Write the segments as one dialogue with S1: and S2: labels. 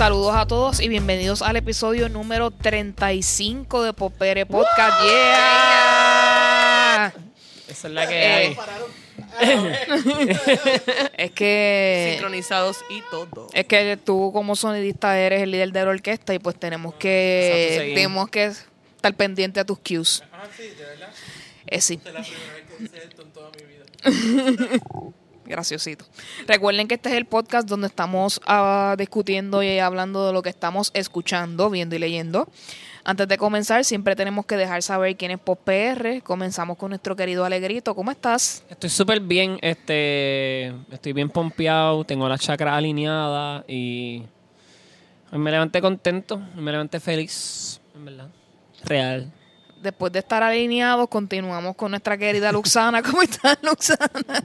S1: Saludos a todos y bienvenidos al episodio número 35 de Popere Podcast. ¡Yeah!
S2: Esa es la que
S1: Eh,
S2: hay.
S1: Es que
S3: sincronizados y todo.
S1: es que tú como sonidista eres el líder de la orquesta y pues tenemos que
S2: Exacto,
S1: tenemos que estar pendiente a tus cues.
S3: Ah, sí, de verdad.
S1: Eh, sí.
S3: Es la primera vez que en toda mi vida.
S1: Graciosito. Recuerden que este es el podcast donde estamos ah, discutiendo y hablando de lo que estamos escuchando, viendo y leyendo. Antes de comenzar, siempre tenemos que dejar saber quién es Pop PR. Comenzamos con nuestro querido Alegrito. ¿Cómo estás?
S2: Estoy súper bien, este, estoy bien pompeado, tengo la chakra alineada y me levanté contento, me levanté feliz, en verdad. Real.
S1: Después de estar alineados, continuamos con nuestra querida Luxana. ¿Cómo estás, Luxana?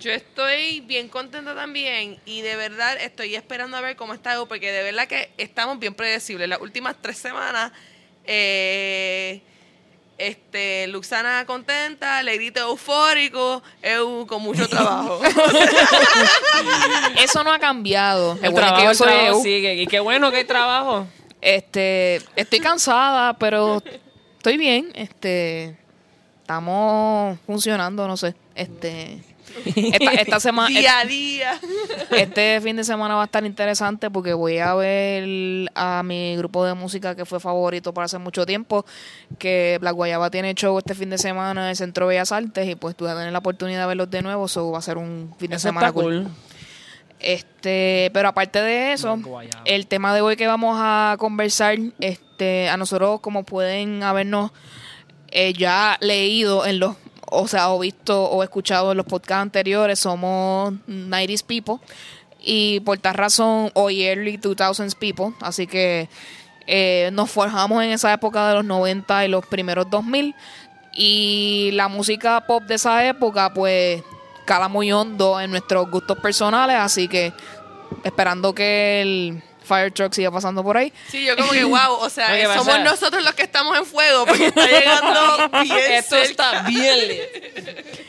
S3: Yo estoy bien contenta también y de verdad estoy esperando a ver cómo está algo porque de verdad que estamos bien predecibles. Las últimas tres semanas, eh, este, Luxana contenta, Legrito eufórico, Eu con mucho trabajo.
S1: Eso no ha cambiado.
S2: El
S1: que
S2: trabajo,
S1: yo
S2: el trabajo sigue. Y qué bueno que hay trabajo.
S1: Este, estoy cansada, pero estoy bien. Este, estamos funcionando, no sé. Este, esta, esta semana,
S3: día a día.
S1: este fin de semana va a estar interesante porque voy a ver a mi grupo de música que fue favorito para hace mucho tiempo, que Black Guayaba tiene show este fin de semana en el Centro Bellas Artes y pues tuve a tener la oportunidad de verlos de nuevo, eso va a ser un fin de
S2: Eso
S1: semana
S2: está cool.
S1: Este, pero aparte de eso, el tema de hoy que vamos a conversar, este, a nosotros como pueden habernos eh, ya leído en los, o sea, o visto o escuchado en los podcasts anteriores, somos 90s people. Y por tal razón hoy early 2000s people, así que eh, nos forjamos en esa época de los 90 y los primeros 2000 y la música pop de esa época pues cala muy hondo en nuestros gustos personales, así que esperando que el fire truck siga pasando por ahí.
S3: Sí, yo como que wow, o sea,
S2: que
S3: somos nosotros los que estamos en fuego porque está llegando bien
S2: Esto
S3: cerca.
S2: está bien.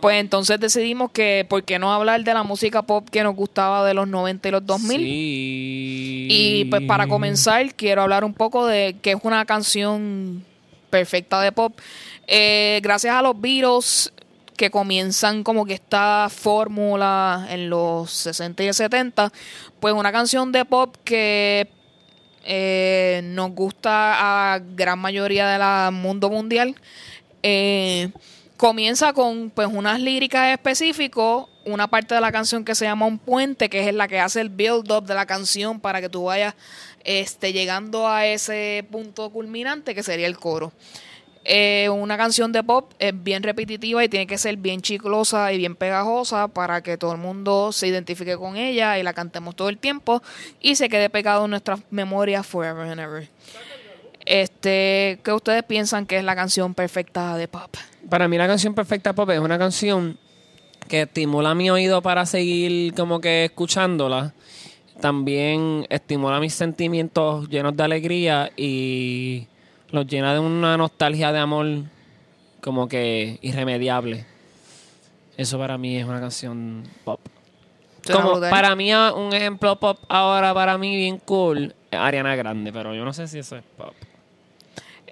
S1: Pues entonces decidimos que, ¿por qué no hablar de la música pop que nos gustaba de los 90 y los 2000?
S2: Sí.
S1: Y pues para comenzar, quiero hablar un poco de qué es una canción perfecta de pop. Eh, gracias a los Beatles que comienzan como que esta fórmula en los 60 y 70, pues una canción de pop que eh, nos gusta a gran mayoría del mundo mundial. Eh, comienza con pues unas líricas específicas, una parte de la canción que se llama Un Puente, que es la que hace el build-up de la canción para que tú vayas este, llegando a ese punto culminante que sería el coro. Eh, una canción de pop es bien repetitiva y tiene que ser bien chiclosa y bien pegajosa para que todo el mundo se identifique con ella y la cantemos todo el tiempo y se quede pegado en nuestras memorias forever and ever. Este, ¿qué ustedes piensan que es la canción perfecta de pop?
S2: Para mí la canción Perfecta Pop es una canción que estimula mi oído para seguir como que escuchándola. También estimula mis sentimientos llenos de alegría y los llena de una nostalgia de amor como que irremediable. Eso para mí es una canción pop. Como para mí a- un ejemplo pop ahora para mí bien cool es Ariana Grande, pero yo no sé si eso es pop.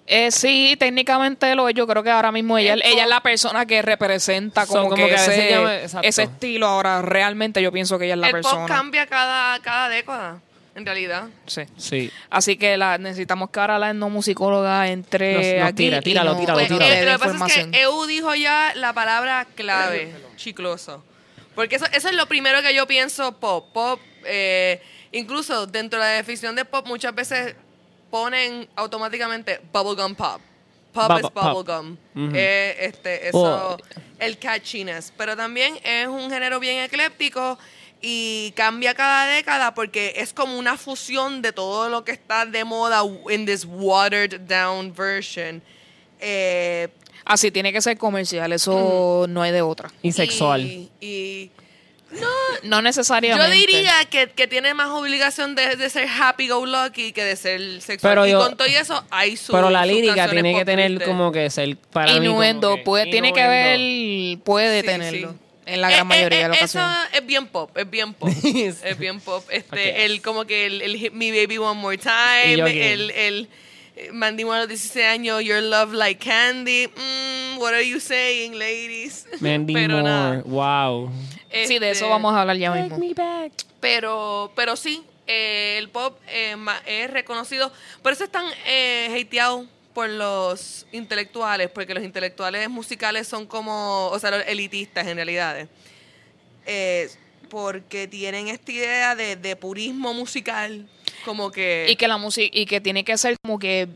S1: Eh, sí, técnicamente lo es. Yo creo que ahora mismo ella,
S3: El
S1: ella es la persona que representa
S2: So,
S1: como,
S2: como
S1: que, ese,
S2: llama-
S1: ese estilo. Ahora, realmente yo pienso que ella es la
S3: el
S1: persona.
S3: pop cambia cada, cada década, en realidad.
S1: Sí.
S2: Sí.
S1: Así que la, necesitamos que ahora la etnomusicóloga entre
S2: Nos- nos
S1: aquí
S2: tira, tíralo, tíralo,
S3: Pues,
S2: tíralo.
S3: eh, lo que pasa es que EU dijo ya la palabra clave, chicloso. Porque eso, eso es lo primero que yo pienso pop. Pop, eh, incluso dentro de la definición de pop, muchas veces ponen automáticamente bubblegum pop. Pop
S2: Bubble-
S3: es bubblegum. Eh, este, eso,
S2: Oh.
S3: el catchiness. Pero también es un género bien ecléptico y cambia cada década porque es como una fusión de todo lo que está de moda en this watered down version. Eh,
S1: Así tiene que ser comercial, eso no hay de otra.
S2: Y sexual.
S3: Y, y
S1: No
S3: yo
S1: necesariamente.
S3: diría que, que tiene más obligación de, de ser happy go lucky que de ser sexual.
S2: Pero
S3: y
S2: yo-
S3: con todo eso hay su
S2: Pero la lírica tiene que tener como que ser para mí como
S1: Innuendo,
S2: que
S1: puede, tiene que ver, puede
S3: Sí,
S1: tenerlo.
S3: sí.
S1: En la gran mayoría de
S3: eh,
S1: las
S3: eso
S1: ocasiones.
S3: es bien pop, es bien pop. es bien pop. Este,
S2: Ok.
S3: el como que el, el Hit Me Baby One More Time, el, el eh, Mandy Moore a los 16 años, Your Love Like Candy. Mm, what are you saying, ladies?
S2: Mandy
S3: Pero
S2: Moore.
S3: nada.
S2: Wow.
S1: Sí, de eso
S3: Este,
S1: vamos a hablar ya mismo.
S3: Pero, pero sí, eh, el pop eh, es reconocido. Por eso están eh, hateados por los intelectuales, porque los intelectuales musicales son como, o sea, los elitistas en realidad. Eh, porque tienen esta idea de, de purismo musical, como que...
S1: Y que la música, y que tiene que ser como que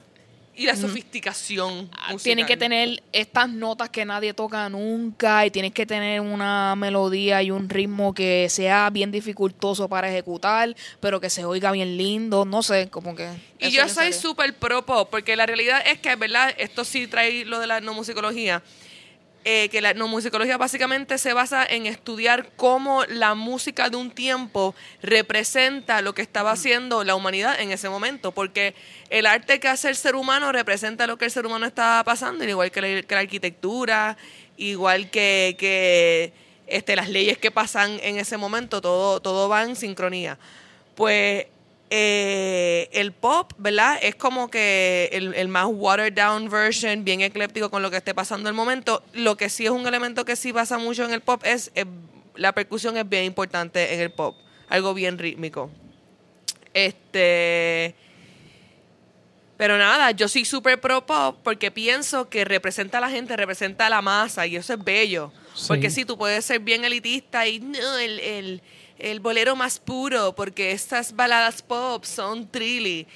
S3: y la sofisticación
S1: ah,
S3: musical.
S1: tienen que tener estas notas que nadie toca nunca y tienes que tener una melodía y un ritmo que sea bien dificultoso para ejecutar, pero que se oiga bien lindo, no sé, como que...
S3: Y yo soy súper pro pop, porque la realidad es que, ¿verdad? Esto sí trae lo de la etnomusicología. Eh, que la etnomusicología básicamente se basa en estudiar cómo la música de un tiempo representa lo que estaba haciendo la humanidad en ese momento, porque el arte que hace el ser humano representa lo que el ser humano estaba pasando, igual que la, que la arquitectura, igual que, que este, las leyes que pasan en ese momento, todo, todo va en sincronía. Pues eh, el pop, ¿verdad? Es como que el, el más watered down version, bien ecléptico con lo que esté pasando en el momento. Lo que sí es un elemento que sí pasa mucho en el pop es eh, la percusión es bien importante en el pop, algo bien rítmico. Este, pero nada, yo soy súper pro pop porque pienso que representa a la gente, representa a la masa y eso es bello.
S2: Sí.
S3: Porque sí, tú puedes ser bien elitista y no, el, el, el bolero más puro porque estas baladas pop son trilly.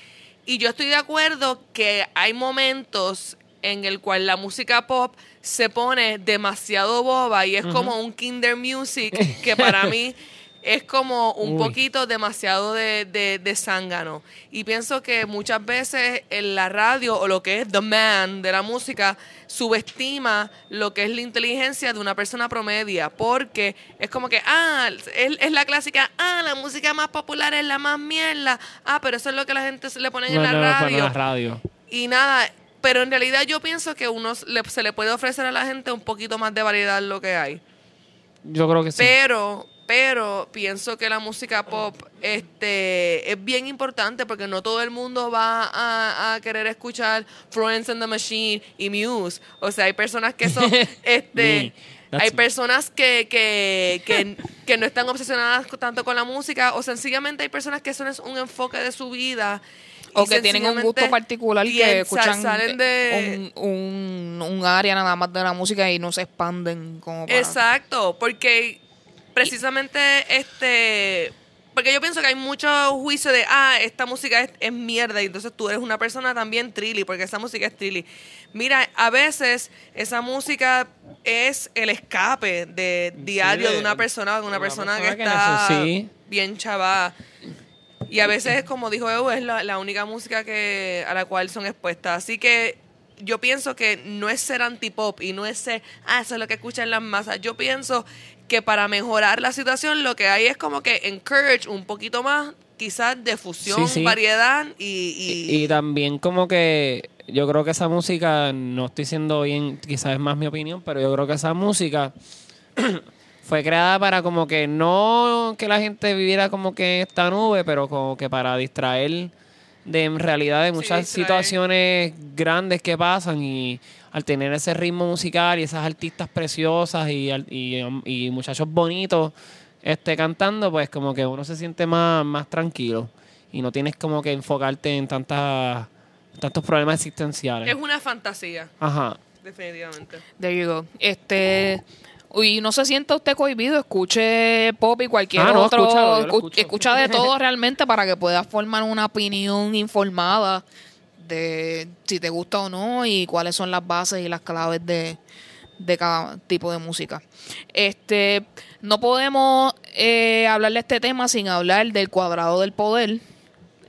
S3: Y yo estoy de acuerdo que hay momentos en el cual la música pop se pone demasiado boba y es como un kinder music que para mí es como un
S2: Uy.
S3: poquito demasiado de, de, de zángano. Y pienso que muchas veces en la radio o lo que es the man de la música subestima lo que es la inteligencia de una persona promedia. Porque es como que, ah, es, es la clásica, ah, la música más popular es la más mierda. Ah, pero eso es lo que la gente se le pone en la
S2: no,
S3: radio.
S2: en la radio.
S3: Y nada, pero en realidad yo pienso que uno le- se le puede ofrecer a la gente un poquito más de variedad lo que hay.
S2: Yo creo que sí.
S3: Pero, pero pienso que la música pop este, es bien importante porque no todo el mundo va a, a querer escuchar Florence and the Machine y Muse. O sea, hay personas que son, este, hay personas que, que, que, que no están obsesionadas tanto con la música o sencillamente hay personas que eso no es un enfoque de su vida.
S1: O
S3: y
S1: que tienen un gusto particular
S3: tien-
S1: que escuchan
S3: salen de,
S1: un, un, un área nada más de la música y no se expanden como para...
S3: Exacto, porque precisamente este porque yo pienso que hay mucho juicio de ah, esta música es, es mierda y entonces tú eres una persona también trilly porque esa música es trilly. Mira, a veces esa música es el escape de diario
S2: de-
S3: de una persona, de una, persona,
S2: persona
S3: que
S2: que
S3: está
S2: sí.
S3: bien chava. Y a veces, como dijo Evo, es la, la única música que a la cual son expuestas. Así que yo pienso que no es ser antipop y no es ser, ah, eso es lo que escuchan las masas. Yo pienso que para mejorar la situación lo que hay es como que encourage un poquito más, quizás de fusión,
S2: Sí, sí.
S3: variedad y... y-
S2: Y, y también como que yo creo que esa música, no estoy siendo bien, quizás es más mi opinión, pero yo creo que esa música fue creada para como que no que la gente viviera como que en esta nube, pero como que para distraer de en realidad de muchas situaciones grandes que pasan y al tener ese ritmo musical y esas artistas preciosas y, al- y, um, y muchachos bonitos este cantando, pues como que uno se siente más, más tranquilo y no tienes como que enfocarte en tantas tantos problemas existenciales.
S3: es una fantasía,
S2: Ajá.
S3: definitivamente.
S1: There you go. Este... Y no se sienta usted cohibido, escuche pop y cualquier
S2: Ah, no,
S1: otro. escucha de todo realmente para que puedas formar una opinión informada de si te gusta o no y cuáles son las bases y las claves de, de cada tipo de música. Este, no podemos eh, hablar de este tema sin hablar del cuadrado del poder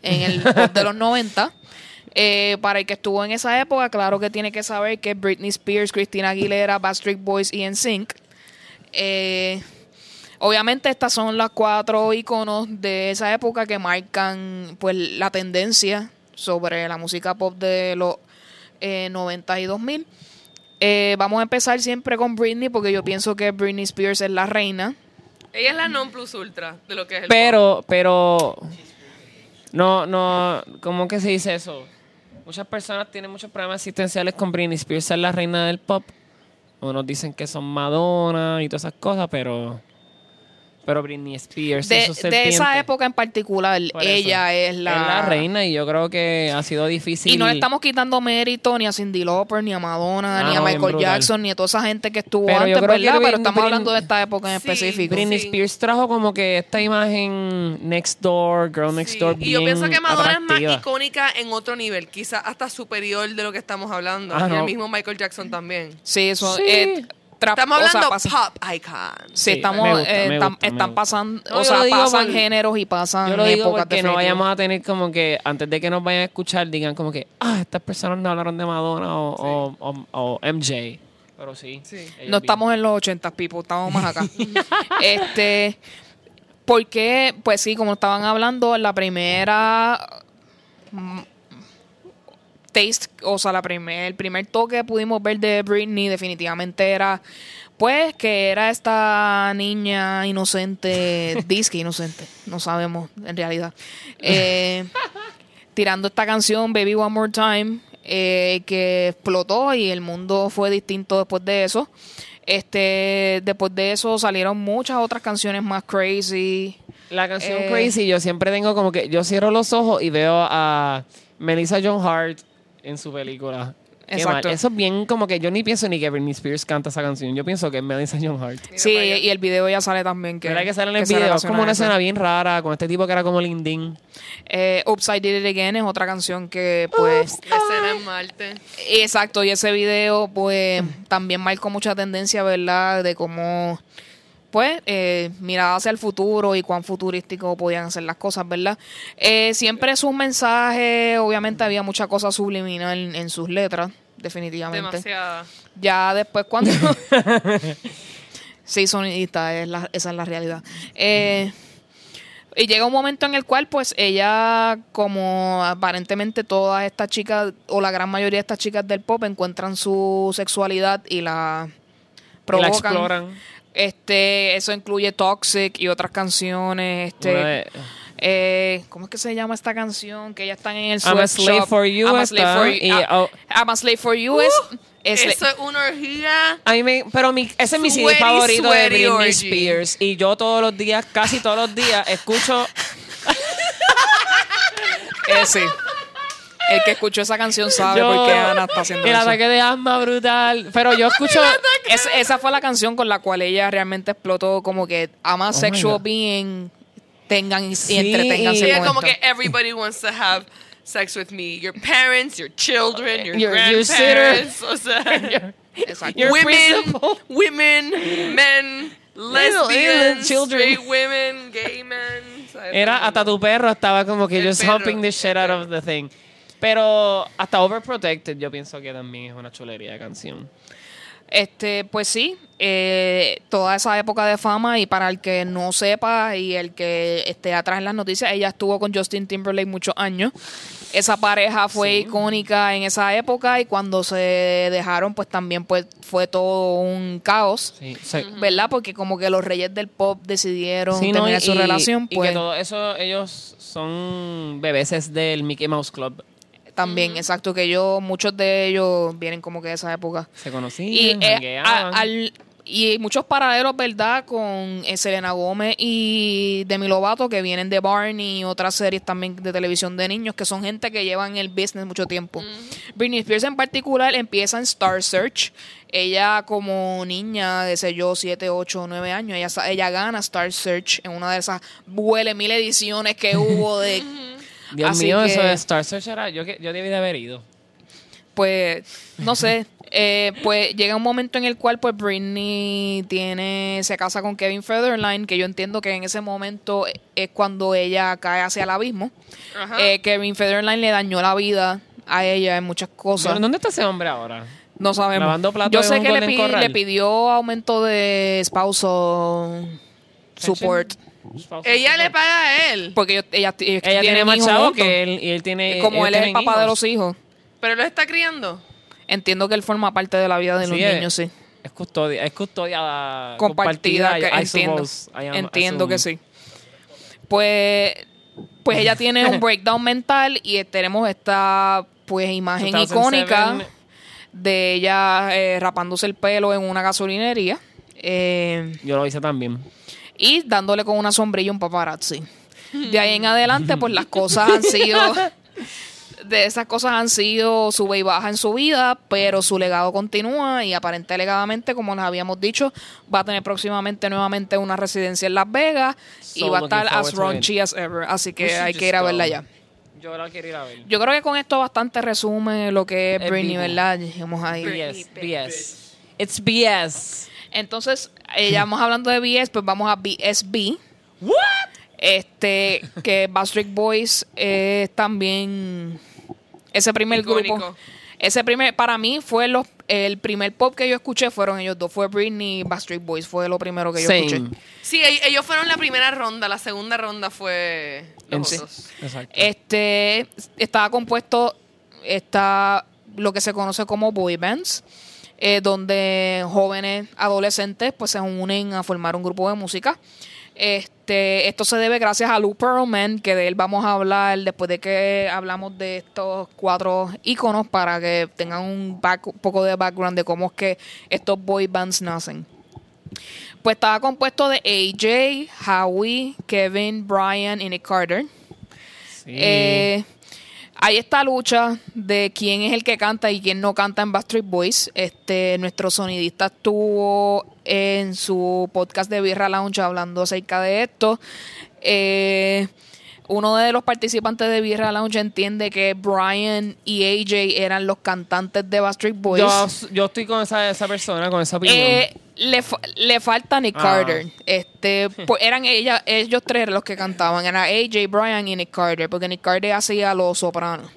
S1: en el pop de los 90. Eh, para el que estuvo en esa época, claro que tiene que saber que Britney Spears, Christina Aguilera, Backstreet Boys y NSYNC. Eh, obviamente estas son las cuatro iconos de esa época que marcan pues la tendencia sobre la música pop de los eh, 90 y 2000. Eh, vamos a empezar siempre con Britney porque yo pienso que Britney Spears es la reina.
S3: Ella es la non plus ultra de lo que es el pop.
S2: Pero, pero. No, no. ¿Cómo que se dice eso? Muchas personas tienen muchos problemas existenciales con Britney Spears, es la reina del pop. Unos dicen que son Madonna y todas esas cosas, pero. Pero Britney Spears,
S1: De,
S2: eso
S1: de esa época en particular,
S2: Por eso.
S1: ella es la,
S2: Es la reina y yo creo que ha sido difícil.
S1: Y no le estamos quitando mérito ni a Cindy Lauper, ni a Madonna,
S2: Ah,
S1: ni a
S2: no,
S1: Michael. Jackson, ni a toda esa gente que estuvo
S2: Pero yo
S1: antes, ¿verdad?
S2: Britney-
S1: Pero estamos hablando de esta época en
S3: Sí,
S1: específico.
S2: Britney
S3: Sí.
S2: Spears trajo como que esta imagen Next Door, Girl Next
S3: Sí,
S2: Door,
S3: Y yo pienso que Madonna es más icónica en otro nivel, quizás hasta superior de lo que estamos hablando.
S2: Ah,
S3: y
S2: no.
S3: el mismo Michael Jackson también.
S1: Sí, eso
S2: Sí.
S1: eh,
S3: Estamos
S1: o sea,
S3: hablando
S1: pasa-
S3: pop icon.
S1: Sí, estamos,
S2: me gusta,
S1: eh,
S2: me gusta,
S1: están pasando,
S2: No,
S1: o sea, pasan
S2: por-
S1: géneros y pasan
S2: Yo lo digo
S1: épocas
S2: porque no vayamos a tener como que, antes de que nos vayan a escuchar, digan como que, ah, estas personas no hablaron de Madonna o, o, o- o MJ. Pero sí.
S1: No
S2: bien.
S1: estamos en los 80, people, estamos más acá. este, porque, pues sí, como estaban hablando, la primera taste, o sea, la primer, el primer toque que pudimos ver de Britney definitivamente era, pues, que era esta niña inocente, disque inocente, no sabemos en realidad, eh, tirando esta canción, Baby One More Time, eh, que explotó y el mundo fue distinto después de eso. Este, después de eso salieron muchas otras canciones más crazy.
S2: La canción
S1: Eh,
S2: Crazy, yo siempre tengo como que, yo cierro los ojos y veo a Melissa John Hart en su película.
S1: Exacto.
S2: Eso es bien como que yo ni pienso ni que Britney Spears canta esa canción. Yo pienso que es Melissa John Hart.
S1: Sí, y el video ya sale también. Que,
S2: ¿Verdad que sale en el video? Es como una escena bien rara con este tipo que era como Lindin.
S1: Eh, Upside Did It Again es otra canción que, pues.
S3: La escena en Marte.
S1: Exacto, y ese video, pues, también marcó mucha tendencia, ¿verdad? De cómo, pues, eh, miraba hacia el futuro y cuán futurístico podían ser las cosas, ¿verdad? Eh, siempre sus mensajes, obviamente había mucha cosa subliminal en, en sus letras, definitivamente.
S3: Demasiada.
S1: Ya después cuando... sí, sonidista, es la- esa es la realidad. Eh, y llega un momento en el cual, pues, ella, como aparentemente todas estas chicas, o la gran mayoría de estas chicas del pop, encuentran su sexualidad y la
S2: Y la
S1: provocan.
S2: exploran.
S1: Este, eso incluye Toxic y otras canciones. Este,
S2: de-
S1: eh, ¿Cómo es que se llama esta canción? Que ya están en el
S2: I'm a
S1: sweatshop.
S2: Slave for You
S1: I'm a Slave for You.
S2: y,
S1: Ah,
S2: oh.
S1: I'm a Slave for You es... es
S3: Eso es una orgía.
S2: A mí me, pero mi, ese es mi CD favorito de Britney
S3: orgy.
S2: Spears. Y yo todos los días, casi todos los días, escucho.
S1: Ese. El que escuchó esa canción sabe
S2: yo
S1: por qué Ana está haciendo
S2: el
S1: eso.
S2: ataque de asma brutal. Pero yo escucho.
S1: Es- esa fue la canción con la cual ella realmente explotó como que ama
S2: Oh
S1: sexual being tengan y,
S2: Sí,
S1: entreténganse
S2: y-
S3: es como que everybody wants to have sex with me. Your parents, your children, your,
S2: Your- your
S3: grandparents. O sea.
S2: Your
S3: women,
S2: principal.
S3: women, men, lesbians,
S2: children.
S3: straight women, gay men.
S2: Era hasta tu perro estaba como que
S3: El
S2: just
S3: perro,
S2: humping the
S3: el
S2: shit out of the thing. Pero hasta Overprotected yo pienso que también es una chulería de canción.
S1: Este, pues sí, eh, toda esa época de fama y para el que no sepa y el que esté atrás en las noticias, ella estuvo con Justin Timberlake muchos años. Esa pareja fue icónica en esa época y cuando se dejaron, pues también pues, fue todo un caos.
S2: Sí,
S1: ¿Verdad? Porque como que los reyes del pop decidieron
S2: no,
S1: terminar
S2: y-
S1: su
S2: y-
S1: relación,
S2: y
S1: pues
S2: que todo eso, ellos son bebeses del Mickey Mouse Club.
S1: También, exacto, que yo, muchos de ellos vienen como que de esa época.
S2: Se conocían,
S1: Y, eh,
S2: jangueaban.
S1: a- al- y muchos paralelos, ¿verdad? Con eh, Selena Gómez y Demi Lovato, que vienen de Barney y otras series también de televisión de niños, que son gente que llevan el business mucho tiempo. Britney Spears en particular empieza en Star Search. Ella como niña de, sé yo, 7, 8, 9 años, ella, ella gana Star Search en una de esas huele mil ediciones que hubo de...
S2: Dios
S1: así
S2: mío,
S1: que-
S2: eso de Star Search era... Yo, que- yo debí de haber ido.
S1: pues no sé eh, pues llega un momento en el cual pues Britney tiene se casa con Kevin Federline que yo entiendo que en ese momento es cuando ella cae hacia el abismo
S3: Ajá.
S1: Eh, Kevin Federline le dañó la vida a ella en muchas cosas
S2: Pero, ¿Dónde está ese hombre ahora?
S1: no sabemos yo sé que le pidió aumento de spousal support
S3: Ella le paga a él,
S1: porque ellos- ella, ellos
S2: Ella tiene
S1: tienen
S2: más
S1: hijos
S2: chavo
S1: juntos.
S2: que él y él tiene...
S1: como
S2: ellos
S1: él es el
S2: tienen
S1: papá de
S2: hijos.
S1: los hijos
S3: pero lo está criando.
S1: entiendo que él forma parte de la vida de los
S2: Sí, es-
S1: niños, sí.
S2: Es custodia, es custodia
S1: Compartida, que
S2: I
S1: entiendo.
S2: suppose, I am-
S1: entiendo que
S2: assume.
S1: sí. Pues, pues ella tiene un breakdown mental y tenemos esta pues imagen
S2: 2007.
S1: icónica de ella eh, rapándose el pelo en una gasolinería eh,
S2: Yo lo hice también.
S1: Y dándole con una sombrilla a un paparazzi. De ahí en adelante, pues las cosas han sido. De esas cosas han sido sube y baja en su vida, pero su legado continúa y aparente alegadamente, como les habíamos dicho, va a tener próximamente nuevamente una residencia en Las Vegas y va a estar as
S2: it.
S1: raunchy as ever. Así que hay que ir a verla ya.
S2: Yo la quiero ir a ver.
S1: Yo creo que con esto bastante resume lo que es
S2: Es
S1: Britney,
S2: vivo.
S1: ¿verdad? Dijimos ahí.
S2: BS, BS. It's BS.
S1: Entonces, eh, ya vamos hablando de BS, pues vamos a BSB.
S2: What?
S1: Este, que Backstreet Boys es también ese primer
S3: Icónico.
S1: grupo. Ese primer, para mí fue los, el primer pop que yo escuché fueron ellos dos. Fue Britney y Backstreet Boys. Fue lo primero que yo
S2: Same.
S1: escuché.
S3: Sí, ell- ellos fueron la primera ronda, la segunda ronda fue los
S2: Sí.
S3: otros.
S2: Exacto.
S1: Este, estaba compuesto, está lo que se conoce como boy bands, eh, donde jóvenes adolescentes pues se unen a formar un grupo de música. Este, esto se debe gracias a Lou Pearlman, que de él vamos a hablar después de que hablamos de estos cuatro iconos para que tengan un, back- un poco de background de cómo es que estos boy bands nacen. Pues estaba compuesto de AJ, Howie, Kevin, Brian y Nick Carter.
S2: Sí.
S1: Eh, hay esta lucha de quién es el que canta y quién no canta en Backstreet Boys. Este, nuestro sonidista estuvo en su podcast de Birra Lounge hablando acerca de esto. Eh, uno de los participantes de Birra Lounge entiende que Brian y AJ eran los cantantes de Backstreet Boys.
S2: yo, yo estoy con esa, esa persona, con esa opinión.
S1: Eh, le, fa- le falta Nick
S2: Ah.
S1: Carter. Este, pues eran ella, ellos tres los que cantaban. Era AJ, Brian y Nick Carter. Porque Nick Carter hacía los sopranos.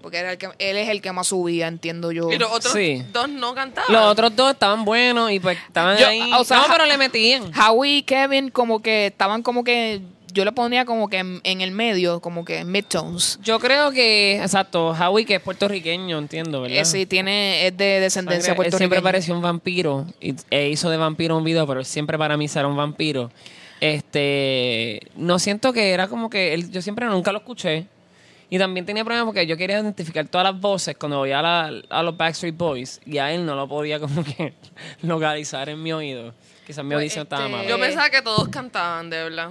S1: Porque era el que, él es el que más subía, entiendo yo.
S3: Y los otros
S2: Sí.
S3: dos no cantaban.
S2: Los otros dos estaban buenos y pues estaban
S1: Yo-
S2: ahí.
S1: o sea,
S2: no, pero le metían.
S1: Howie y Kevin como que estaban como que... Yo le ponía como que en, en el medio, como que midtones.
S2: Yo creo que, exacto, Howie que es puertorriqueño, entiendo, ¿verdad?
S1: Eh, sí, tiene, es de descendencia
S2: Sangre- él siempre
S1: puertorriqueña.
S2: pareció un vampiro y, e hizo de vampiro un video, pero él siempre para mí será un vampiro. Este, no siento que era como que él, yo siempre nunca lo escuché. Y también tenía problemas porque yo quería identificar todas las voces cuando oía a, la- a los Backstreet Boys y a él no lo podía como que localizar en mi oído. Quizás mi
S1: Pues,
S2: audición estaba
S1: este,
S2: mal.
S3: Yo pensaba que todos cantaban, de verdad.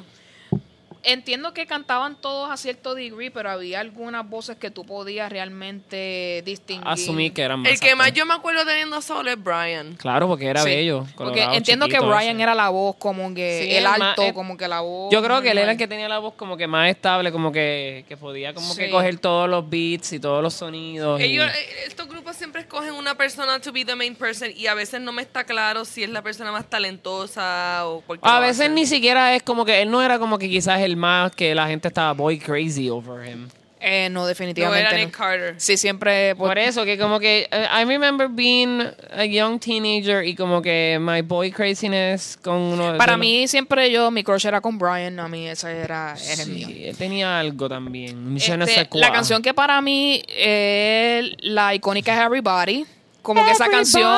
S1: Entiendo que cantaban todos a cierto degree, pero había algunas voces que tú podías realmente distinguir.
S2: Asumí que eran más.
S3: El que más yo me acuerdo teniendo solo es Brian.
S2: Claro, porque era
S1: Sí.
S2: bello.
S1: Porque entiendo que Brian
S2: ese.
S1: era la voz como que
S2: Sí,
S1: el
S2: más-
S1: alto, como que la voz.
S2: Yo creo que él era el que tenía la voz como que más estable, como que, que podía como que coger todos los beats y todos los sonidos.
S3: Ellos, eh, estos grupos siempre escogen una persona to be the main person y a veces no me está claro si es la persona más talentosa o qué
S2: A veces ni siquiera es como que él no era como que quizás el más que la gente estaba boy crazy over him.
S1: Eh, no,
S3: No
S1: definitivamente.
S3: era
S1: no.
S3: Nick Carter.
S1: Sí, siempre. pues,
S2: Por eso que como que eh, I remember being a young teenager y como que my boy craziness con uno de
S1: para
S2: los-
S1: mí, siempre yo, mi crush era con Brian. A mí, ese era, era el
S2: Sí,
S1: mío.
S2: él tenía algo también.
S1: Este, la canción que para mí es la icónica es Everybody. Como que esa canción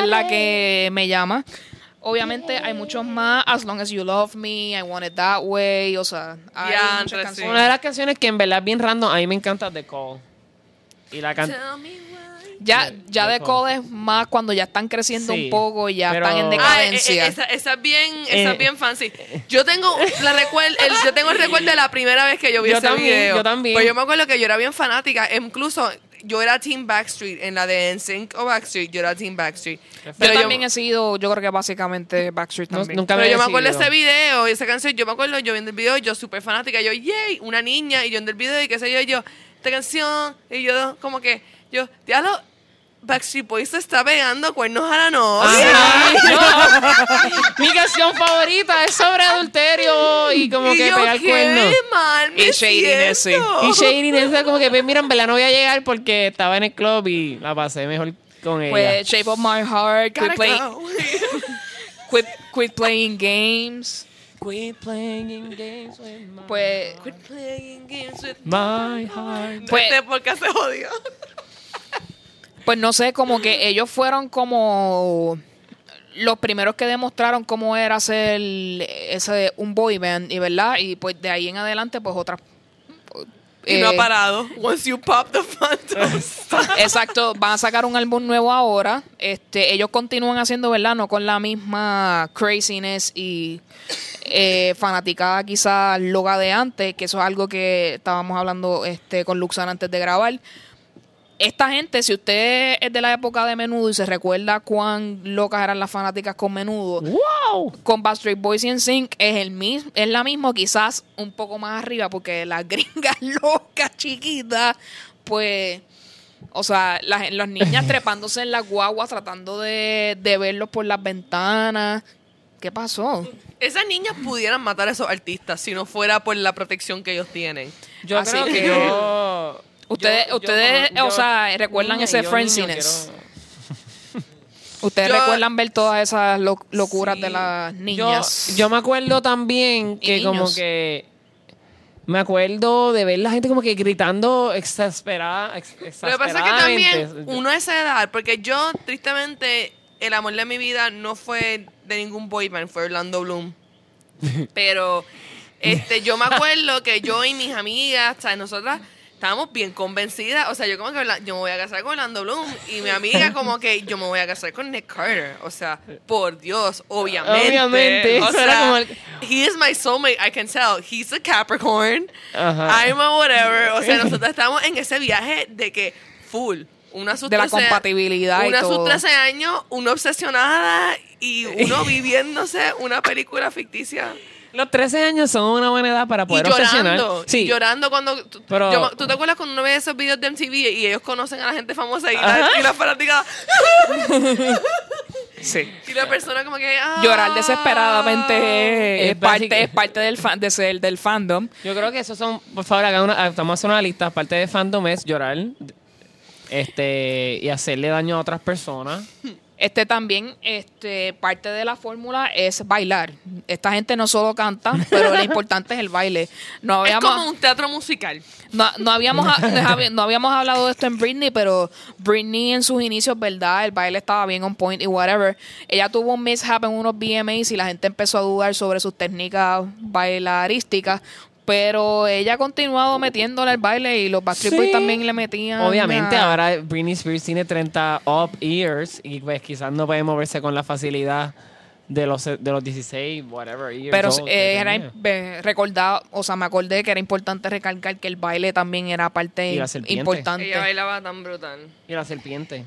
S1: es la que me llama. Obviamente hay muchos más. As Long As You Love Me, I Want It That Way. O sea, hay muchas canciones.
S2: Una de las canciones que en verdad es bien random, a mí me encanta The Call. Y la can-.
S1: Ya, ya
S2: de
S1: de Cole es más cuando ya están creciendo
S2: Sí,
S1: un poco y ya
S2: pero-
S1: están en
S2: Ah,
S3: Ah, eh, eh,
S1: decadencia.
S3: esa, esa es bien, esa
S2: Eh.
S3: es bien fancy. Yo tengo la recuer- el, yo tengo el recuerdo de la primera vez que yo vi
S2: Yo
S3: ese
S2: también,
S3: video.
S2: yo también.
S3: Pues yo me acuerdo que yo era bien fanática. Incluso yo era Team Backstreet en la de NSYNC o Backstreet. Yo era Team Backstreet.
S1: yo
S3: Pero
S1: también he sido, yo creo que básicamente Backstreet
S2: No-
S1: también.
S2: nunca
S3: Pero
S2: me
S3: yo me acuerdo de ese video y esa canción. Yo me acuerdo, yo viendo el video, yo súper fanática. Yo, yay, una niña. Y yo viendo el video y qué sé yo, y yo, esta canción. Y yo, como que, yo, diablo, Backstreet Boys se está pegando cuernos a la novia.
S2: Ajá. Mi canción favorita es sobre adulterio y como
S3: y
S2: que
S3: yo,
S2: pegar
S3: qué
S2: cuernos.
S3: mal me
S1: Y shadiness, sí.
S2: Y Shady Nessa como que, pues, mira, en verdad no voy a llegar porque estaba en el club y la pasé mejor con ella.
S1: Pues Shape of My Heart, quit,
S3: Gotta
S1: play-
S3: go.
S1: quit, quit Playing Games.
S2: Quit playing games with my,
S1: Pues,
S3: Quit playing games with
S2: my heart.
S1: Pues-
S3: este podcast se jodió.
S1: Pues no sé, como que ellos fueron como los primeros que demostraron cómo era ser ese un boy band, y verdad, y pues de ahí en adelante pues otras
S3: Y no ha
S1: eh,
S3: parado. Once you pop the phantoms.
S1: Exacto, van a sacar un álbum nuevo ahora. Este, ellos continúan haciendo, ¿verdad? No con la misma craziness y eh, fanaticada quizás loca de antes, que eso es algo que estábamos hablando este, con Luxana antes de grabar. Esta gente, si usted es de la época de Menudo y se recuerda cuán locas eran las fanáticas con Menudo,
S2: ¡Wow!
S1: con Backstreet Boys y NSYNC es el mismo, es la misma, quizás un poco más arriba, porque las gringas locas, chiquitas, pues, o sea, las, las niñas trepándose en las guaguas, tratando de, de verlos por las ventanas. ¿Qué pasó?
S3: Esas niñas pudieran matar a esos artistas si no fuera por la protección que ellos tienen.
S2: Yo
S1: Así
S2: creo que
S1: que-
S2: yo...
S1: Ustedes-
S2: yo-
S1: ustedes, o sea, recuerdan
S2: niña,
S1: ese
S2: niño
S1: ¿Ustedes
S3: Yo-
S1: recuerdan ver todas esas lo- locuras
S2: Sí.
S1: de las niñas?
S2: yo me acuerdo también que como que... Me acuerdo de ver la gente como que gritando exasperada, ex-
S3: Lo que pasa es que también uno a esa edad, porque yo, tristemente, el amor de mi vida no fue de ningún boy band, fue Orlando Bloom. Pero este, yo me acuerdo que yo y mis amigas, o sea, nosotras estábamos bien convencidas. O sea, yo como que yo me voy a casar con Orlando Bloom. Y mi amiga como que yo me voy a casar con Nick Carter. O sea, por Dios, obviamente.
S2: Obviamente,
S3: O sea,
S2: como el-
S3: he is my soulmate, I can tell. He's a Capricorn.
S2: Ajá.
S3: I'm a whatever. O sea, nosotros estamos en ese viaje de que full. Una sus
S1: De la
S3: 13
S1: compatibilidad y
S3: Una sus
S1: todo.
S3: 13 años, una obsesionada y uno viviéndose una película ficticia.
S2: Los 13 años son una buena edad para
S3: Y
S2: poder obsesionar.
S3: llorando.
S2: Sí,
S3: Y llorando cuando. tú-
S2: Pero-
S3: yo- ¿Tú te acuerdas cuando uno ve esos videos de MTV y ellos conocen a la gente famosa y, la, y la fanática.
S1: Sí.
S3: Y la persona como que. ah.
S1: Llorar desesperadamente es, parte, es parte del, fan, de ser, del fandom.
S2: Yo creo que esos son, por favor, hagan una, estamos haciendo una lista, parte de fandom es llorar este y hacerle daño a otras personas.
S1: Este también, este, parte de la fórmula es bailar. Esta gente no solo canta, pero lo importante es el baile. No
S3: Es
S1: habíamos,
S3: como un teatro musical.
S1: no, no habíamos, no habíamos hablado de esto en Britney, pero Britney en sus inicios, ¿verdad? El baile estaba bien on point y whatever. Ella tuvo un mishap en unos VMAs y la gente empezó a dudar sobre sus técnicas bailarísticas. Pero ella ha continuado metiéndole al baile y los Backstreet Boys
S2: Sí.
S1: también le metían.
S2: Obviamente,
S1: a-
S2: ahora Britney Spears tiene 30 up years y pues quizás no puede moverse con la facilidad de los, de los 16, whatever years
S1: Pero
S2: old
S1: eh, era recordado, o sea, me acordé que era importante recalcar que el baile también era parte
S2: Y la serpiente.
S1: importante.
S3: Ella bailaba tan brutal.
S2: Y la serpiente,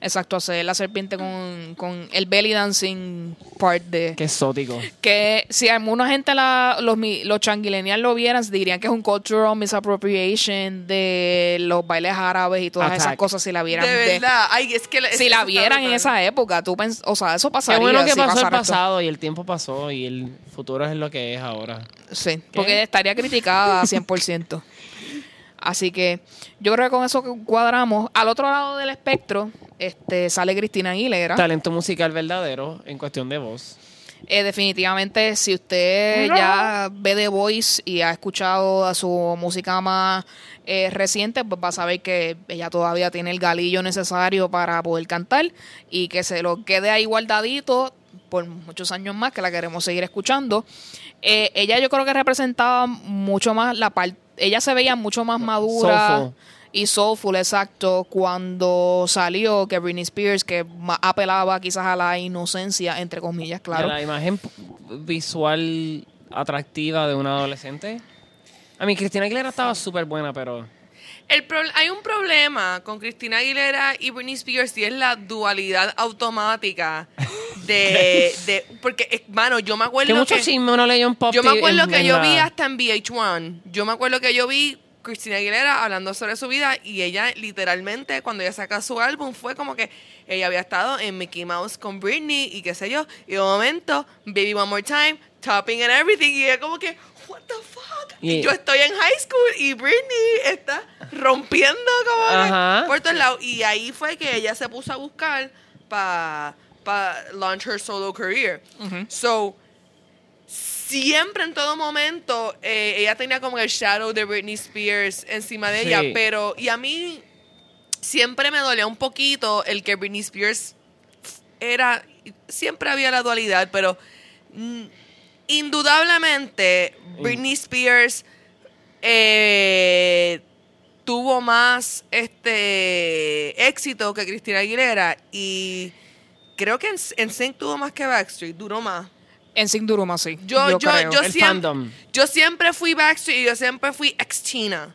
S1: Exacto, hacer la serpiente con, con el belly dancing part de...
S2: que exótico.
S1: Que si alguna gente, la, los, mi- los changuilenials lo vieran, dirían que es un cultural misappropriation de los bailes árabes y todas esas
S2: Attack.
S1: cosas si la vieran.
S3: De
S1: de-
S3: verdad. Ay, es que. es
S1: si la vieran en esa época, tú pens o sea, eso
S2: Qué
S1: pasaría.
S2: bueno que
S1: si
S2: pasó el
S1: pasara esto.
S2: pasado y el tiempo pasó y el futuro es lo que es ahora.
S1: Sí, porque estaría criticada 100%. Así que yo creo que con eso cuadramos. Al otro lado del espectro este, sale Cristina Aguilera.
S2: Talento musical verdadero en cuestión de voz.
S1: Eh, definitivamente, si usted ya ve The Voice y ha escuchado a su música más eh, reciente, pues va a saber que ella todavía tiene el galillo necesario para poder cantar y que se lo quede ahí guardadito por muchos años más, que la queremos seguir escuchando. Eh, ella yo creo que representaba mucho más la parte, ella se veía mucho más madura
S2: Soulful.
S1: y soulful, exacto, cuando salió que Britney Spears, que apelaba quizás a la inocencia, entre comillas, claro.
S2: La imagen visual atractiva de una adolescente. A mí, Cristina Aguilera estaba súper buena, pero...
S3: El pro- hay un problema con Cristina Aguilera y Britney Spears y es la dualidad automática de, de porque eh, mano yo me
S2: Que
S3: acuerdo
S2: mucho
S3: que,
S2: chisme uno leyó en Pop
S3: yo me acuerdo que yo vi hasta en VH1 yo me acuerdo que yo vi Cristina Aguilera hablando sobre su vida y ella literalmente cuando ella saca su álbum fue como que ella había estado en Mickey Mouse con Britney y qué sé yo y de momento Baby One More Time Topping and Everything y ella como que what the fuck y,
S2: Y-
S3: yo estoy en high school y Britney está rompiendo como que
S2: Ajá.
S3: por todos lados. Y ahí fue que ella se puso a buscar para pa launch her solo career. So siempre en todo momento eh, ella tenía como el shadow de Britney Spears encima de
S2: Sí.
S3: ella, pero y a mí siempre me dolía un poquito el que Britney Spears era, siempre había la dualidad, pero mm, indudablemente Britney Spears eh, tuvo más este éxito que Cristina Aguilera y creo que en, en Sync tuvo más que Backstreet, duró más.
S1: En Sin Duruma, sí.
S3: Yo, yo,
S1: creo.
S3: yo,
S2: El
S3: siempre,
S2: fandom.
S3: yo siempre fui Backstreet y yo siempre fui ex China.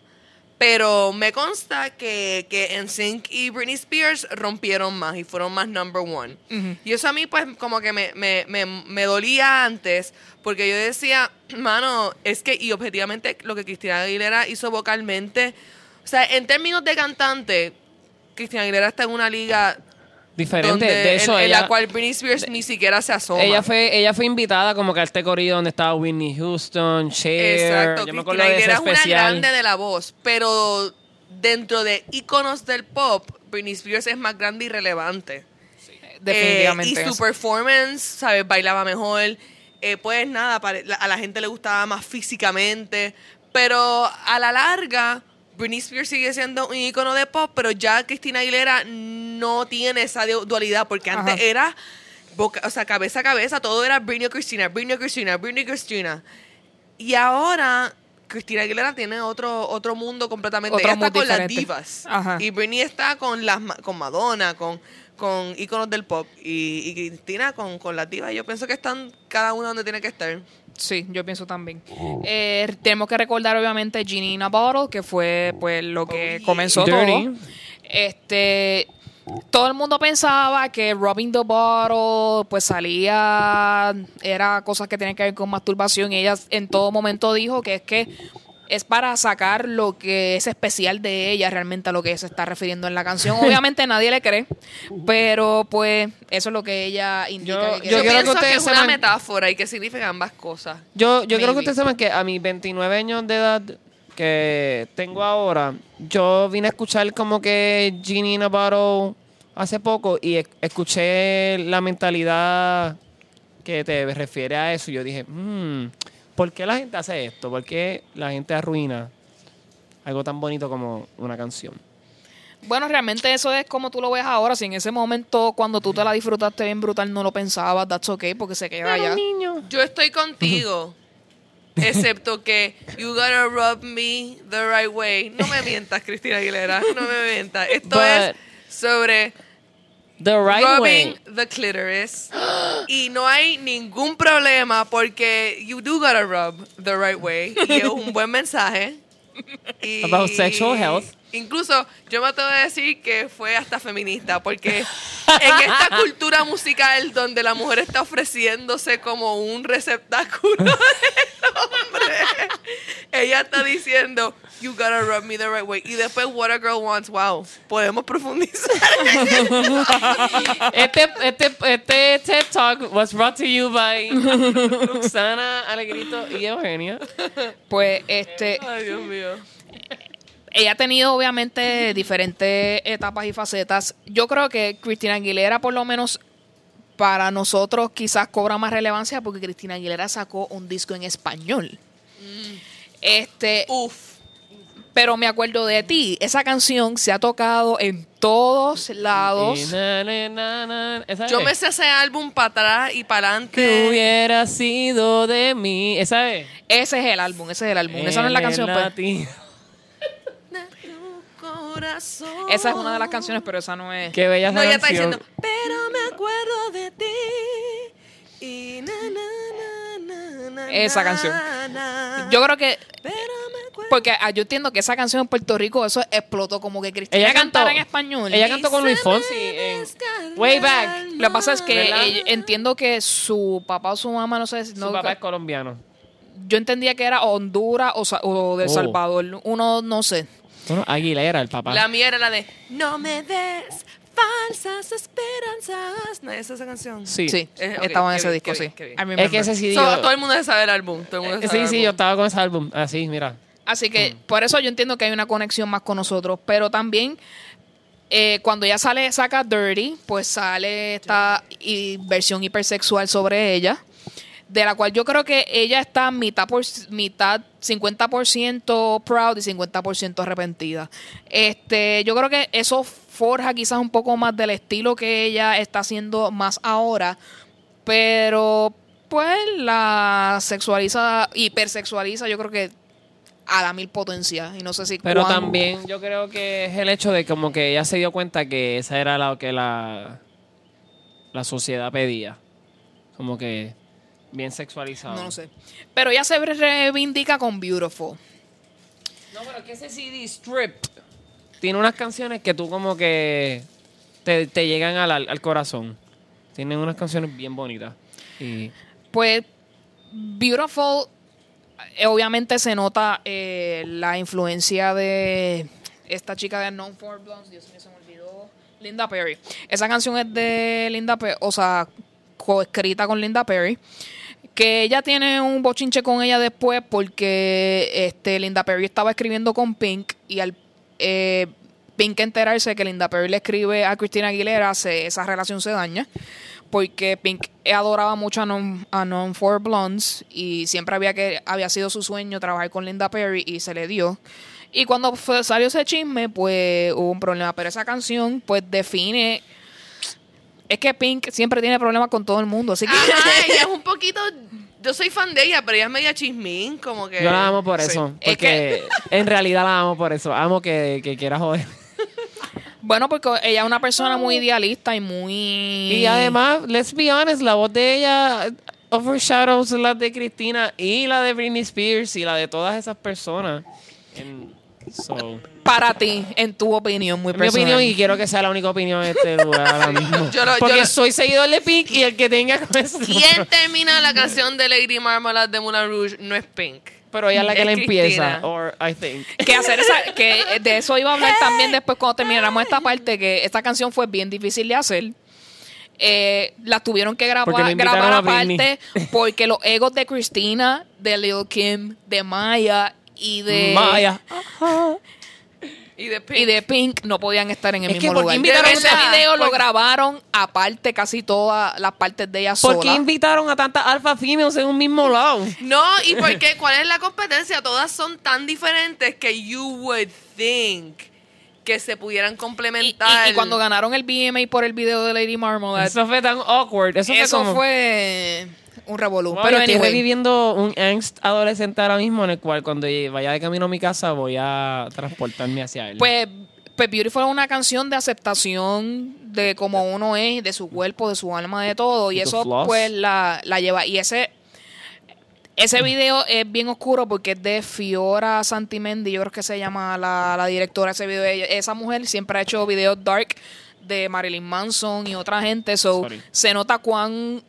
S3: Pero me consta que, que NSYNC y Britney Spears rompieron más y fueron más number one. Y eso a mí, pues, como que me, me, me, me dolía antes, porque yo decía, mano, es que, y objetivamente, lo que Cristina Aguilera hizo vocalmente, o sea, en términos de cantante, Cristina Aguilera está en una liga
S2: Diferente.
S3: donde,
S2: de hecho,
S3: en, en
S2: ella,
S3: la cual Britney Spears ni siquiera se asoma.
S2: ella fue ella fue invitada como que a este corrido donde estaba Whitney Houston, Cher.
S3: Exacto,
S2: Yo me acuerdo de ese
S3: una grande de la voz, pero dentro de íconos del pop, Britney Spears es más grande y relevante.
S1: Definitivamente.
S3: Eh, y su
S1: eso.
S3: performance, ¿sabes? Bailaba mejor. Eh, pues nada, a la gente le gustaba más físicamente. Pero a la larga, Britney Spears sigue siendo un ícono de pop, pero ya Cristina Aguilera no tiene esa du- dualidad, porque antes
S1: Ajá.
S3: era, boca- o sea, cabeza a cabeza, todo era Britney o Cristina, Britney o Cristina, Britney o Cristina. Y ahora Cristina Aguilera tiene otro otro mundo completamente.
S1: Otro
S3: Ella está con las
S1: diferente.
S3: divas.
S1: Ajá.
S3: Y Britney está con las con Madonna, con con íconos del pop y, y Cristina con, con las divas. Yo pienso que están cada una donde tiene que estar.
S1: Sí, yo pienso también. Eh, tenemos que recordar, obviamente, Ginny in a Bottle, que fue pues lo que
S3: Oh, yeah.
S1: comenzó
S2: Dirty.
S1: todo. Este, todo el mundo pensaba que Robbing the Bottle, pues salía, era cosas que tenían que ver con masturbación. Y ella en todo momento dijo que es que es para sacar lo que es especial de ella, realmente a lo que se está refiriendo en la canción. Obviamente nadie le cree, pero pues eso es lo que ella indica.
S2: Yo-
S1: que
S2: yo que
S3: pienso que,
S2: ustedes
S3: es una metáfora y que significa ambas cosas.
S2: Yo, yo creo que ustedes saben que a mis 29 años de edad que tengo ahora, yo vine a escuchar como que Ginny in a Bottle hace poco y e- escuché la mentalidad que te refiere a eso. Y yo dije, "Mm, ¿por qué la gente hace esto? ¿Por qué la gente arruina algo tan bonito como una canción?
S1: Bueno, realmente eso es como tú lo ves ahora. Si en ese momento, cuando tú te la disfrutaste bien brutal, no lo pensabas, that's okay, porque se queda allá.
S2: niño.
S3: Yo estoy contigo. Excepto que you gotta rub me the right way. No me mientas, Cristina Aguilera. No me mientas. Esto
S2: But-
S3: es sobre
S2: The right
S3: rubbing
S2: way.
S3: the clitoris. y no hay ningún problema porque you do gotta rub the right way. Y es un buen mensaje. Y
S2: About sexual health.
S3: Incluso yo me atrevo a decir que fue hasta feminista, porque en esta cultura musical donde la mujer está ofreciéndose como un receptáculo del hombre, ella está diciendo, you gotta rub me the right way. Y después, what a girl wants, wow, podemos profundizar.
S2: Este, este, este TED Talk was brought to you by Luxana Alegrito y Eugenia.
S1: Pues este,
S3: Ay, Dios mío.
S1: Ella ha tenido obviamente diferentes etapas y facetas. Yo creo que Cristina Aguilera, por lo menos para nosotros, quizás cobra más relevancia porque Cristina Aguilera sacó un disco en español. Este,
S3: Uf.
S1: pero me acuerdo de ti. Esa canción se ha tocado en todos lados.
S2: Y na, na, na, na. ¿Esa
S3: Yo
S2: es?
S3: me sé ese álbum para atrás y para
S2: Que
S3: adelante.
S2: hubiera sido de mí. ¿Esa es?
S1: Ese es el álbum, ese es el álbum. Esa no es la canción, pues.
S3: Corazón.
S1: Esa es una de las canciones, pero esa no es.
S2: Qué bella
S3: No,
S2: esa
S3: ella está
S2: canción.
S3: diciendo, pero me acuerdo de ti. Y na, na, na, na, na,
S1: Esa canción.
S3: na.
S1: Yo creo que
S3: Pero me acuerdo.
S1: Porque ah, yo entiendo que esa canción en Puerto Rico, eso explotó como que Cristina
S2: Ella cantó,
S1: cantara en español.
S2: ella cantó con Luis Fonsi en Way Back.
S1: Lo que pasa es que
S2: ¿Verdad?
S1: ella- entiendo que su papá o su mamá, no sé, si-
S2: Su
S1: no,
S2: papá es colombiano.
S1: yo entendía que era Honduras o, sa- o de
S2: Oh.
S1: Salvador. Uno, no sé.
S2: Bueno, Aguilera, el papá.
S3: La mía era la de No me des falsas esperanzas. ¿No es esa canción?
S2: Sí.
S1: Sí,
S3: Eh, ok,
S1: estaba en
S3: qué
S1: ese
S3: bien,
S1: disco,
S3: qué
S1: sí.
S3: bien, qué bien.
S1: I remember.
S2: Es que ese sí
S3: So,
S2: yo-
S3: todo el mundo debe saber el álbum. Todo el mundo debe
S2: Eh, Sí,
S3: el
S2: sí, yo estaba con ese álbum. Así, mira.
S1: Así que por eso yo entiendo que hay una conexión más con nosotros. Pero también, eh, cuando ella sale, saca Dirty, pues sale esta y- versión hipersexual sobre ella. De la cual yo creo que ella está mitad por mitad 50% proud y 50% arrepentida. Este, yo creo que eso forja quizás un poco más del estilo que ella está haciendo más ahora, pero pues la sexualiza, hipersexualiza, yo creo que a la mil potencia y no sé si
S2: Pero también yo creo que es el hecho de como que ella se dio cuenta que esa era lo que la, la sociedad pedía. Como que bien sexualizado.
S1: no lo sé. Pero ella se reivindica con Beautiful.
S2: No, pero que ese CD Stripped tiene unas canciones que tú como que te, te llegan al, al corazón. Tienen unas canciones bien bonitas. Y
S1: Pues Beautiful, eh, obviamente se nota eh, la influencia de esta chica de Known for Blondes, Dios mío, se me olvidó, Linda Perry. Esa canción es de Linda Perry, o sea, coescrita con Linda Perry. Que ella tiene un bochinche con ella después porque este Linda Perry estaba escribiendo con Pink y al eh, Pink enterarse que Linda Perry le escribe a Christina Aguilera, se- esa relación se daña porque Pink adoraba mucho a Non, a Non for Blondes y siempre había que había sido su sueño trabajar con Linda Perry y se le dio. Y cuando salió ese chisme, pues hubo un problema. Pero esa canción, pues define. Es que Pink siempre tiene problemas con todo el mundo, así que.
S3: Ajá, ella es un poquito. Yo soy fan de ella, pero ella es media chismín, como que.
S2: yo la amo por
S1: sí.
S2: eso.
S1: Es
S2: Porque en realidad la amo por eso. Amo que, que quiera joder.
S1: Bueno, porque ella es una persona muy idealista y muy.
S2: Y además, let's be honest, la voz de ella overshadows la de Cristina y la de Britney Spears y la de todas esas personas. En- so,
S1: Para ti, en tu opinión, muy
S2: mi
S1: personal.
S2: opinión y quiero que sea la única opinión en este lugar ahora mismo.
S3: Yo lo- yo
S2: Porque
S3: lo-
S2: soy seguidor de Pink y el que tenga con eso.
S3: ¿Quién termina la canción de Lady Marmalade de Moulin Rouge? No es Pink.
S2: Pero ella es la que
S3: Es
S2: la empieza.
S3: Cristina.
S2: Or I think.
S1: que hacer esa que de eso iba a hablar también después cuando termináramos esta parte que esta canción fue bien difícil de hacer eh, la tuvieron que grabar, grabar aparte porque los egos de Christina, de Lil Kim, de Maya y de
S2: Maya.
S3: Y de Pink.
S1: y de Pink no podían estar en el
S2: Es que
S1: mismo
S2: ¿por qué
S1: lugar.
S2: invitaron
S1: Ese
S3: a-
S1: video lo grabaron aparte casi todas las partes de ella
S2: ¿Por qué
S1: sola.
S2: invitaron a tantas alfa females en un mismo lado?
S3: No, y porque cuál es la competencia, todas son tan diferentes que you would think que se pudieran
S1: Y,
S3: complementar.
S1: y- y cuando ganaron el BMA por el video de Lady Marmalade,
S2: Eso fue tan awkward. Eso,
S1: eso,
S2: fue como...
S1: fue un revolú. Pero
S2: estoy
S1: anyway,
S2: reviviendo un angst adolescente ahora mismo en el cual cuando vaya de camino a mi casa voy a transportarme hacia él.
S1: Pues, pues Beautiful es una canción de aceptación de cómo uno es, de su cuerpo, de su alma, de todo. Y eso pues la, la lleva. Y ese ese video es bien oscuro porque es de Fiora Santimendi, yo creo que se llama la, la directora de ese video. Esa mujer siempre ha hecho videos dark de Marilyn Manson y otra gente. So,
S2: Sorry.
S1: se nota cuán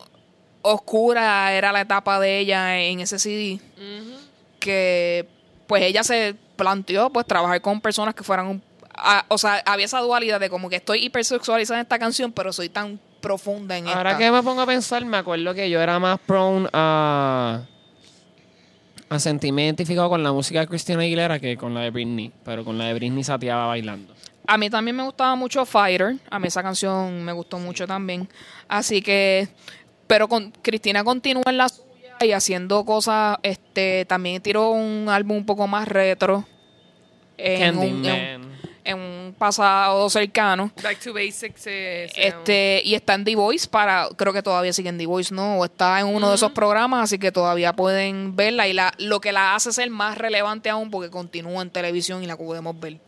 S1: oscura era la etapa de ella en ese CD que pues ella se planteó pues trabajar con personas que fueran un, a- o sea había esa dualidad de como que estoy hipersexualizada en esta canción pero soy tan profunda en
S2: ahora
S1: esta
S2: que me pongo a pensar, me acuerdo que yo era más prone a, a sentirme identificado con la música de Christina Aguilera que con la de Britney. Pero con la de Britney sateaba bailando.
S1: a mí también me gustaba mucho Fighter a mí esa canción me gustó mucho también así que pero con Cristina continúa en la suya y haciendo cosas este también tiró un álbum un poco más retro en un, en un-
S2: Candyman.
S1: en un pasado cercano
S3: Back to Basics. eh.
S1: Este, y está en The Voice para, creo que todavía sigue en The Voice, ¿no? O está en uno de esos programas, así que todavía pueden verla. Y la, lo que la hace ser más relevante aún porque continúa en televisión y la podemos ver.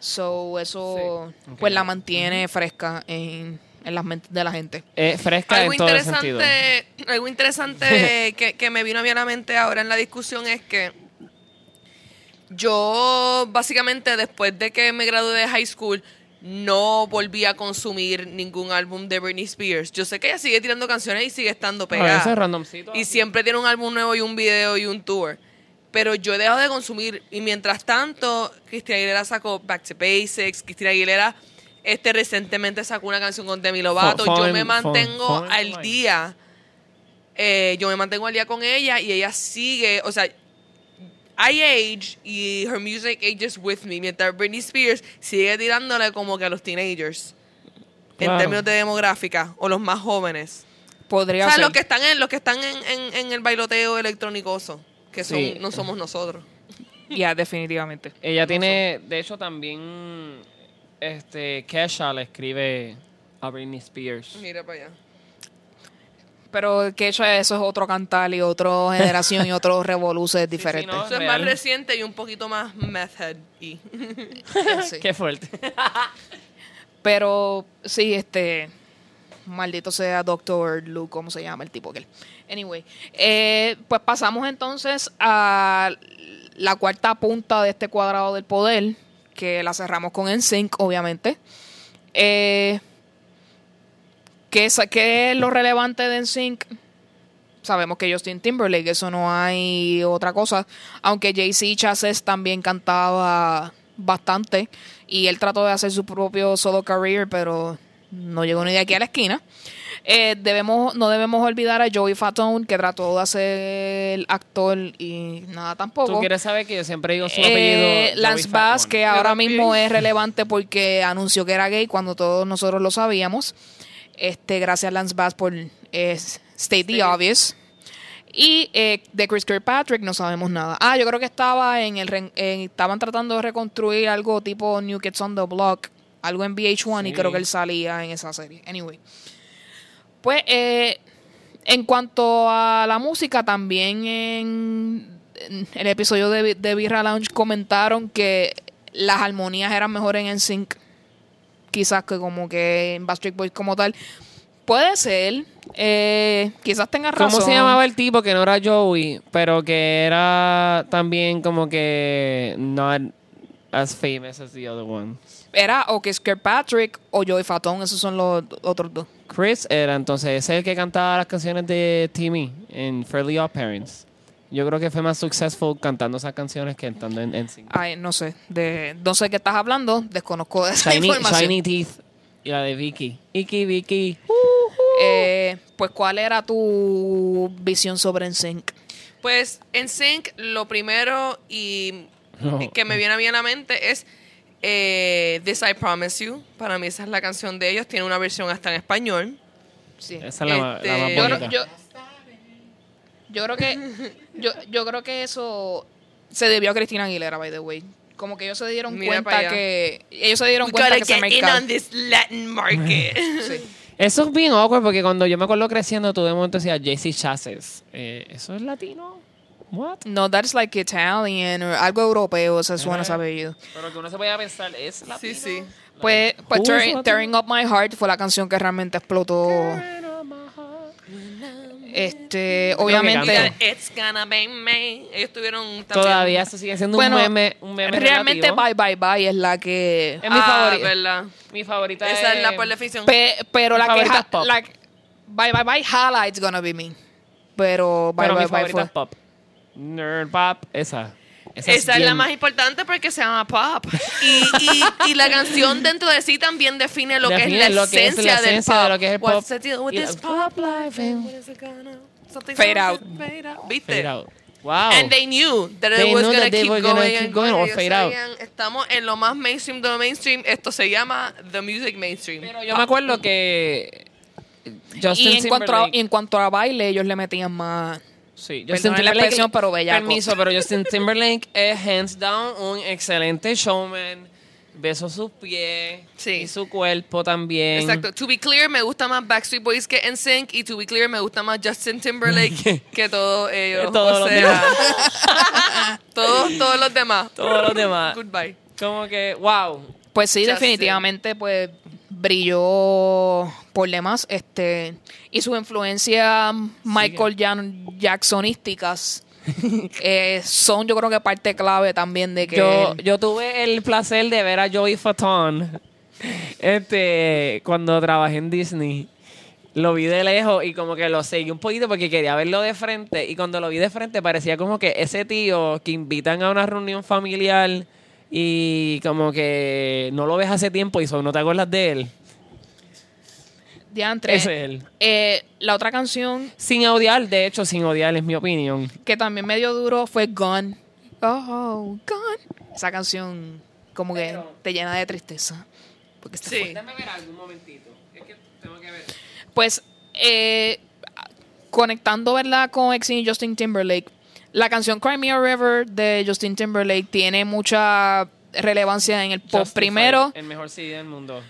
S1: So, eso pues la mantiene fresca en, en las mentes de la gente.
S2: Eh, fresca
S3: algo
S2: en todo el sentido.
S3: interesante, algo interesante que, que me vino a mí a la mente ahora en la discusión es que yo básicamente después de que me gradué de high school no volví a consumir ningún álbum de Britney Spears. Yo sé que ella sigue tirando canciones y sigue estando pegada.
S2: veces randomcito.
S3: Y siempre tiene un álbum nuevo y un video y un tour. Pero yo he dejado de consumir. Y mientras tanto, Cristina Aguilera sacó Back to Basics. Cristina Aguilera este recientemente sacó una canción con Demi Lovato. Yo me mantengo al día. Eh, yo me mantengo al día con ella y ella sigue. O sea, I age y her music ages with me. Mientras Britney Spears sigue tirándole como que a los teenagers. En términos de demográfica. O los más jóvenes.
S1: Podría
S3: O sea,
S1: ser.
S3: los que están en, los que están en, en, en el bailoteo electrónicoso, que son,
S2: Sí.
S3: no somos nosotros.
S1: Ya, definitivamente.
S2: Ella tiene, de hecho, también este Kesha le escribe a Britney Spears.
S3: Mira para allá.
S1: Pero que eso, eso es otro cantal y otra generación y otro revoluce diferente.
S2: no.
S3: Eso es
S2: real.
S3: más reciente y un poquito más method y
S1: Sí.
S2: Qué fuerte.
S1: Pero sí, este. Maldito sea Doctor Luke, ¿cómo se llama el tipo aquel? Anyway, eh, pues pasamos entonces a la cuarta punta de este cuadrado del poder, que la cerramos con NSYNC, obviamente. Eh, ¿qué, es, ¿Qué es lo relevante de NSYNC? Sabemos que Justin Timberlake, eso no hay otra cosa. Aunque Jay-Z Chasez también cantaba bastante. Y él trató de hacer su propio solo career, pero no llegó ni de aquí a la esquina. Eh, debemos, no debemos olvidar a Joey Fatone, que trató de hacer actor y nada tampoco.
S2: Tú quieres saber que yo siempre digo su
S1: Eh,
S2: apellido.
S1: Lance
S2: Joey
S1: Bass,
S2: Fatone.
S1: que ahora mismo es relevante porque anunció que era gay cuando todos nosotros lo sabíamos. Este, gracias Lance Bass por eh, State the
S3: Sí.
S1: Obvious. Y eh, de Chris Kirkpatrick no sabemos nada. Ah, yo creo que estaba en el re- en- estaban tratando de reconstruir algo tipo New Kids on the Block, algo en VH1 y creo que él salía en esa serie. Anyway. Pues eh, en cuanto a la música, también en, en el episodio de, de Birra Lounge comentaron que las armonías eran mejores en NSYNC, quizás que como que en Backstreet Boys como tal. Puede ser, eh, quizás tenga razón.
S2: ¿Cómo se llamaba el tipo que no era Joey, pero que era también como que not as famous as the other one?
S1: Era o que Kirkpatrick o Joey Fatone, esos son los otros dos.
S2: Chris era entonces ese es el que cantaba las canciones de Timmy en Fairly Odd Parents. Yo creo que fue más successful cantando esas canciones que estando en NSYNC.
S1: Ay, no sé, de, no sé qué estás hablando, desconozco de esa
S2: Shiny,
S1: información.
S2: Shiny Teeth y la de Vicky. Vicky, Vicky.
S1: Eh, pues, ¿cuál era tu visión sobre NSYNC?
S3: Pues en Sync lo primero y
S2: No.
S3: que me viene a mí a la mente es eh, This I Promise You. Para mí esa es la canción de ellos. Tiene una versión hasta en español.
S1: Sí.
S2: Esa es la, más
S3: Este,
S1: Yo creo, yo, yo creo que yo, yo creo que eso se debió a Cristina Aguilera, by the way. Como que ellos se dieron
S3: Mira
S1: cuenta que ellos se dieron
S3: We
S1: cuenta que
S3: get in
S1: mercado.
S3: on this Latin market.
S1: Sí.
S2: Eso es bien awkward porque cuando yo me acuerdo creciendo, tú de momento decías JC Chassis. Eh, ¿Eso es latino? What?
S1: No, that's like Italian o algo europeo, se suena ese
S2: Ajá.
S1: apellido.
S2: Pero que uno se podía pensar, ¿es latino?
S3: sí, sí.
S1: Pues, pues Tearing? Tearing Up My Heart fue la canción que realmente explotó. Este, obviamente.
S3: It's gonna be me. Ellos tuvieron también-
S2: Todavía eso sigue siendo
S1: Bueno,
S2: un meme, un meme
S1: realmente
S2: relativo.
S1: Bye Bye Bye es la que.
S2: Es mi
S3: Ah,
S2: favorita.
S3: verdad.
S2: Mi favorita
S3: Esa es
S2: es
S3: la por definición.
S1: Pe- pero
S2: Mi
S1: la que.
S2: es pop.
S1: la- Bye Bye Bye Highlight's Gonna Be Me. Pero Bye
S2: Pero mi
S1: Bye Bye
S2: favorita
S1: fue.
S2: es pop. Nerd pop, esa.
S3: Esa es la
S2: bien-
S3: más importante porque se llama pop. Y, y, y la canción dentro de sí también define lo que es
S2: Define
S3: la
S2: lo que es la
S3: esencia del
S2: esencia
S3: pop.
S2: de lo que es el
S3: What's
S2: pop.
S3: the deal with this pop life? and what is it gonna- something
S1: Fade out.
S3: Fade out. ¿Viste?
S2: Fade out. Wow.
S3: And they knew that
S2: They
S3: it was
S2: that they
S3: keep
S2: were gonna
S3: going
S2: keep
S3: and
S2: going or fade out.
S3: Estamos en lo más mainstream de lo mainstream. Esto se llama the music mainstream.
S2: Pero yo me acuerdo que Justin
S1: Y en cuanto, a, en cuanto a baile, ellos le metían más.
S2: Sí,
S1: Perdón la expresión, pero bellaco.
S2: Permiso, pero Justin Timberlake es hands down un excelente showman. Beso sus pies
S3: Sí.
S2: y su cuerpo también.
S3: Exacto. To be clear, me gusta más Backstreet Boys que NSYNC y to be clear, me gusta más Justin Timberlake que todos ellos.
S2: Que todos
S3: o
S2: los
S3: sea, todos, todos los demás.
S2: Todos los demás.
S3: Goodbye.
S2: Como que, wow.
S1: Pues sí,
S3: Justin.
S1: definitivamente, pues brilló por demás. Este, y sus influencias Michael Jan- Jacksonísticas eh, son, yo creo que parte clave también de que.
S2: Yo, yo tuve el placer de ver a Joey Fatone este, cuando trabajé en Disney. Lo vi de lejos y como que lo seguí un poquito porque quería verlo de frente. Y cuando lo vi de frente parecía como que ese tío que invitan a una reunión familiar y como que no lo ves hace tiempo y solo no te acuerdas de él.
S1: diantre,
S2: Ese es él.
S1: eh, la otra canción
S2: Sin odiar, de hecho, sin odiar es mi opinión.
S1: que también medio duro fue Gone. Oh, Gone. Esa canción como que te llena de tristeza. Porque está
S3: Sí.
S2: Déjame ver algo un momentito. Es que tengo que ver.
S1: Pues eh, conectando, ¿verdad? Con Exy y Justin Timberlake. La canción Cry Me a River de Justin Timberlake tiene mucha relevancia en el pop. Primero,
S2: El mejor CD del mundo.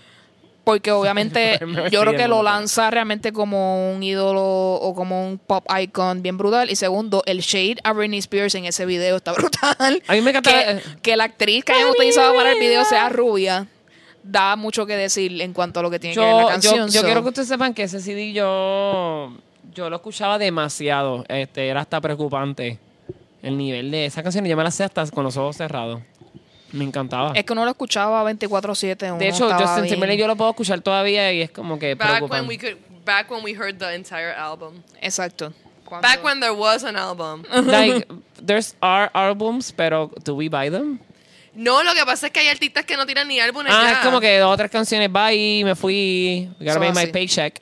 S1: porque obviamente yo creo que lo lanza realmente como un ídolo o como un pop icon bien brutal. Y segundo, el shade a Britney Spears en ese video está brutal.
S2: A mí me encanta-
S1: Que, que la actriz que hayan utilizado para el video sea rubia. Da mucho que decir en cuanto a lo que tiene que ver la canción.
S2: yo, yo
S1: so.
S2: quiero que ustedes sepan que ese CD yo, yo lo escuchaba demasiado. Este, era hasta preocupante. El nivel de esa canción, yo me la sé hasta con los ojos cerrados. Me encantaba.
S1: Es que uno lo escuchaba 24-7. uno
S2: de hecho, Justin Timberlake yo lo puedo escuchar todavía y es como que
S3: Back when we could, back when we heard the entire album.
S1: Exacto. Cuando-
S3: Back when there was an album.
S2: like, there's our albums, pero do we buy them?
S3: No, lo que pasa es que hay artistas que no tiran ni álbumes
S2: Ah,
S3: ya.
S2: es como que dos o tres canciones, bye, me fui, gotta
S1: Son
S2: make my paycheck.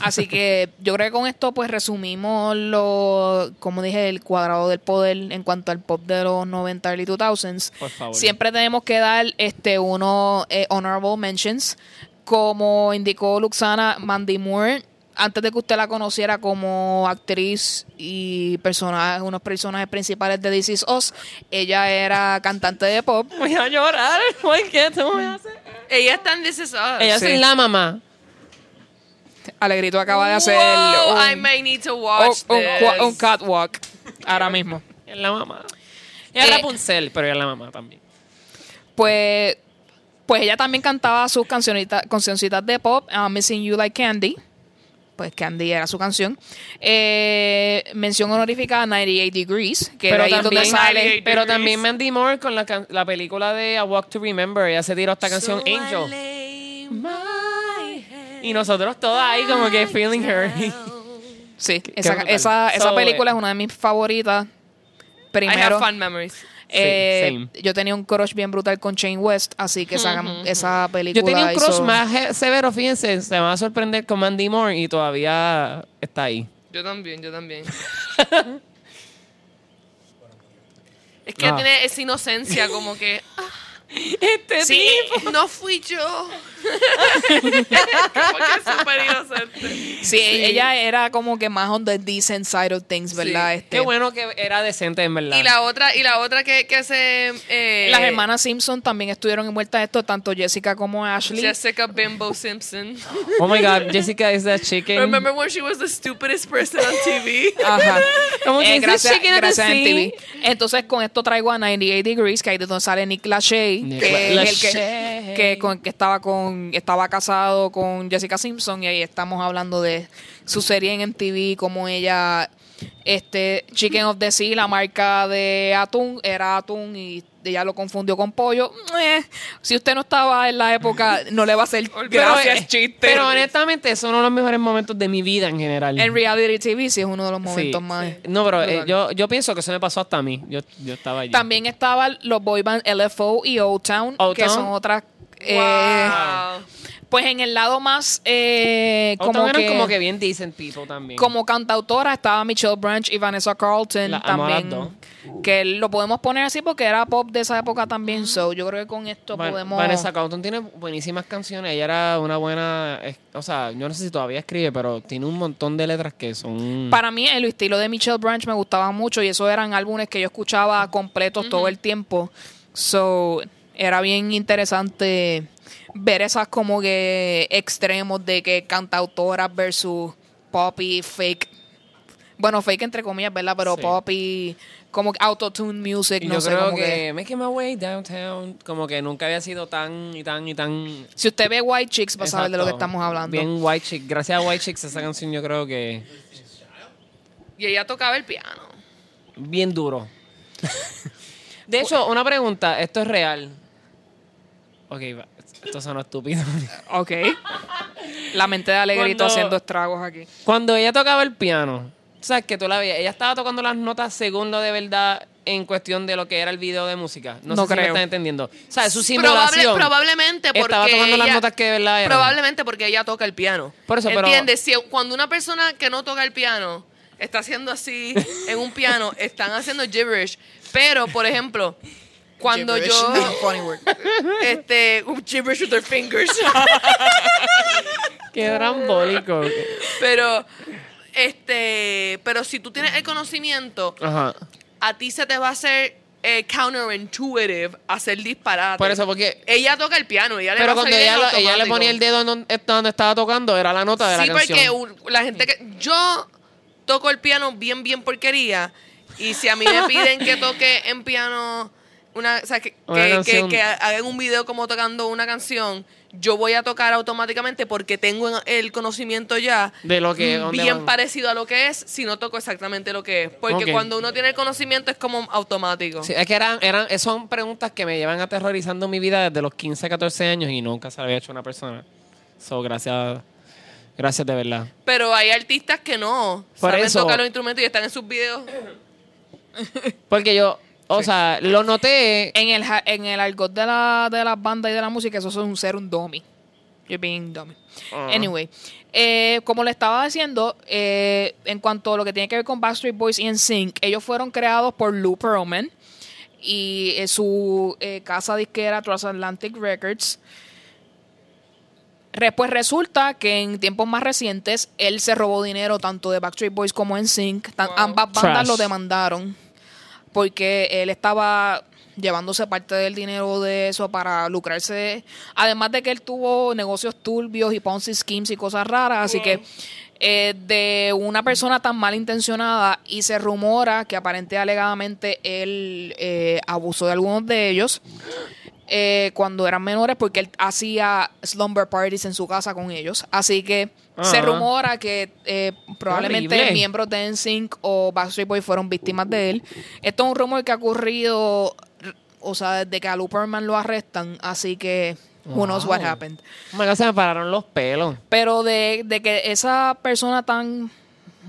S1: Así que yo creo que con esto pues resumimos lo, como dije, el cuadrado del poder en cuanto al pop de los 90 early 2000s.
S2: Por favor.
S1: Siempre tenemos que dar este unos eh, honorable mentions. Como indicó Luxana, Mandy Moore, antes de que usted la conociera como actriz y personaje, unos personajes principales de This Is Us, ella era cantante de pop.
S2: Voy a llorar, ¿por qué? ¿Tú me hacer?
S3: Ella está en This Is Us.
S2: Ella
S1: Sí.
S2: es la mamá.
S1: Alegrito acaba de hacer
S3: Whoa,
S1: un-
S3: I may need to
S1: un,
S3: watch
S1: un-
S3: this.
S1: un catwalk ahora mismo.
S2: Es la mamá. Ella es
S1: Eh,
S2: Rapunzel, pero ella es la mamá también.
S1: Pues, pues ella también cantaba sus cancioncitas, cancioncitas de pop, uh, Missing You Like Candy. Pues Candy era su canción. Eh, mención honorífica a 98 Degrees, que
S2: Pero
S1: era ahí donde
S2: también,
S1: sale.
S3: 98
S2: pero también Mandy Moore con la, can- la película de A Walk to Remember. Ella se tiró esta canción
S3: So I
S2: Angel. Y nosotros todas ahí como que feeling her.
S1: Sí, esa, esa, esa
S2: So,
S1: película
S2: eh,
S1: es una de mis favoritas.
S3: I
S1: Primero,
S3: have fun memories.
S1: eh, yo tenía un crush bien brutal con Shane West, así que esa, esa película
S2: Yo tenía un crush
S1: hizo-
S2: más severo, fíjense, se me va a sorprender con Mandy Moore y todavía está ahí.
S3: Yo también, yo también. es que
S2: Ah.
S3: tiene esa inocencia como que... ah,
S2: Este
S3: sí, no fui yo. Como que es súper inocente.
S1: Sí, ella era como que más on the decent side of things, ¿verdad?
S3: Sí.
S1: Este,
S2: Qué bueno que era decente, en verdad.
S3: Y la otra, y la otra que, que hace... Eh,
S1: Las hermanas Simpson también estuvieron envueltas en esto, tanto Jessica como Ashley.
S3: Jessica Bimbo Simpson.
S2: Oh my God, Jessica is that chicken.
S3: Remember when she was the stupidest person on TV?
S1: Ajá.
S2: Como que
S1: Eh, gracias
S2: chicken
S1: gracias a. MTV. Entonces, con esto traigo a 98 Degrees, que ahí de donde sale Nick Lachey,
S2: Nick
S1: que
S2: La-
S1: es el que, Que, con, que estaba con estaba casado con Jessica Simpson y ahí estamos hablando de su serie en MTV, como ella este Chicken of the Sea, la marca de atún, era atún y ella lo confundió con pollo. Eh, si usted no estaba en la época, no le va a hacer
S3: Pero,
S1: gracias chiste.
S2: Pero honestamente, son uno de los mejores momentos de mi vida en general.
S1: en reality TV sí es uno de los
S2: Sí.
S1: momentos más.
S2: No, pero eh, yo, yo pienso que eso me pasó hasta a mí. Yo, yo estaba allí.
S1: También estaban los boy band LFO y Old Town,
S2: Old
S1: que son otras. Eh,
S3: wow.
S1: Pues en el lado más eh, como, que,
S2: como que bien decent people también.
S1: como cantautora estaba Michelle Branch y Vanessa Carlton
S2: La amo a las
S1: también. Que lo podemos poner así porque era pop de esa época también. So yo creo que con esto podemos.
S2: Vanessa Carlton tiene buenísimas canciones. Ella era una buena. O sea, yo no sé si todavía escribe, pero tiene un montón de letras que son.
S1: Para mí el estilo de Michelle Branch me gustaba mucho y esos eran álbumes que yo escuchaba completos todo el tiempo. So era bien interesante ver esas como que extremos de que cantautoras versus pop y fake. Bueno, fake entre comillas, ¿verdad? Pero
S2: Sí.
S1: pop y como que autotune music,
S2: Y
S1: no
S2: yo
S1: sé,
S2: creo
S1: como
S2: que,
S1: que...
S2: Making My Way Downtown, como que nunca había sido tan y tan y tan.
S1: Si usted ve White Chicks va a saber de lo que estamos hablando.
S2: Bien White Chick. Gracias a White Chicks, esa canción yo creo que.
S3: Y ella tocaba el piano.
S2: Bien duro. De hecho, una pregunta. Esto es real. Ok, esto suena estúpido.
S1: Ok. La mente de Alegrito
S2: Cuando-
S1: haciendo estragos aquí.
S2: Cuando ella tocaba el piano, ¿sabes que tú la veías? Ella estaba tocando las notas según lo de verdad en cuestión de lo que era el video de música. No,
S1: No
S2: sé si me estás entendiendo. ¿Sabes? Su
S3: Probable-
S2: simulación.
S3: probablemente porque
S2: Estaba tocando las
S3: ella-
S2: notas que de verdad eran.
S3: Probablemente porque ella toca el piano.
S2: Por eso, pero-
S3: ¿Entiendes? Si cuando una persona que no toca el piano está haciendo así en un piano, están haciendo gibberish. Pero, por ejemplo, cuando
S1: Gibberish.
S3: yo...
S1: Funny word.
S3: Este, un gibberish with their fingers.
S2: Qué drambólico.
S3: Pero Este, pero si tú tienes el conocimiento,
S2: Ajá.
S3: a ti se te va a hacer eh, counterintuitive hacer disparate.
S2: Por eso, porque.
S3: ella toca el piano, ella le
S2: Pero
S3: a
S2: cuando ella, lo- ella le ponía el dedo en donde, donde estaba tocando, era la nota de la
S3: Sí,
S2: canción.
S3: porque un- la gente que yo toco el piano bien bien porquería y si a mí me piden que toque en piano una, o sea, que,
S2: Una
S3: que, que,
S2: canción.
S3: que hagan un video como tocando una canción, yo voy a tocar automáticamente porque tengo en- el conocimiento ya
S2: De lo que-
S3: mm, bien parecido a lo que es, si no toco exactamente lo que es, porque cuando uno tiene el conocimiento es como automático.
S2: Sí, es que eran, eran, son preguntas que me llevan aterrorizando mi vida desde los 15, 14 años y nunca se había hecho una persona. So, gracias. Gracias de verdad.
S3: Pero hay artistas que no
S2: Por
S3: saben
S2: eso-
S3: tocar los instrumentos y están en sus videos.
S2: Porque yo, o sea, lo noté.
S1: En el, en el argot de, la, de las bandas y de la música, eso es un ser un dummy. You're being dummy.
S2: Ajá.
S1: Anyway, eh, como le estaba diciendo, eh, en cuanto a lo que tiene que ver con Backstreet Boys y NSYNC, ellos fueron creados por Lou Pearlman y eh, su eh, casa disquera Transatlantic Records. Re- Pues resulta que en tiempos más recientes él se robó dinero tanto de Backstreet Boys como. Tan-
S3: Wow.
S1: Ambas bandas
S2: Trash.
S1: lo demandaron porque él estaba llevándose parte del dinero de eso para lucrarse. Además de que él tuvo negocios turbios y Ponzi schemes y cosas raras, así que eh, de una persona tan malintencionada y se rumora que aparente alegadamente él eh, abusó de algunos de ellos eh, cuando eran menores porque él hacía slumber parties en su casa con ellos. Así que se rumora que eh, probablemente
S2: horrible.
S1: miembros de NSYNC o Backstreet Boys fueron víctimas de él. Esto es un rumor que ha ocurrido, o sea, desde que a Luperman lo arrestan, así que who knows what happened.
S2: God, se me pararon los pelos.
S1: Pero de, de que esa persona tan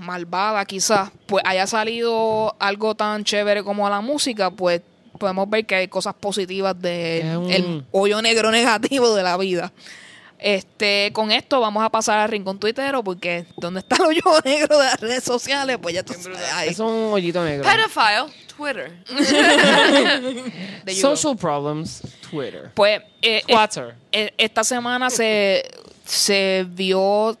S1: malvada quizás, pues haya salido algo tan chévere como la música, pues podemos ver que hay cosas positivas
S2: un-
S1: del hoyo negro negativo de la vida. Este, con esto vamos a pasar al rincón tuitero porque donde está el hoyo negro de las redes sociales, pues ya tú sabes.
S2: Es un hoyito negro.
S3: Pedophile, Twitter.
S2: Social problems, Twitter.
S1: Pues eh, eh,
S2: Twitter.
S1: eh, esta semana se, se vio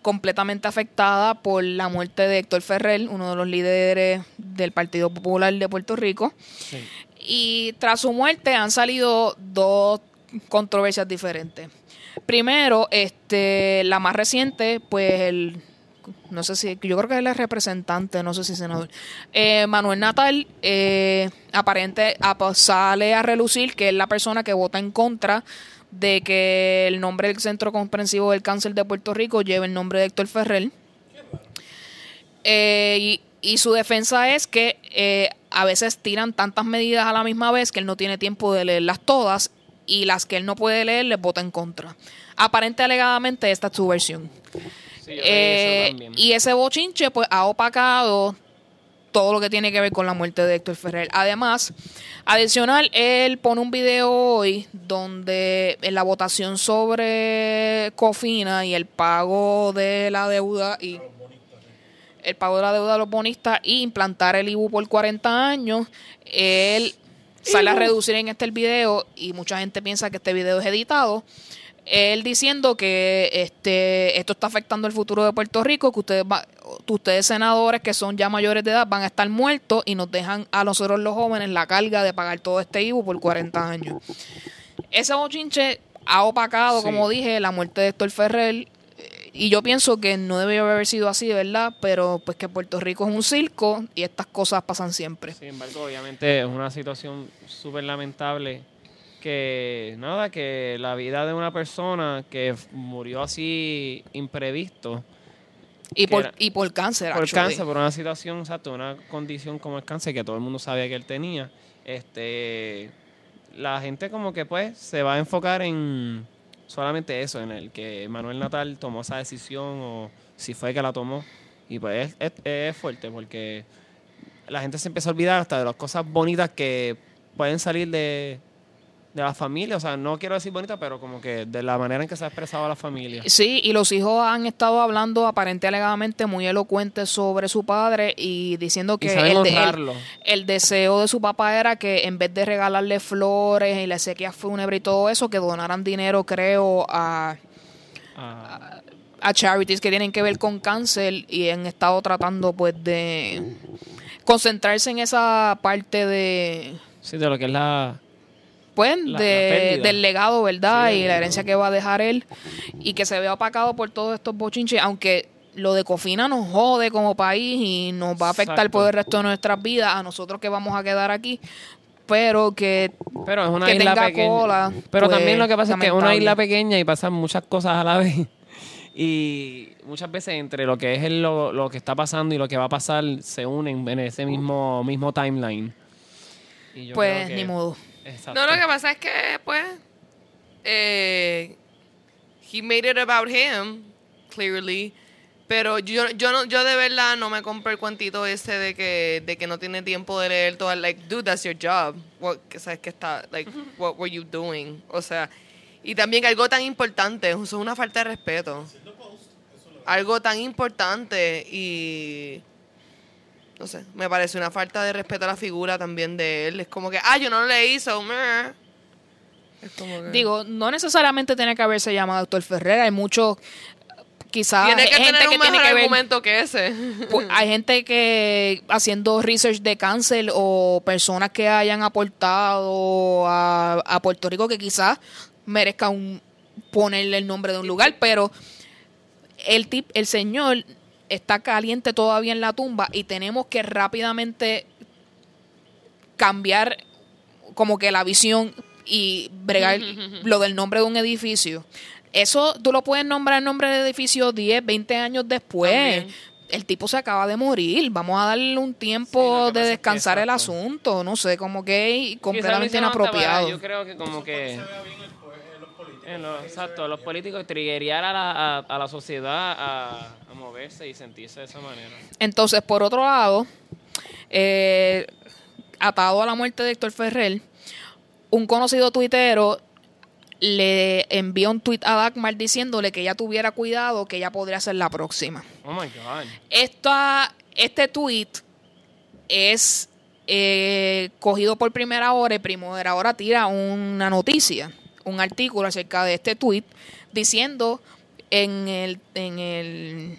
S1: completamente afectada por la muerte de Héctor Ferrer, uno de los líderes del Partido Popular de Puerto Rico.
S2: Sí.
S1: Y tras su muerte han salido dos controversias diferentes. Primero, este, la más reciente, pues el, no sé si, yo creo que él es representante, no sé si senador, eh, Manuel Natal, eh, aparente, apa- sale a relucir que es la persona que vota en contra de que el nombre del Centro Comprensivo del Cáncer de Puerto Rico lleve el nombre de Héctor Ferrer. Eh, y, y su defensa es que eh, a veces tiran tantas medidas a la misma vez que él no tiene tiempo de leerlas todas y las que él no puede leer les vota en contra. Aparente alegadamente esta es su versión.
S2: Sí,
S1: Eh, y ese bochinche pues ha opacado todo lo que tiene que ver con la muerte de Héctor Ferrer. Además, adicional, él pone un video hoy donde en la votación sobre Cofina y el pago de la deuda y el pago de la deuda de los bonistas y implantar el IBU por 40 años, él sale a reducir en este el video y mucha gente piensa que este video es editado. Él diciendo que este esto está afectando el futuro de Puerto Rico, que ustedes va- ustedes senadores que son ya mayores de edad van a estar muertos y nos dejan a nosotros los jóvenes la carga de pagar todo este IBU por 40 años. Ese bochinche ha opacado,
S2: Sí.
S1: como dije, la muerte de Héctor Ferrer. Y yo pienso que no debería haber sido así, ¿verdad? Pero pues que Puerto Rico es un circo y estas cosas pasan siempre.
S2: Sin embargo, obviamente es una situación súper lamentable que, nada, que la vida de una persona que murió así imprevisto
S1: Y por,
S2: era-
S1: y por cáncer,
S2: por
S1: actually.
S2: cáncer, por una situación, exacto, una condición como el cáncer que todo el mundo sabía que él tenía, este, la gente como que pues se va a enfocar en solamente eso, en el que Manuel Natal tomó esa decisión o si fue que la tomó. Y pues es, es- es fuerte porque la gente se empieza a olvidar hasta de las cosas bonitas que pueden salir de, de la familia. O sea, no quiero decir bonitas, pero como que de la manera en que se ha expresado la familia.
S1: Sí, y los hijos han estado hablando aparente alegadamente muy elocuentes sobre su padre y diciendo que el, de- el-
S2: honrarlo.
S1: el deseo de su papá era que en vez de regalarle flores y le sequías fúnebres y todo eso, que donaran dinero, creo, a,
S2: Ah,
S1: a charities que tienen que ver con cáncer y han estado tratando pues de concentrarse en esa parte de
S2: Sí, de lo que es la...
S1: pues
S2: La-
S1: de- del legado, ¿verdad?
S2: Sí,
S1: y la herencia que va a dejar él y que se vea opacado por todos estos bochinches, aunque lo de Cofina nos jode como país y nos va a afectar
S2: Exacto.
S1: por el resto de nuestras vidas, a nosotros que vamos a quedar aquí, pero que
S2: Pero es una
S1: Que
S2: isla
S1: tenga
S2: pequeña.
S1: cola,
S2: Pero
S1: pues,
S2: también lo que pasa es que es una isla pequeña y pasan muchas cosas a la vez. Y muchas veces entre lo que es el- lo, lo que está pasando y lo que va a pasar se unen en ese mismo, mismo timeline. Y yo
S1: pues
S2: creo que-
S1: ni modo.
S2: Exacto.
S3: No, lo que pasa es que, pues, eh, he made it about him, clearly. Pero yo, yo, no, yo de verdad no me compré el cuentito ese de que, de que no tiene tiempo de leer todo. Like, dude, that's your job. What, sabes que está, like, what were you doing? O sea, y también algo tan importante, eso es una falta de respeto. Algo tan importante y no sé, me parece una falta de respeto a la figura también de él. Es como que, ah, yo no leí, so, meh. Es como que...
S1: Digo, no necesariamente tiene que haberse llamado doctor Ferrer, hay muchos quizás
S3: tiene que
S1: hay gente
S3: tener
S1: que
S3: mejor
S1: tiene que ver
S3: que ese.
S1: Pues, hay gente que haciendo research de cáncer o personas que hayan aportado a, a Puerto Rico que quizás merezca un ponerle el nombre de un lugar, pero el tip, el señor está caliente todavía en la tumba y tenemos que rápidamente cambiar como que la visión y bregar lo del nombre de un edificio. Eso tú lo puedes nombrar el nombre del edificio 10, 20 años después.
S3: También.
S1: El tipo se acaba de morir. Vamos a darle un tiempo de
S2: es que
S1: descansar el asunto. No sé, como que completamente inapropiado.
S2: Yo creo que como que... En lo- exacto, los políticos triguear a la, a, a la sociedad a, a moverse y sentirse de esa manera.
S1: Entonces, por otro lado, eh, atado a la muerte de Héctor Ferrer, un conocido tuitero le envió un tuit a Dagmar diciéndole que ella tuviera cuidado, que ella podría ser la próxima.
S2: Oh my God.
S1: Esta, este tweet es eh, cogido por primera hora y primera hora tira una noticia, un artículo acerca de este tweet diciendo en el, en el,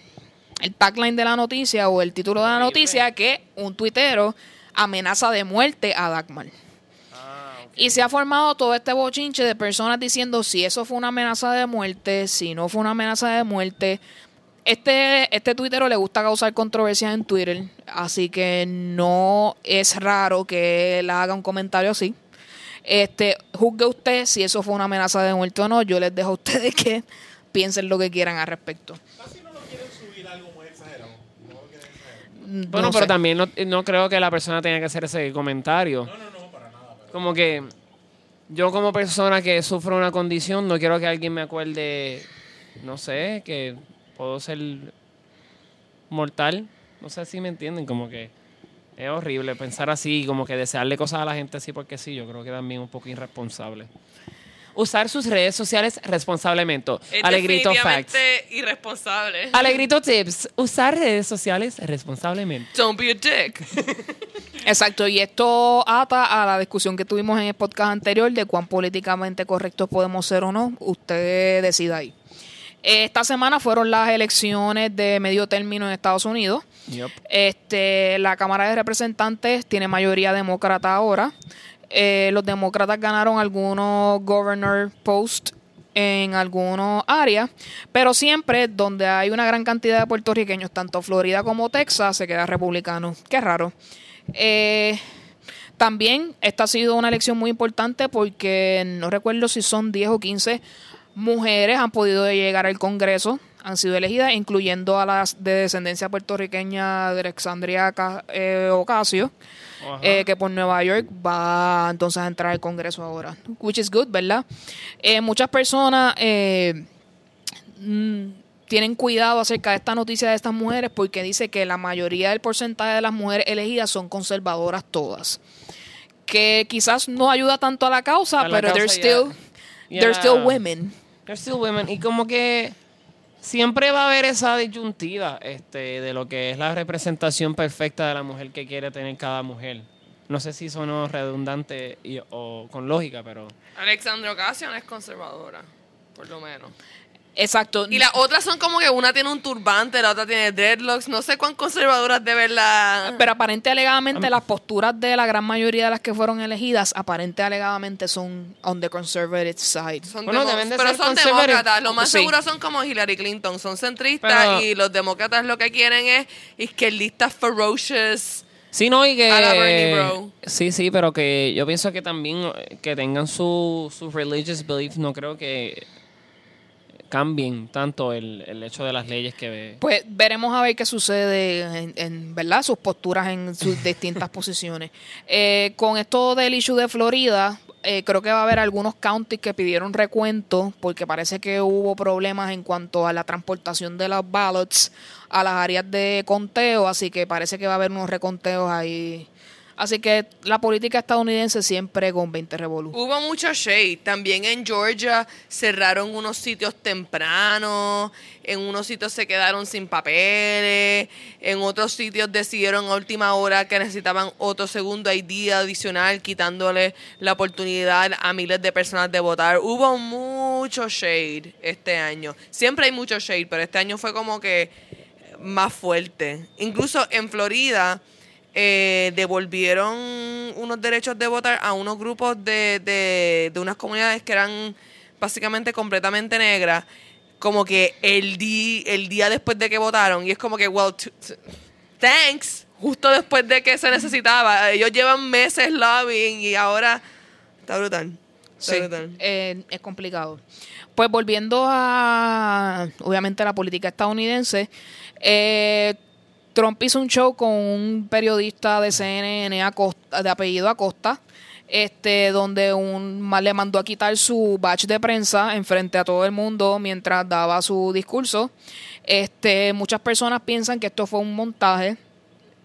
S1: el tagline de la noticia o el título de la noticia que un tuitero amenaza de muerte a Dagmar.
S2: Ah.
S1: Y se ha formado todo este bochinche de personas diciendo si eso fue una amenaza de muerte, si no fue una amenaza de muerte. Este, este tuitero le gusta causar controversias en Twitter, así que no es raro que él haga un comentario así. Este, juzgue usted si eso fue una amenaza de muerte o no. Yo les dejo a ustedes que piensen lo que quieran al respecto.
S2: Bueno,
S1: no
S2: pero
S1: sé.
S2: también no, no creo que la persona tenga que hacer ese comentario. No, no, no, para nada. Como que yo como persona que sufro una condición, no quiero que alguien me acuerde, no sé, que puedo ser mortal. No sé si me entienden, como que es horrible pensar así, como que desearle cosas a la gente así porque sí, yo creo que también un poco irresponsable. Usar sus redes sociales responsablemente.
S3: Es
S2: Alegrito facts.
S3: irresponsable.
S2: Alegrito tips. Usar redes sociales responsablemente.
S3: Don't be a dick.
S1: Exacto, y esto ata a la discusión que tuvimos en el podcast anterior de cuán políticamente correctos podemos ser o no. Usted decida ahí. Esta semana fueron las elecciones de medio término en Estados Unidos. Este, la Cámara de Representantes tiene mayoría demócrata ahora. Eh, los demócratas ganaron algunos governor post en algunas áreas, pero siempre donde hay una gran cantidad de puertorriqueños, tanto Florida como Texas, se queda republicano. Qué raro. Eh, también esta ha sido una elección muy importante porque no recuerdo si son 10 o 15 mujeres han podido llegar al Congreso, han sido elegidas, incluyendo a las de descendencia puertorriqueña de Alexandria eh, Ocasio, eh, que por Nueva York va entonces a entrar al Congreso ahora, which is good, ¿verdad? Eh, muchas personas eh, mm, tienen cuidado acerca de esta noticia de estas mujeres porque dice que la mayoría del porcentaje de las mujeres elegidas son conservadoras todas. Que quizás no ayuda tanto a la causa,
S2: A la
S1: pero they're
S2: causa ya-
S1: still, they're still women.
S2: They're still women. Y como que siempre va a haber esa disyuntiva este, de lo que es la representación perfecta de la mujer que quiere tener cada mujer. No sé si sonó redundante y- o con lógica, pero...
S3: Alexandra Ocasio es conservadora, por lo menos.
S1: Exacto.
S3: Y las otras son como que una tiene un turbante, la otra tiene dreadlocks. No sé cuán conservadoras de verdad.
S1: Pero aparente alegadamente las posturas de la gran mayoría de las que fueron elegidas, aparente alegadamente son on the conservative side.
S3: Son
S2: Bueno,
S3: demo-
S2: deben de
S3: pero
S2: ser
S3: son
S2: conservative.
S3: demócratas. Lo más
S1: Sí.
S3: seguro son como Hillary Clinton. Son centristas
S2: Pero-
S3: y los demócratas lo que quieren es izquierdistas ferocious.
S2: Sí, no, y que...
S3: A la Bernie, bro.
S2: Sí, sí, pero que yo pienso que también eh, que tengan su, su religious belief, no creo que cambien tanto el, el hecho de las leyes que...
S1: Pues veremos a ver qué sucede en, en, verdad sus posturas en sus distintas posiciones. Eh, con esto del issue de Florida, eh, creo que va a haber algunos counties que pidieron recuento porque parece que hubo problemas en cuanto a la transportación de los ballots a las áreas de conteo, así que parece que va a haber unos reconteos ahí. Así que la política estadounidense siempre con 20 revolú.
S3: Hubo mucho shade. También en Georgia cerraron unos sitios temprano. En unos sitios se quedaron sin papeles. En otros sitios decidieron a última hora que necesitaban otro segundo ID adicional, quitándole la oportunidad a miles de personas de votar. Hubo mucho shade este año. Siempre hay mucho shade, pero este año fue como que más fuerte. Incluso en Florida eh, devolvieron unos derechos de votar a unos grupos de, de, de unas comunidades que eran básicamente completamente negras, como que el, di, el día después de que votaron, y es como que, well, thanks, justo después de que se necesitaba. Ellos llevan meses lobbying y ahora está brutal. Está
S1: Sí,
S3: brutal.
S1: eh, es complicado. Pues volviendo a, obviamente, la política estadounidense, eh, Trump hizo un show con un periodista de CNN de apellido Acosta, este, donde un le mandó a quitar su badge de prensa enfrente a todo el mundo mientras daba su discurso. Este, muchas personas piensan que esto fue un montaje.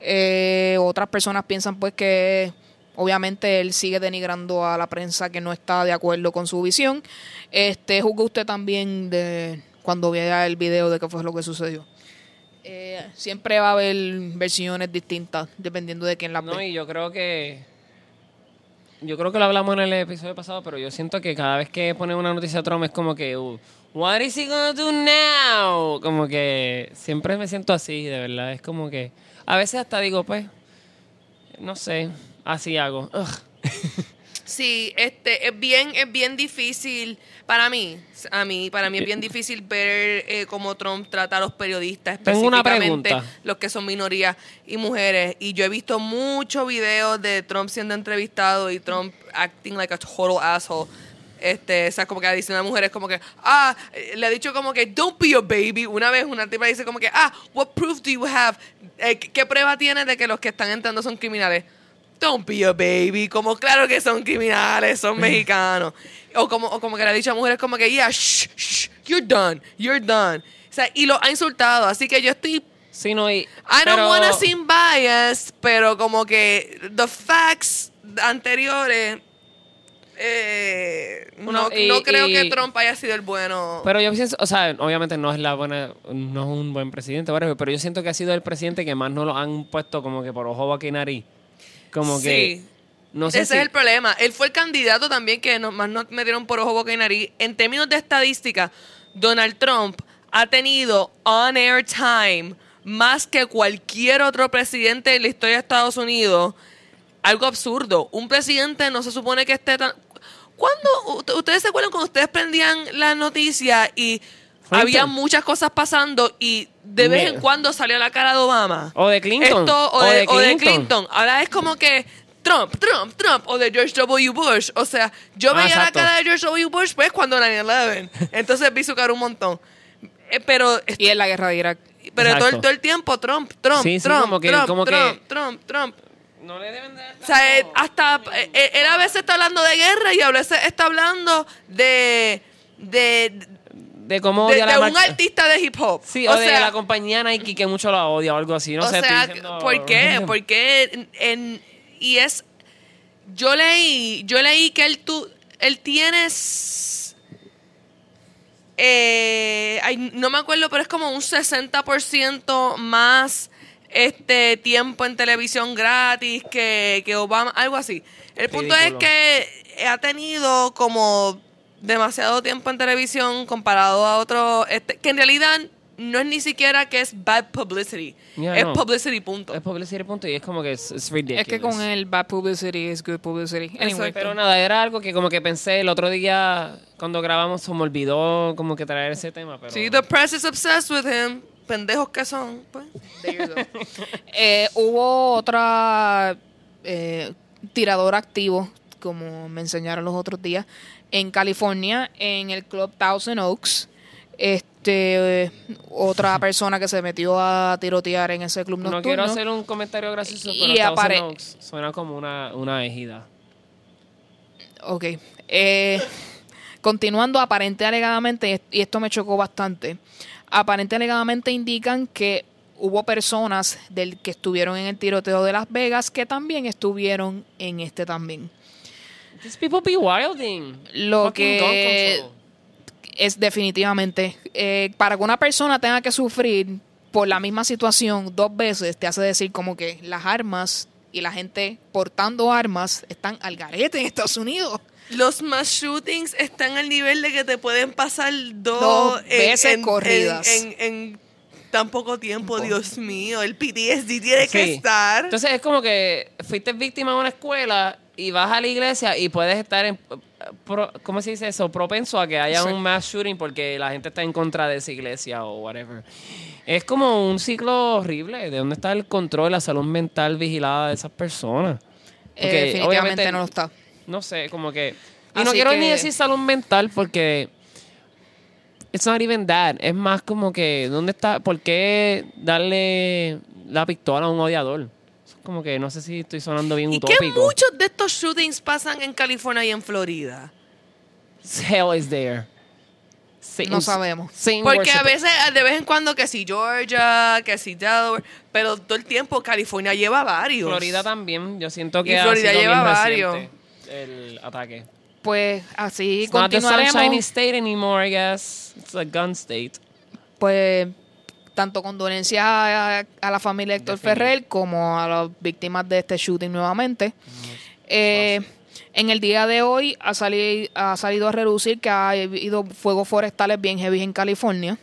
S1: Eh, otras personas piensan pues que obviamente él sigue denigrando a la prensa que no está de acuerdo con su visión. Este, juzgue usted también de cuando vea el video de qué fue lo que sucedió. Eh, siempre va a haber versiones distintas dependiendo de quién las
S2: No,
S1: ve.
S2: y yo creo que... Yo creo que lo hablamos en el episodio pasado, pero yo siento que cada vez que ponen una noticia de Trump es como que... uh, What is he gonna do now? Como que siempre me siento así, de verdad. Es como que... A veces hasta digo, pues... No sé, así hago. Ugh.
S3: Sí, este es bien es bien difícil para mí, a mí para mí es bien difícil ver eh, cómo Trump trata a los periodistas, específicamente los que son minorías y mujeres y yo he visto muchos videos de Trump siendo entrevistado y Trump acting like a total asshole. Este, o sea, como que diciendo a mujeres como que, ah, eh, le ha dicho como que, don't be a baby. Una vez una tipa dice como que, ah, what proof do you have? Eh, ¿qué, qué prueba tienes de que los que están entrando son criminales? Don't be a baby. Como claro que son criminales, son mexicanos. O como, o como que le ha dicho a mujeres como que, yeah, shh, shh, you're done, you're done. O sea, y lo ha insultado. Así que yo estoy
S2: Sí, no, y...
S3: I don't
S2: pero-
S3: wanna seem biased, pero como que the facts anteriores eh, no,
S2: y-
S3: no creo
S2: y-
S3: que Trump haya sido el bueno.
S2: Pero yo pienso, o sea, obviamente no es la buena, no es un buen presidente, pero yo siento que ha sido el presidente que más no lo han puesto como que por ojo, boca y nariz. Como que,
S3: Sí.
S2: no sé
S3: Ese
S2: si...
S3: es el problema. Él fue el candidato también que no- más nos metieron por ojo, boca y nariz. En términos de estadística, Donald Trump ha tenido on-air time más que cualquier otro presidente en la historia de Estados Unidos. Algo absurdo. Un presidente no se supone que esté tan... ¿Cuándo? ¿Ustedes se acuerdan cuando ustedes prendían la noticia y. había muchas cosas pasando y de vez en cuando salía la cara de Obama?
S2: O de Clinton.
S3: Esto, o,
S2: O
S3: de,
S2: de
S3: o de
S2: Clinton.
S3: Ahora es como que Trump, Trump, Trump, o de George W. Bush. O sea, yo
S2: Ah,
S3: veía
S2: exacto.
S3: la cara de George W. Bush pues cuando 9-11. Entonces vi su cara un montón. Eh, pero
S1: Y en la guerra de Irak.
S3: pero todo el, todo el tiempo Trump, Trump,
S2: Sí, sí,
S3: Trump,
S2: como que-
S3: Trump,
S2: como que-
S3: Trump, Trump, Trump.
S2: No le deben de...
S3: O sea, eh, hasta eh, eh, él a veces está hablando de guerra y a veces está hablando de de,
S2: De cómo
S3: de,
S2: odia la
S3: de un
S2: marca-
S3: artista de hip hop.
S2: Sí,
S3: o
S2: o, de
S3: sea,
S2: la compañía Nike que mucho la odia o algo así. No
S3: o
S2: sé, estoy
S3: sea,
S2: diciendo-
S3: ¿por qué? Porque en, en- y es yo leí, yo leí que él tú él tienes eh, ay, no me acuerdo, pero es como un 60% más este tiempo en televisión gratis que, que Obama, algo así. El punto
S2: Ridículo.
S3: es que ha tenido como demasiado tiempo en televisión comparado a otros, este, que en realidad no es ni siquiera que es bad publicity.
S2: Ya,
S3: es
S2: no.
S3: publicity punto.
S2: Es publicity punto y es como que es, es ridiculous.
S1: Es que con el bad publicity is good publicity. Anyway,
S3: Exacto.
S2: Pero nada, era algo que como que pensé el otro día cuando grabamos se me olvidó como que traer ese tema, pero...
S3: Sí, the press is obsessed with him. Pendejos que son, pues.
S1: Eh, hubo otra eh, tirador activo, como me enseñaron los otros días, en California, en el club Thousand Oaks. Este, eh, otra persona que se metió a tirotear en ese club nocturno.
S2: No quiero hacer un comentario gracioso,
S1: Y
S2: pero Thousand Oaks suena como una, una ejida.
S1: Ok. Eh, continuando, aparente alegadamente, y esto me chocó bastante, aparente alegadamente indican que hubo personas del que estuvieron en el tiroteo de Las Vegas que también estuvieron en este también.
S2: These people be wilding.
S1: Lo
S2: Fucking
S1: que es definitivamente, eh, para que una persona tenga que sufrir por la misma situación dos veces, te hace decir como que las armas y la gente portando armas están al garete en Estados Unidos.
S3: Los mass shootings están al nivel de que te pueden pasar dos,
S1: Dos veces corridas.
S3: En, en tan poco tiempo, Dios mío. El PTSD tiene que estar.
S2: Entonces es como que fuiste víctima de una escuela y vas a la iglesia y puedes estar en... pro- ¿Cómo se dice eso? Propenso a que haya
S1: Sí.
S2: un mass shooting porque la gente está en contra de esa iglesia o whatever. Es como un ciclo horrible. ¿De dónde está el control, la salud mental vigilada de esas personas?
S1: Eh,
S2: Porque,
S1: definitivamente
S2: obviamente,
S1: no lo está.
S2: No sé, como que... Y no quiero ni decir salud mental porque... It's not even that. Es más como que... ¿Dónde está? ¿Por qué darle la pistola a un odiador? Como que no sé si estoy sonando bien
S3: ¿Y que
S2: utópico.
S3: muchos de estos shootings pasan en California y en Florida?
S2: Hell is there.
S1: No sabemos.
S3: Porque a veces, de vez en cuando, que si Georgia, que si Delaware, pero todo el tiempo California lleva varios.
S2: Florida también. Yo siento que
S3: Y Florida lleva varios.
S2: el ataque.
S1: Pues así
S2: It's not the
S1: continuaremos.
S2: state anymore, I guess. It's a gun state.
S1: Pues tanto condolencias a, a la familia de Héctor Ferrer como a las víctimas de este shooting nuevamente. Eh, en el día de hoy ha, sali- ha salido a reducir que ha habido fuegos forestales bien heavy en California.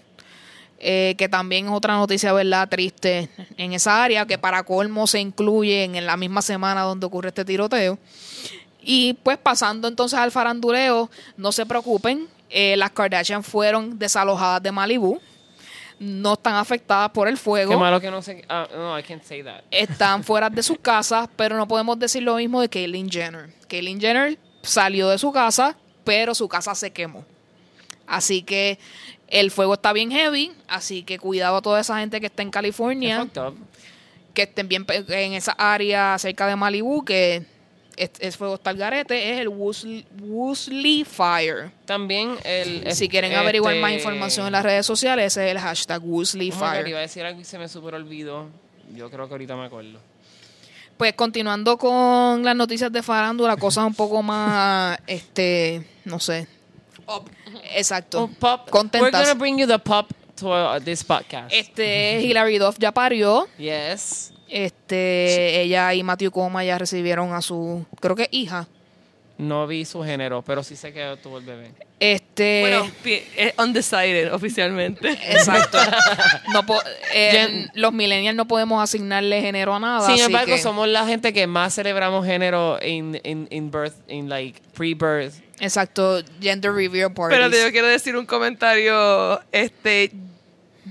S1: eh, que también es otra noticia, ¿verdad? Triste en esa área, que para colmo se incluye en la misma semana donde ocurre este tiroteo. Y pues pasando entonces al faranduleo, no se preocupen, eh, las Kardashian fueron desalojadas de Malibu, no están afectadas por el fuego,
S2: Qué malo que no sé. ah, no, I can't say that.
S1: están fuera de sus casas, pero no podemos decir lo mismo de Caitlyn Jenner. Caitlyn Jenner salió de su casa, pero su casa se quemó. Así que el fuego está bien heavy, así que cuidado a toda esa gente que está en California, que estén bien en esa área cerca de Malibu, que es, es fuego está al garete, es el Woosley, Woosley Fire.
S2: También el.
S1: Si quieren averiguar más
S2: este-
S1: información en las redes sociales, ese es el hashtag Woosley Fire.
S2: iba a decir algo y se me super olvidó. Yo creo que ahorita me acuerdo.
S1: Pues continuando con las noticias de farándula, cosas un poco más, este, no sé,
S3: Up.
S1: exacto,
S2: Oh, pop. We're
S1: contentas.
S2: gonna bring you the pop to uh, this podcast.
S1: Este, Hilary Duff ya parió,
S2: Yes.
S1: Este, ella y Matthew Coma ya recibieron a su, creo que hija,
S2: No vi su género, pero sí sé que tuvo el bebé.
S1: este,
S3: Bueno, es undecided oficialmente.
S1: exacto, no eh, los millennials no podemos asignarle género a nada,
S2: Sin
S1: así
S2: embargo,
S1: que-
S2: somos la gente que más celebramos género in, in, in birth, in like pre-birth.
S1: exacto, gender reveal parties.
S3: Pero yo quiero decir un comentario. Este,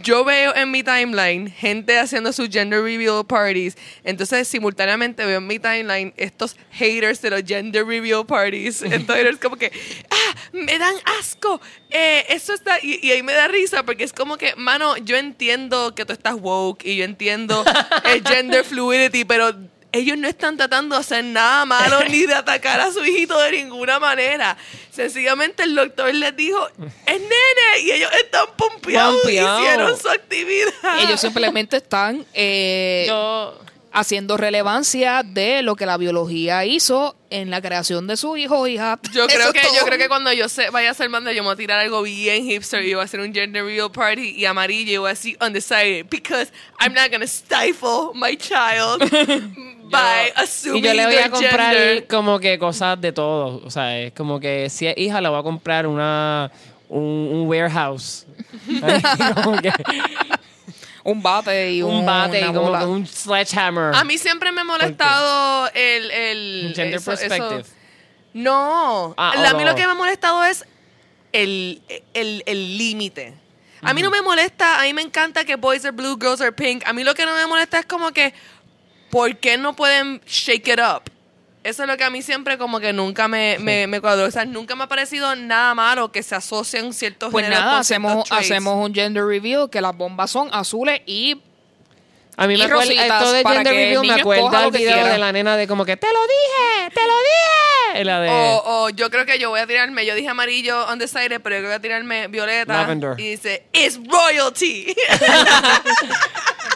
S3: yo veo en mi timeline gente haciendo sus gender reveal parties. Entonces, simultáneamente veo en mi timeline estos haters de los gender reveal parties. Entonces, es como que, ah, me dan asco. Eh, eso está. Y, y ahí me da risa porque es como que, mano, yo entiendo que tú estás woke y yo entiendo el gender fluidity, pero ellos no están tratando de hacer nada malo ni de atacar a su hijito de ninguna manera. Sencillamente el doctor les dijo, es nene, y ellos están pompeados,
S2: Pompeados.
S3: hicieron su actividad.
S1: ellos simplemente están, eh,
S2: Yo,
S1: haciendo relevancia de lo que la biología hizo en la creación de su hijo o hija.
S3: Yo creo que yo creo que cuando yo se, vaya a ser madre yo me voy a tirar algo bien hipster y voy a hacer un gender reveal party y amarillo y voy a decir undecided because I'm not gonna stifle my child by assuming
S2: Y yo le voy a comprar
S3: gender.
S2: como que cosas de todo. O sea, es como que si es hija, le voy a comprar una un, un warehouse. como que
S1: un bate y
S2: un bate y
S1: una bola.
S2: un sledgehammer.
S3: A mí siempre me ha molestado el, el
S2: Gender
S3: eso- eso-
S2: perspective.
S3: No,
S2: Ah,
S3: a mí
S2: lo-
S3: lo que me ha molestado es el el- el límite. a mí no me molesta, a mí me encanta que boys are blue, girls are pink. A mí lo que no me molesta es como que, ¿por qué no pueden shake it up? Eso es lo que a mí siempre como que nunca me, me, me cuadró. O sea, nunca me ha parecido nada malo que se asocien ciertos
S1: Pues
S3: géneros
S1: nada,
S3: con
S1: hacemos, hacemos un gender reveal que las bombas son azules y
S2: A mí
S1: y
S2: me acuerda, esto de
S1: para
S2: gender review me acuerda el video
S1: quiera.
S2: de la nena de como que te lo dije, te lo dije. Y la de
S3: O, o yo creo que yo voy a tirarme, yo dije amarillo undecided, pero yo voy a tirarme violeta.
S2: Lavender.
S3: Y dice, it's royalty.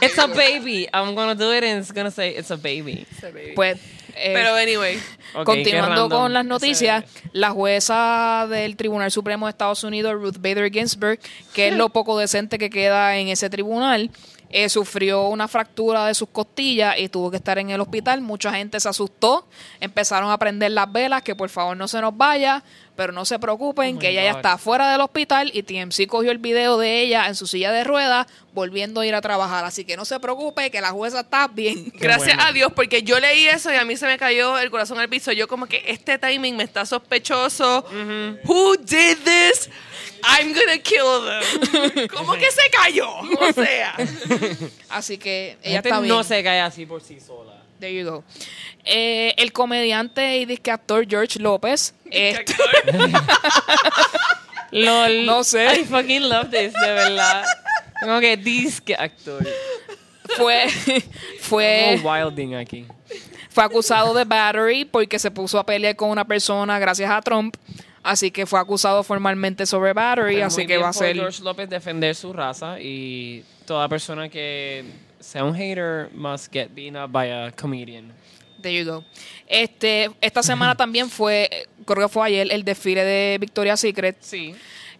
S2: It's a baby. I'm gonna do it and it's gonna say it's a baby.
S1: pues eh,
S3: pero anyway.
S1: Continuando con las noticias, la jueza del Tribunal Supremo de Estados Unidos, Ruth Bader Ginsburg, que es lo poco decente que queda en ese tribunal, eh, sufrió una fractura de sus costillas y tuvo que estar en el hospital. Mucha gente se asustó, empezaron a prender las velas, que por favor no se nos vaya, pero no se preocupen,
S2: Oh
S1: que ella ya está fuera del hospital y TMC cogió el video de ella en su silla de ruedas volviendo a ir a trabajar. Así que no se preocupe, que la jueza está bien.
S3: Gracias
S2: bueno.
S3: a Dios, porque yo leí eso y a mí se me cayó el corazón al piso. Yo como que este timing me está sospechoso. Who did this? I'm gonna kill them. ¿Cómo que se cayó? O sea.
S1: Así que
S2: La
S1: ella está bien.
S2: no se cae así por sí sola.
S1: There you go. Eh, el comediante y disque actor George López este,
S2: LOL.
S1: No sé.
S2: I fucking love this, de verdad. Como que disque actor.
S1: fue, fue,
S2: Como wilding aquí.
S1: fue acusado de battery porque se puso a pelear con una persona gracias a Trump. Así que fue acusado formalmente sobre battery.
S2: Pero
S1: así
S2: muy
S1: que
S2: bien
S1: va a
S2: por
S1: ser.
S2: George López defender su raza y toda persona que un hater must get beaten up by a comedian.
S1: There you go. Este, esta semana también fue, creo que fue ayer, el desfile de Victoria's Secret.
S2: Sí.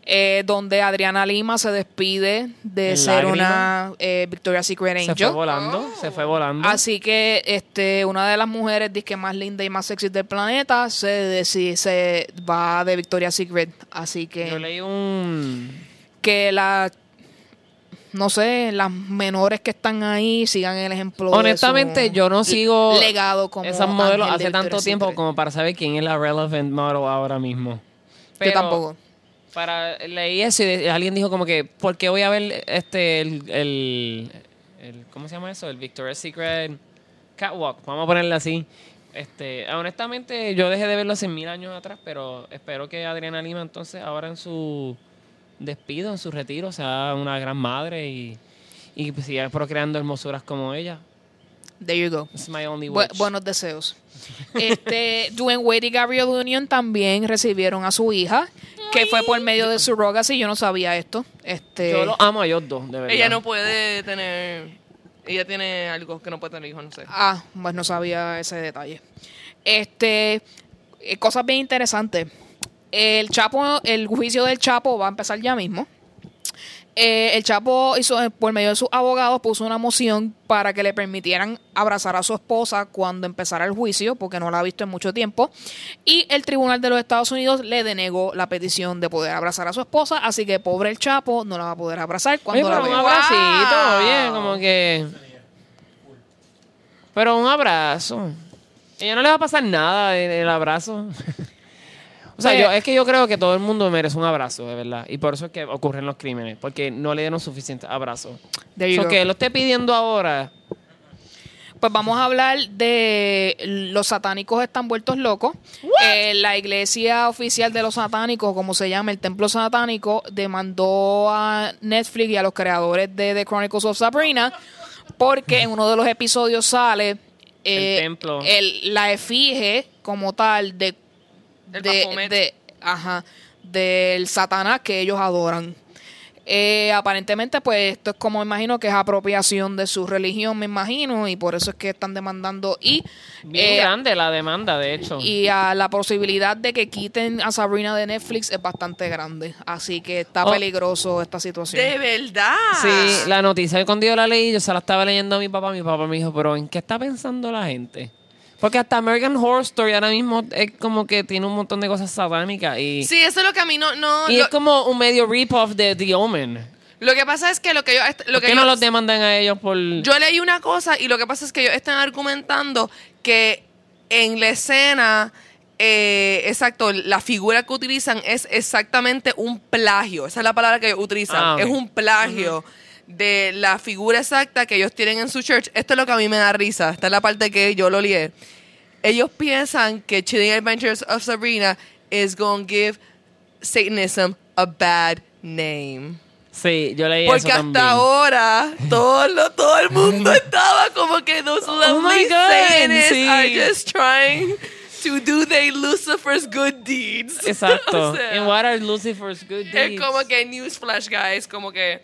S1: eh, donde Adriana Lima se despide de ser
S2: lágrimas.
S1: una eh, Victoria's Secret
S2: Se fue
S1: Angel.
S2: volando, se fue volando.
S1: Así que este, una de las mujeres disque más linda y más sexy del planeta se, deci- se va de Victoria's Secret. Así
S2: Yo
S1: que,
S2: leí un...
S1: que la no sé, las menores que están ahí sigan el ejemplo. de
S2: Honestamente,
S1: su
S2: yo no sigo
S1: legado como
S2: esas modelos
S1: de
S2: hace tanto tiempo como para saber quién es la relevant model ahora mismo.
S1: Yo
S2: Pero
S1: tampoco.
S2: Para, leí eso y de- alguien dijo como que, ¿por qué voy a ver este, el, el, el- ¿cómo se llama eso? El Victoria's Secret Catwalk, vamos a ponerle así. Este, honestamente, yo dejé de verlo hace mil años atrás, pero espero que Adriana Lima entonces ahora en su despido, en su retiro, sea una gran madre y, y pues siga procreando hermosuras como ella.
S1: There you go.
S2: It's my only
S1: Bu-
S2: wish.
S1: buenos deseos. Este, Dwayne Wade y Gabrielle Union también recibieron a su hija, que fue por medio de su surrogacy. Yo no sabía esto. Este,
S2: Yo los amo a ellos dos, de verdad.
S3: Ella no puede tener. Ella tiene algo que no puede tener hijos, no sé.
S1: Ah, pues no sabía ese detalle. Este, eh, cosas bien interesantes. El Chapo, el juicio del Chapo va a empezar ya mismo. Eh, el Chapo hizo, eh, por medio de sus abogados, puso una moción para que le permitieran abrazar a su esposa cuando empezara el juicio, porque no la ha visto en mucho tiempo. Y el Tribunal de los Estados Unidos le denegó la petición de poder abrazar a su esposa, así que pobre el Chapo no la va a poder abrazar
S2: Oye,
S1: cuando la
S2: pero un
S1: vea.
S2: abracito,
S3: Wow.
S2: oye, como que... Pero un abrazo. Ella no le va a pasar nada del abrazo. o sea,
S1: Pues-
S2: yo, es que yo creo que todo el mundo merece un abrazo, de verdad. Y por eso es que ocurren los crímenes, porque no le dieron suficiente abrazo.
S1: You
S2: So, que lo esté pidiendo ahora...
S1: Pues vamos a hablar de los satánicos están vueltos locos. Eh, la iglesia oficial de los satánicos, como se llama, el templo satánico, demandó a Netflix y a los creadores de The Chronicles of Sabrina porque en uno de los episodios sale eh,
S2: El templo.
S1: el- la efigie como tal de,
S3: El
S1: de, de- ajá, del Satanás que ellos adoran. Eh, aparentemente, pues esto es como me imagino que es apropiación de su religión, me imagino, y por eso es que están demandando. Y,
S2: Bien
S1: eh,
S2: grande la demanda, de hecho.
S1: y a la posibilidad de que quiten a Sabrina de Netflix es bastante grande. Así que está
S2: Oh.
S1: peligroso esta situación.
S3: De verdad.
S2: Sí, la noticia cuando yo la leí, yo se la estaba leyendo a mi papá. Mi papá me dijo, pero ¿en qué está pensando la gente? Porque hasta American Horror Story ahora mismo es como que tiene un montón de cosas satánicas y,
S3: Sí, eso es lo que a mí no... no
S2: y
S3: lo,
S2: es como un medio rip-off de The Omen.
S3: lo que pasa es que lo que yo... Lo
S2: ¿Por
S3: que
S2: qué no los demandan a ellos por...?
S3: Yo leí una cosa y lo que pasa es que ellos están argumentando que en la escena, eh, exacto, la figura que utilizan es exactamente un plagio. Esa es la palabra que ellos utilizan.
S2: Ah.
S3: Es un plagio de la figura exacta que ellos tienen en su church. Esto es lo que a mí me da risa. Esta es la parte que yo lo lié. Ellos piensan que Chilling Adventures of Sabrina is going to give Satanism a bad name.
S2: Sí, yo leí
S3: Porque
S2: eso
S3: hasta
S2: también.
S3: ahora todo, lo- todo el mundo estaba como que those
S2: Oh
S3: lovely
S2: God,
S3: Satanists
S2: sí.
S3: are just trying to do their Lucifer's good deeds.
S2: Exacto.
S3: O sea,
S2: And what are Lucifer's good
S3: es
S2: deeds?
S3: como que newsflash, guys, como que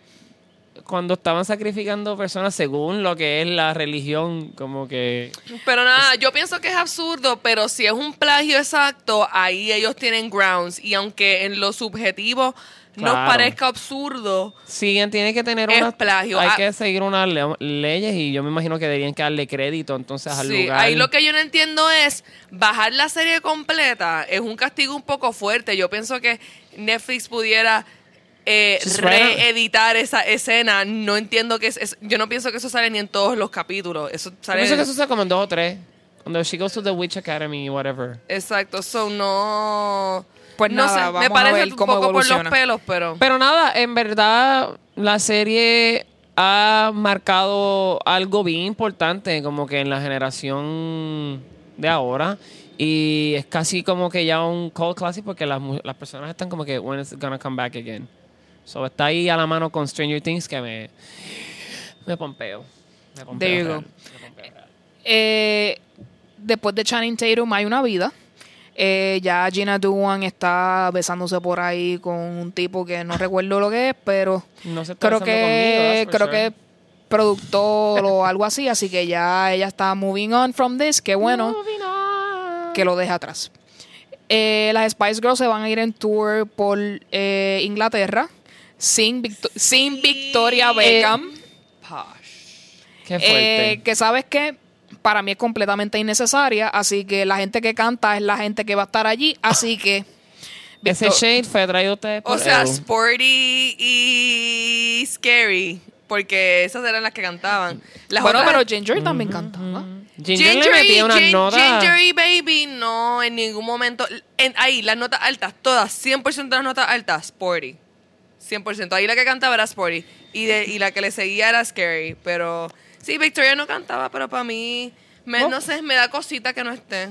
S2: Cuando estaban sacrificando personas según lo que es la religión, como que...
S3: Pero nada, yo pienso que es absurdo, pero si es un plagio exacto, ahí ellos tienen grounds. Y aunque en lo subjetivo nos parezca absurdo,
S2: Siguen, tienen que tener unas...
S3: plagio.
S2: Hay
S3: Ah.
S2: que seguir unas le- leyes y yo me imagino que deberían que darle crédito entonces al
S3: Sí,
S2: lugar.
S3: ahí lo que yo no entiendo es bajar la serie completa es un castigo un poco fuerte. Yo pienso que Netflix pudiera eh,
S2: a-
S3: reeditar esa escena. No entiendo que es, es- yo no pienso que eso sale ni en todos los capítulos. Eso
S2: Yo
S3: sale.
S2: pienso que eso sea como en dos o tres. Cuando she goes to the Witch Academy, whatever.
S3: Exacto, so no.
S1: Pues
S3: no
S1: nada,
S3: sé,
S1: vamos
S3: me
S1: a
S3: parece
S1: ver
S3: un
S1: cómo
S3: poco por los pelos, pero.
S2: Pero nada, en verdad la serie ha marcado algo bien importante como que en la generación de ahora y es casi como que ya un cult classic porque las, mu- las personas están como que when it's gonna come back again. So está ahí a la mano con Stranger Things que me me pompeo. Me pompeo
S1: There you
S2: real,
S1: go.
S2: me pompeo real.
S1: Eh, después de Channing Tatum hay una vida. Eh, ya Gina Duwan está besándose por ahí con un tipo que no recuerdo lo que es, pero
S2: No se está
S1: creo que
S2: conmigo,
S1: creo
S2: sure.
S1: que es productor o algo así, así que ya ella está moving on from this, que bueno que lo deja atrás. Eh, las Spice Girls se van a ir en tour por eh, Inglaterra sin, Victo- sin Victoria Beckham.
S3: Posh.
S2: Qué fuerte.
S1: Eh, que sabes que para mí es completamente innecesaria, así que la gente que canta es la gente que va a estar allí, así que
S2: Ese
S1: Victor-
S2: shade fue traído a ustedes por
S3: O sea,
S2: Edu.
S3: Sporty y Scary. Porque esas eran las que cantaban. Las
S1: bueno,
S3: otras-
S1: pero Ginger también cantaba.
S2: Ginger le
S3: Ginger, y-
S2: metía unas
S3: Gin-
S2: notas.
S3: Ginger y Baby, no, en ningún momento. En, ahí, las notas altas, todas, 100% de las notas altas, Sporty. 100%. Ahí la que cantaba era Sporty. Y, de, y la que le seguía era Scary. Pero sí, Victoria no cantaba, pero para mí, me,
S2: Oh.
S3: no sé, me da cosita que no esté.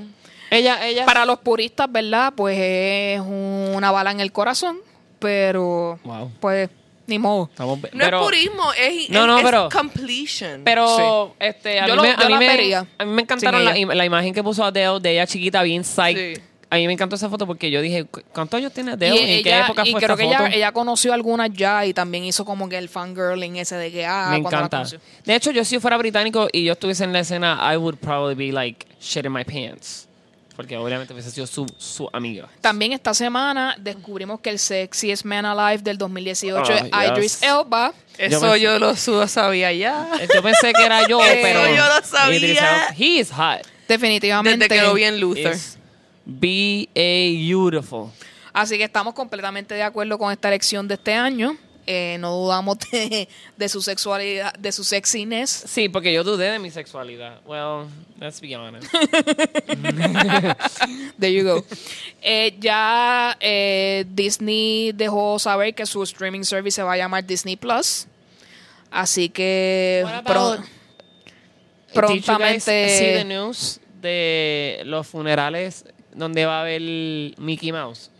S2: Ella, ella.
S1: Para los puristas, ¿verdad? Pues es una bala en el corazón, pero
S2: Wow.
S1: pues ni modo.
S2: Estamos,
S3: No
S2: pero,
S3: es purismo, es,
S2: No,
S3: es-
S2: no,
S3: es
S2: pero-
S3: completion.
S2: Pero, este, a
S1: Yo
S2: mí,
S1: lo-
S2: me,
S1: yo
S2: a, mí
S1: la
S2: me,
S1: vería
S2: a mí me encantaron la, imagen que puso Adele de ella chiquita, bien psyched.
S3: Sí.
S2: A mí me encantó esa foto porque yo dije, ¿cu- ¿cuántos años tiene
S1: Y,
S2: Adele? ¿En qué época
S1: y
S2: fue
S1: creo
S2: esta
S1: que
S2: foto?
S1: ella, ella conoció algunas ya y también hizo como que el fangirling ese de que, ah,
S2: me
S1: cuando la
S2: encanta.
S1: conoció.
S2: De hecho, yo si fuera británico y yo estuviese en la escena, I would probably be like shit in my pants. Porque obviamente hubiese sido su, su amiga.
S1: También esta semana descubrimos que el sexiest man alive del 2018 es
S2: Oh, yes.
S1: Idris Elba.
S3: Eso
S2: pensé-
S3: yo lo sudo sabía ya.
S2: Yo pensé que era yo,
S3: Eso
S2: pero...
S3: yo lo sabía.
S2: Idris Elba, He is hot.
S1: Definitivamente.
S3: Desde que lo vi en Luther.
S2: Is be a beautiful.
S1: Así que estamos completamente de acuerdo con esta elección de este año. Eh, no dudamos de, de su sexualidad, de su sexiness.
S2: Sí, porque yo dudé de mi sexualidad. Well, let's be honest.
S1: There you go. Eh, ya eh, Disney dejó saber que su streaming service se va a llamar Disney Plus. Así que pro-
S2: about- Did you guys see the
S1: prontamente
S2: news de los funerales donde va a haber Mickey Mouse?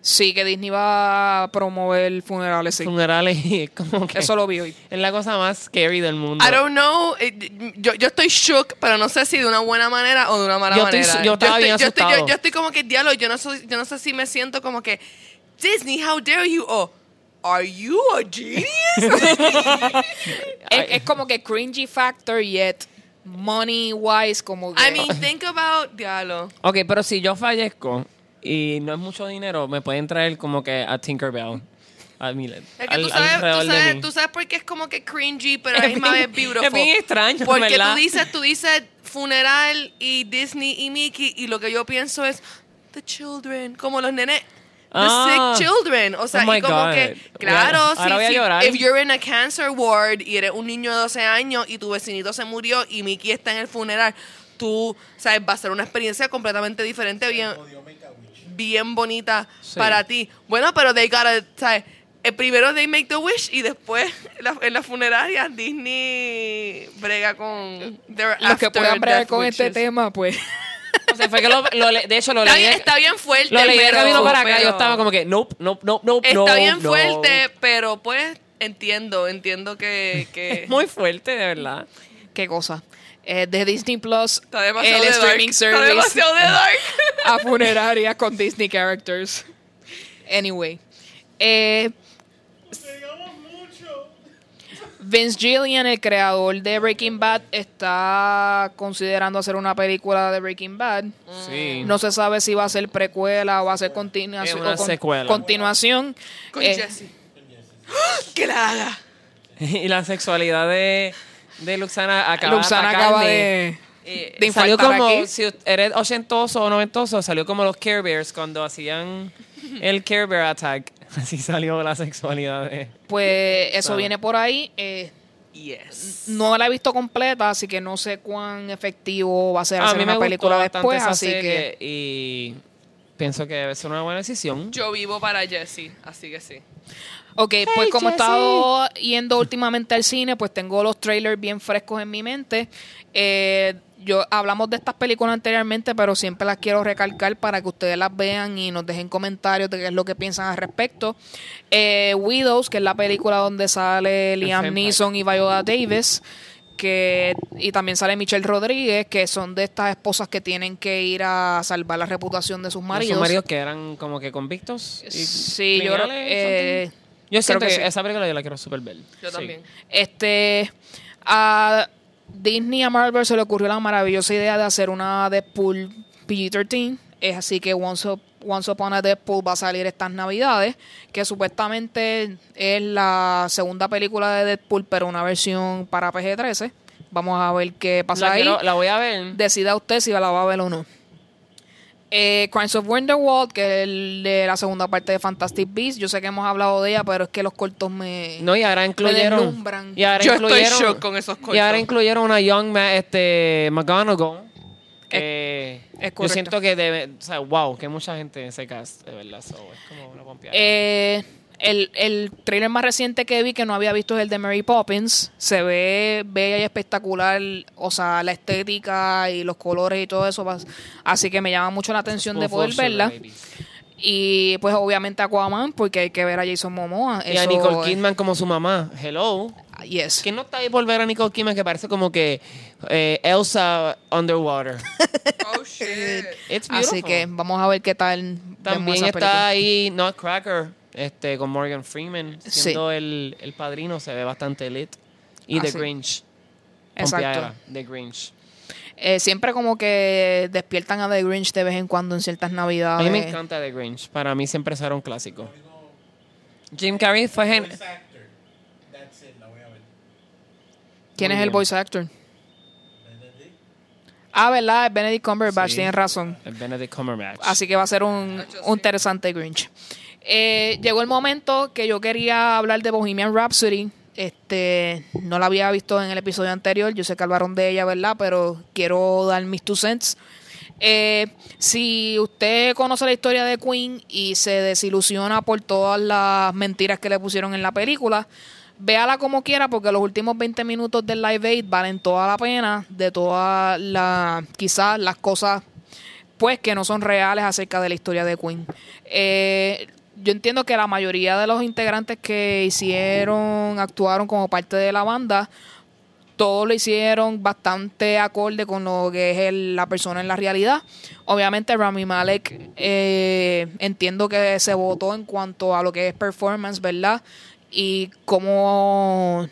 S1: sí que Disney va a promover funerales. Sí.
S2: Funerales como que
S1: Eso lo vi hoy.
S2: es la cosa más scary del mundo.
S3: I don't know. eh, Yo, yo estoy shook, pero no sé si de una buena manera o de una mala
S2: Yo estoy-
S3: manera.
S2: yo estaba
S3: estoy,
S2: bien
S3: yo, estoy, yo- yo estoy como que diálogo. Yo no, sé, yo no sé si me siento como que Disney, how dare you? O ¿Are you a genius?
S1: Es, es como que cringy factor, yet money wise, como que.
S3: I mean, think about. Diablo.
S2: Ok, pero si yo fallezco y no es mucho dinero, me pueden traer como que a Tinkerbell. A mi,
S3: Es que
S2: al-
S3: tú, sabes, tú, sabes,
S2: mí.
S3: tú sabes por qué es como que cringy, pero a la misma vez beautiful.
S2: es bien extraño,
S3: Porque
S2: ¿verdad?
S3: tú dices, tú dices funeral y Disney y Mickey, y lo que yo pienso es the children, como los nenes. The
S2: Ah.
S3: sick children. O sea,
S2: Oh
S3: y como
S2: God.
S3: que, claro, si, si- if you're in a cancer ward y eres un niño de 12 años y tu vecinito se murió y Mickey está en el funeral, tú, sabes, va a ser una experiencia completamente diferente, bien, bien bonita
S2: Sí.
S3: para ti. Bueno, pero they gotta, ¿sabes? El primero they make the wish y después en la, en la funeraria Disney brega con
S1: Los que puedan bregar con este
S3: wishes.
S1: tema, pues.
S2: O sea, fue que lo, lo le- de hecho lo
S3: Está
S2: leí.
S3: bien, está bien fuerte.
S2: lo leí de
S3: pero-
S2: camino para acá. Yo estaba como que, nope, nope, nope, nope,
S3: Está bien fuerte, pero pues entiendo, entiendo que, que
S2: Es muy fuerte, de verdad.
S1: Qué cosa. Eh, de Disney Plus,
S3: está demasiado
S1: el
S3: de dark.
S1: streaming
S3: Está
S1: service
S3: demasiado de dark.
S1: a funerarias con Disney characters. Anyway. Eh, Vince Gillian, el creador de Breaking Bad, está considerando hacer una película de Breaking Bad.
S2: Sí.
S1: No se sabe si va a ser precuela o va a ser continuación.
S2: Es una
S1: o con-
S2: secuela.
S1: Continuación.
S3: Con
S1: Eh,
S3: Jesse. Que la haga.
S2: y la sexualidad de, de Luxana acaba
S1: Luxana
S2: de
S1: acaba de,
S2: Eh,
S1: de
S2: salió como,
S1: aquí.
S2: si eres ochentoso o noventoso, salió como los Care Bears cuando hacían el Care Bear Attack. Así salió la sexualidad de...
S1: Pues eso viene por ahí. eh,
S3: Yes.
S1: no la he visto completa, así que no sé cuán efectivo va a ser
S2: A
S1: hacer
S2: mí me
S1: una
S2: gustó
S1: película después, así que
S2: serie y pienso que debe ser una buena decisión.
S3: Yo vivo para Jesse, así que sí.
S1: Ok, pues como he estado yendo últimamente al cine, pues tengo los trailers bien frescos en mi mente. Eh, yo hablamos de estas películas anteriormente, pero siempre las quiero recalcar para que ustedes las vean y nos dejen comentarios de qué es lo que piensan al respecto. Eh, Widows, que es la película donde sale Liam. Neeson y Viola Davis, que y también sale Michelle Rodríguez, que son de estas esposas que tienen que ir a salvar la reputación de sus maridos.
S2: Sus maridos que eran como que convictos. y
S1: Sí, yo creo eh.
S2: Yo siento
S1: creo
S2: que,
S1: que sí.
S2: esa película yo la quiero super ver.
S3: Yo
S2: Sí.
S3: también.
S1: Este, a Disney y a Marvel se le ocurrió la maravillosa idea de hacer una Deadpool PG-13. Es así que Once, Up- Once Upon a Deadpool va a salir estas navidades, que supuestamente es la segunda película de Deadpool, pero una versión para PG-13. Vamos a ver qué pasa
S2: La,
S1: ahí.
S2: quiero- la voy a ver.
S1: Decida usted si la va a ver o no. Eh, Crimes of Grindelwald, que es el de la segunda parte de Fantastic Beasts. Yo sé que hemos hablado de ella, pero es que los cortos me...
S2: No, y ahora incluyeron.
S1: deslumbran.
S2: Y ahora
S3: Yo estoy shock con esos
S2: Y ahora
S3: cortos.
S2: incluyeron una Young Ma, este, McGonagall. Que
S1: es
S2: yo siento que debe. O sea, wow, que mucha gente en ese cast, de verdad. so, es como una pompeada.
S1: Eh, el, el trailer más reciente que vi que no había visto es el de Mary Poppins. Se ve bella y espectacular, o sea, la estética y los colores y todo eso. Así que me llama mucho la atención de poder verla. Y pues obviamente Aquaman, porque hay que ver a Jason Momoa.
S2: Y a
S1: Eso-
S2: Nicole Kidman como su mamá. Hello.
S1: Yes.
S2: ¿Quién no está ahí por ver a Nicole Kidman que parece como que eh, Elsa underwater?
S3: Oh, shit.
S2: It's
S1: Así
S2: beautiful.
S1: que vamos a ver qué tal. vemos
S2: También
S1: esa
S2: está
S1: película.
S2: ahí Nutcracker, este, con Morgan Freeman,
S1: Sí.
S2: siendo el, el padrino, se ve bastante lit. Y
S1: Ah,
S2: The. Grinch.
S1: Exacto.
S2: Pompeadera, The Grinch.
S1: Eh, siempre como que despiertan a The Grinch de vez en cuando en ciertas
S2: A
S1: navidades.
S2: mí me encanta The Grinch. Para mí siempre será un clásico. Jim Carrey fue gen-
S4: a.
S1: ¿Quién
S2: Muy
S1: es el voice actor?
S4: Benedict.
S1: Ah, ¿verdad? Es Benedict Cumberbatch,
S2: Sí.
S1: tienes razón.
S2: Benedict Cumberbatch.
S1: Así que va a ser un,
S3: Nacho,
S1: un interesante Grinch. Eh, llegó el momento que yo quería hablar de Bohemian Rhapsody. Este, no la había visto en el episodio anterior. Yo sé que hablaron de ella, ¿verdad? Pero quiero dar mis two cents. Eh, si usted conoce la historia de Queen y se desilusiona por todas las mentiras que le pusieron en la película, véala como quiera porque los últimos 20 minutos del Live Aid valen toda la pena de todas las, quizás las cosas pues que no son reales acerca de la historia de Queen. Eh, yo entiendo que la mayoría de los integrantes que hicieron, actuaron como parte de la banda, todo lo hicieron bastante acorde con lo que es la persona en la realidad. Obviamente Rami Malek eh, entiendo que se votó en cuanto a lo que es performance, ¿verdad? Y cómo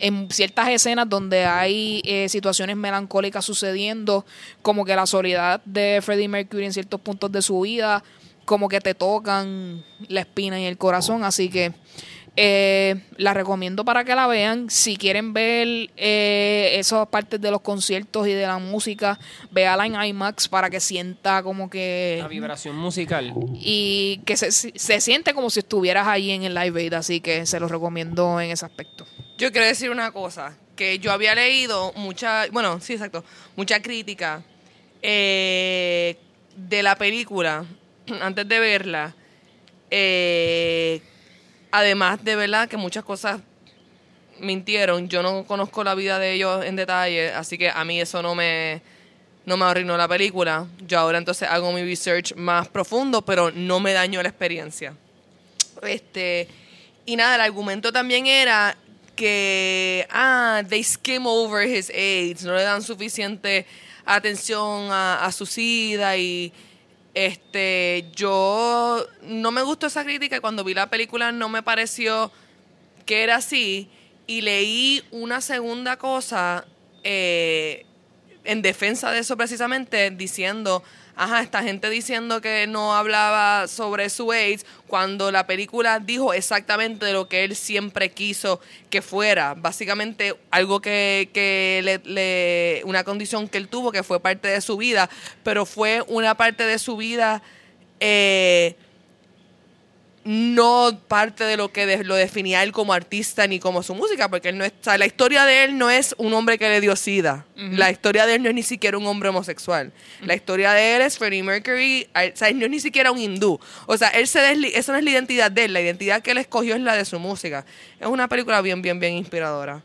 S1: en ciertas escenas donde hay eh, situaciones melancólicas sucediendo, como que la soledad de Freddie Mercury en ciertos puntos de su vida, como que te tocan la espina y el corazón, así que eh, la recomiendo para que la vean. Si quieren ver eh, esas partes de los conciertos y de la música, véala en IMAX para que sienta como que
S2: La vibración musical.
S1: y que se, se siente como si estuvieras ahí en el Live Aid, así que se los recomiendo en ese aspecto.
S3: Yo quiero decir una cosa, que yo había leído mucha, bueno, sí, exacto, mucha crítica eh, de la película antes de verla. eh, además de verdad que muchas cosas mintieron. Yo no conozco la vida de ellos en detalle, así que a mí eso no me no me arruinó la película. Yo ahora entonces hago mi research más profundo, pero no me dañó la experiencia. Este, y nada, el argumento también era que, ah, they skim over his AIDS, no le dan suficiente atención a, a su sida y este, yo no me gustó esa crítica y cuando vi la película no me pareció que era así. Y leí una segunda cosa eh, en defensa de eso precisamente diciendo, ajá, esta gente diciendo que no hablaba sobre su AIDS cuando la película dijo exactamente lo que él siempre quiso que fuera, básicamente algo que, que le, una condición que él tuvo que fue parte de su vida, pero fue una parte de su vida eh, no parte de lo que de- lo definía él como artista ni como su música, porque él no es, o sea, la historia de él no es un hombre que le dio sida. La historia de él no es ni siquiera un hombre homosexual. La historia de él es Freddie Mercury, o sea, él no es ni siquiera un hindú. O sea, él se desli- esa no es la identidad de él, la identidad que él escogió es la de su música. Es una película bien, bien, bien inspiradora.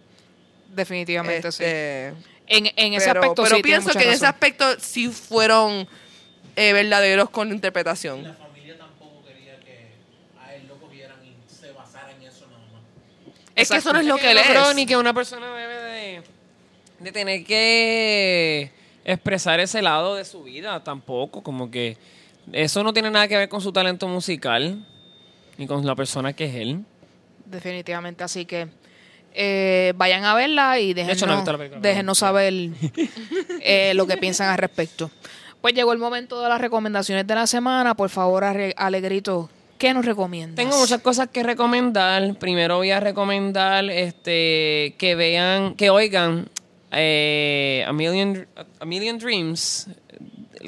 S1: Definitivamente, sí.
S3: Este,
S1: En, en ese
S3: pero,
S1: aspecto
S3: pero
S1: sí, tiene
S3: pienso
S1: mucha
S3: que en ese aspecto sí fueron eh, verdaderos con la interpretación.
S4: La familia tampoco quería que a él lo cogieran y se basara en eso nada más.
S3: Es que eso no es lo que él
S2: no creo
S3: es.
S2: ni que una persona debe de, de tener que expresar ese lado de su vida tampoco. Como que eso no tiene nada que ver con su talento musical ni con la persona que es él.
S1: Definitivamente, así que eh, vayan a verla y déjenos,
S2: hecho, no película,
S1: saber eh, lo que piensan al respecto. Pues llegó el momento de las recomendaciones de la semana. Por favor, Alegrito, ¿qué nos recomiendas?
S2: Tengo muchas cosas que recomendar. Primero voy a recomendar este que vean, que oigan eh, a, Million, a Million Dreams,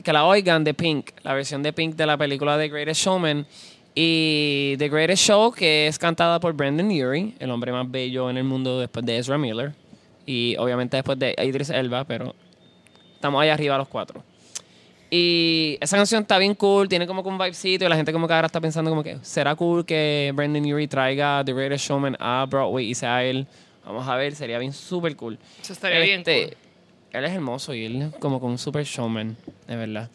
S2: que la oigan de Pink, la versión de Pink de la película The Greatest Showman. Y The Greatest Show, que es cantada por Brendan Urie, el hombre más bello en el mundo después de Ezra Miller. Y obviamente después de Idris Elba, pero estamos allá arriba los cuatro. Y esa canción está bien cool, tiene como que un vibecito y la gente como que ahora está pensando como que será cool que Brendan Urie traiga The Greatest Showman a Broadway y sea él. Vamos a ver, sería bien súper cool.
S3: Eso estaría bien cool.
S2: Él es hermoso y él como con un super showman, de verdad.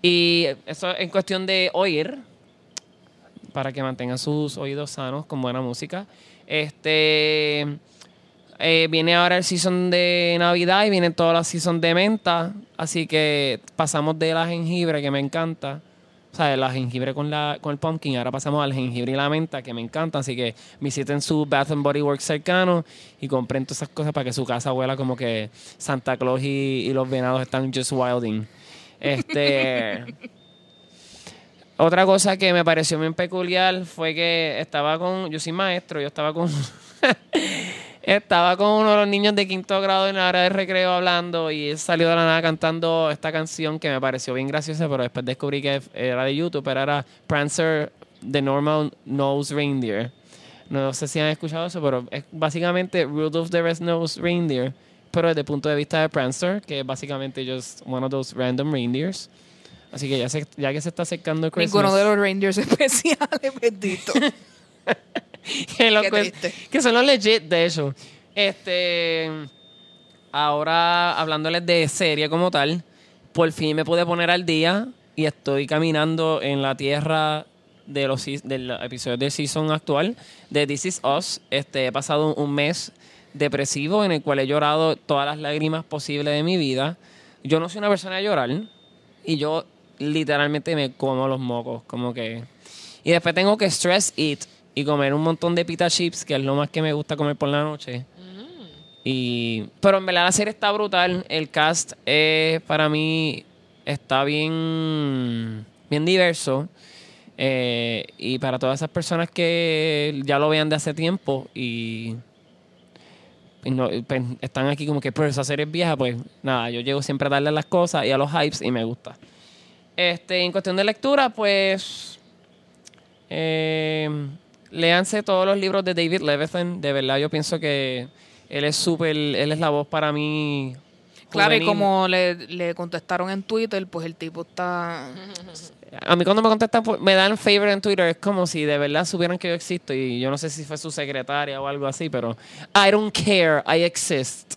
S2: Y eso en cuestión de oír, para que mantengan sus oídos sanos con buena música. Este eh, viene ahora el season de Navidad y vienen todas las season de menta. Así que pasamos de la jengibre, que me encanta. O sea, de la jengibre con, la, con el pumpkin. Ahora pasamos al jengibre y la menta, que me encanta. Así que visiten su Bath and Body Works cercano y compren todas esas cosas para que su casa huela como que Santa Claus y, y los venados están just wilding. Este. Otra cosa que me pareció bien peculiar fue que estaba con. Yo soy maestro, yo estaba con. estaba con uno de los niños de quinto grado en la hora de recreo hablando y él salió de la nada cantando esta canción que me pareció bien graciosa, pero después descubrí que era de YouTube, pero era Prancer The Normal Nose Reindeer. No sé si han escuchado eso, pero es básicamente Rudolph the Red-Nosed Reindeer, pero desde el punto de vista de Prancer, que es básicamente just one of those random reindeers. Así que ya, se, ya que se está acercando Christmas...
S1: Ninguno de los Rangers especiales, bendito.
S2: que, los
S1: triste.
S2: que son los legit, de hecho. Este. Ahora, hablándoles de serie como tal, por fin me pude poner al día y estoy caminando en la tierra de los seas- del episodio del season actual de This Is Us. Este, he pasado un mes depresivo en el cual he llorado todas las lágrimas posibles de mi vida. Yo no soy una persona de llorar y yo literalmente me como los mocos, como que... Y después tengo que stress eat y comer un montón de pita chips, que es lo más que me gusta comer por la noche. Y, pero en verdad la serie está brutal. El cast eh, para mí está bien, bien diverso. Eh, y para todas esas personas que ya lo vean de hace tiempo y, y no- pues, están aquí como que, pero esa serie es vieja, pues nada, yo llego siempre a darle a las cosas y a los hypes y me gusta. Este, en cuestión de lectura, pues eh, léanse todos los libros de David Levithan. De verdad, yo pienso que él es súper, él es la voz para mí.
S1: Claro, y como le, le contestaron en Twitter, pues el tipo está...
S2: A mí cuando me contestan, pues, me dan favor en Twitter, es como si de verdad supieran que yo existo y yo no sé si fue su secretaria o algo así, pero I don't care, I exist.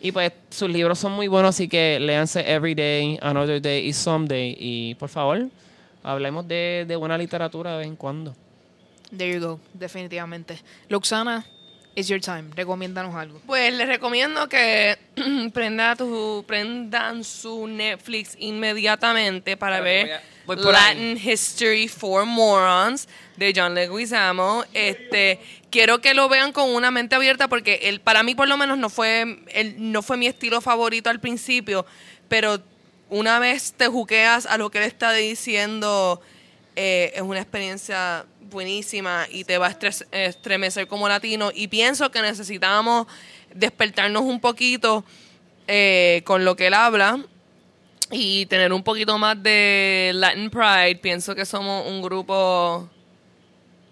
S2: Y pues sus libros son muy buenos, así que léanse Every Day, Another Day y Someday. Y por favor, hablemos de, de buena literatura de vez en cuando.
S1: There you go, definitivamente. Luxana, it's your time. Recomiéndanos algo.
S3: Pues les recomiendo que prenda tu, prendan su Netflix inmediatamente para
S2: Voy
S3: ver
S2: a- voy por ahí.
S3: Latin History for Morons de John Leguizamo. Este, quiero que lo vean con una mente abierta porque él, para mí por lo menos no fue, él, no fue mi estilo favorito al principio, pero una vez te juqueas a lo que él está diciendo, eh, es una experiencia buenísima y te va a estremecer como latino. Y pienso que necesitamos despertarnos un poquito eh, con lo que él habla y tener un poquito más de Latin Pride. Pienso que somos un grupo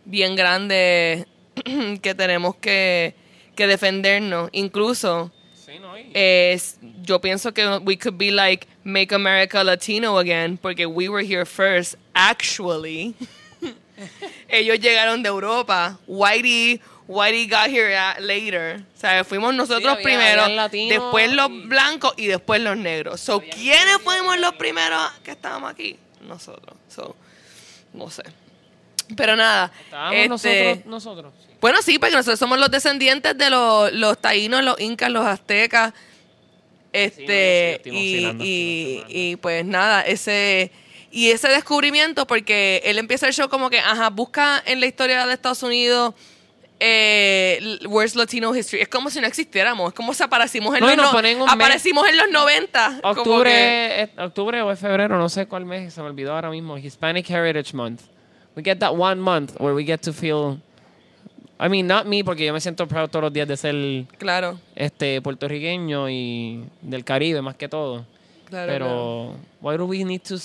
S3: bien grande que tenemos que, que defendernos. Incluso es, yo pienso que we could be like make America Latino again porque we were here first actually ellos llegaron de Europa. Whitey Whitey got here later. O sea fuimos nosotros
S2: había-
S3: primero después los
S2: y-
S3: blancos y después los negros. So quiénes fuimos los primeros que estábamos aquí nosotros. So no sé. Pero nada
S2: Estábamos
S3: este,
S2: nosotros, nosotros. sí.
S3: bueno, sí, porque nosotros somos los descendientes de los, los taínos, los incas, los aztecas. Este,
S2: Sí, no,
S3: y, y pues nada, ese y ese descubrimiento, porque él empieza el show como que, ajá, busca en la historia de Estados Unidos eh, Where's Latino History. Es como si no existiéramos, es como si aparecimos en,
S2: No,
S3: los, no-
S2: ponen un mes.
S3: aparecimos en los 90. como que-
S2: Octubre, eh, octubre o febrero, no sé cuál mes, se me olvidó ahora mismo. Hispanic Heritage Month. We get that one month where we get to feel. I mean, not me, porque yo me siento proud todos los días de ser
S3: Claro,
S2: este puertorriqueño y del Caribe más que todo.
S3: claro. claro.
S2: Pero why do we need to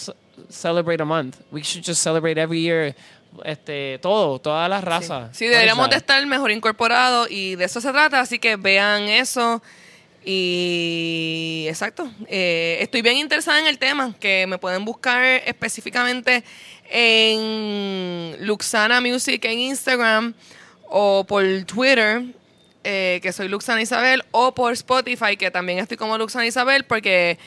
S2: celebrate a month? We should just celebrate every year. Este, todo, todas las razas.
S3: Sí, deberíamos de estar mejor incorporados y de eso se trata, así que vean eso. Y exacto, eh, estoy bien interesada en el tema, que me pueden buscar específicamente en Luxana Music en Instagram o por Twitter, eh, que soy Luxana Isabel, o por Spotify, que también estoy como Luxana Isabel, porque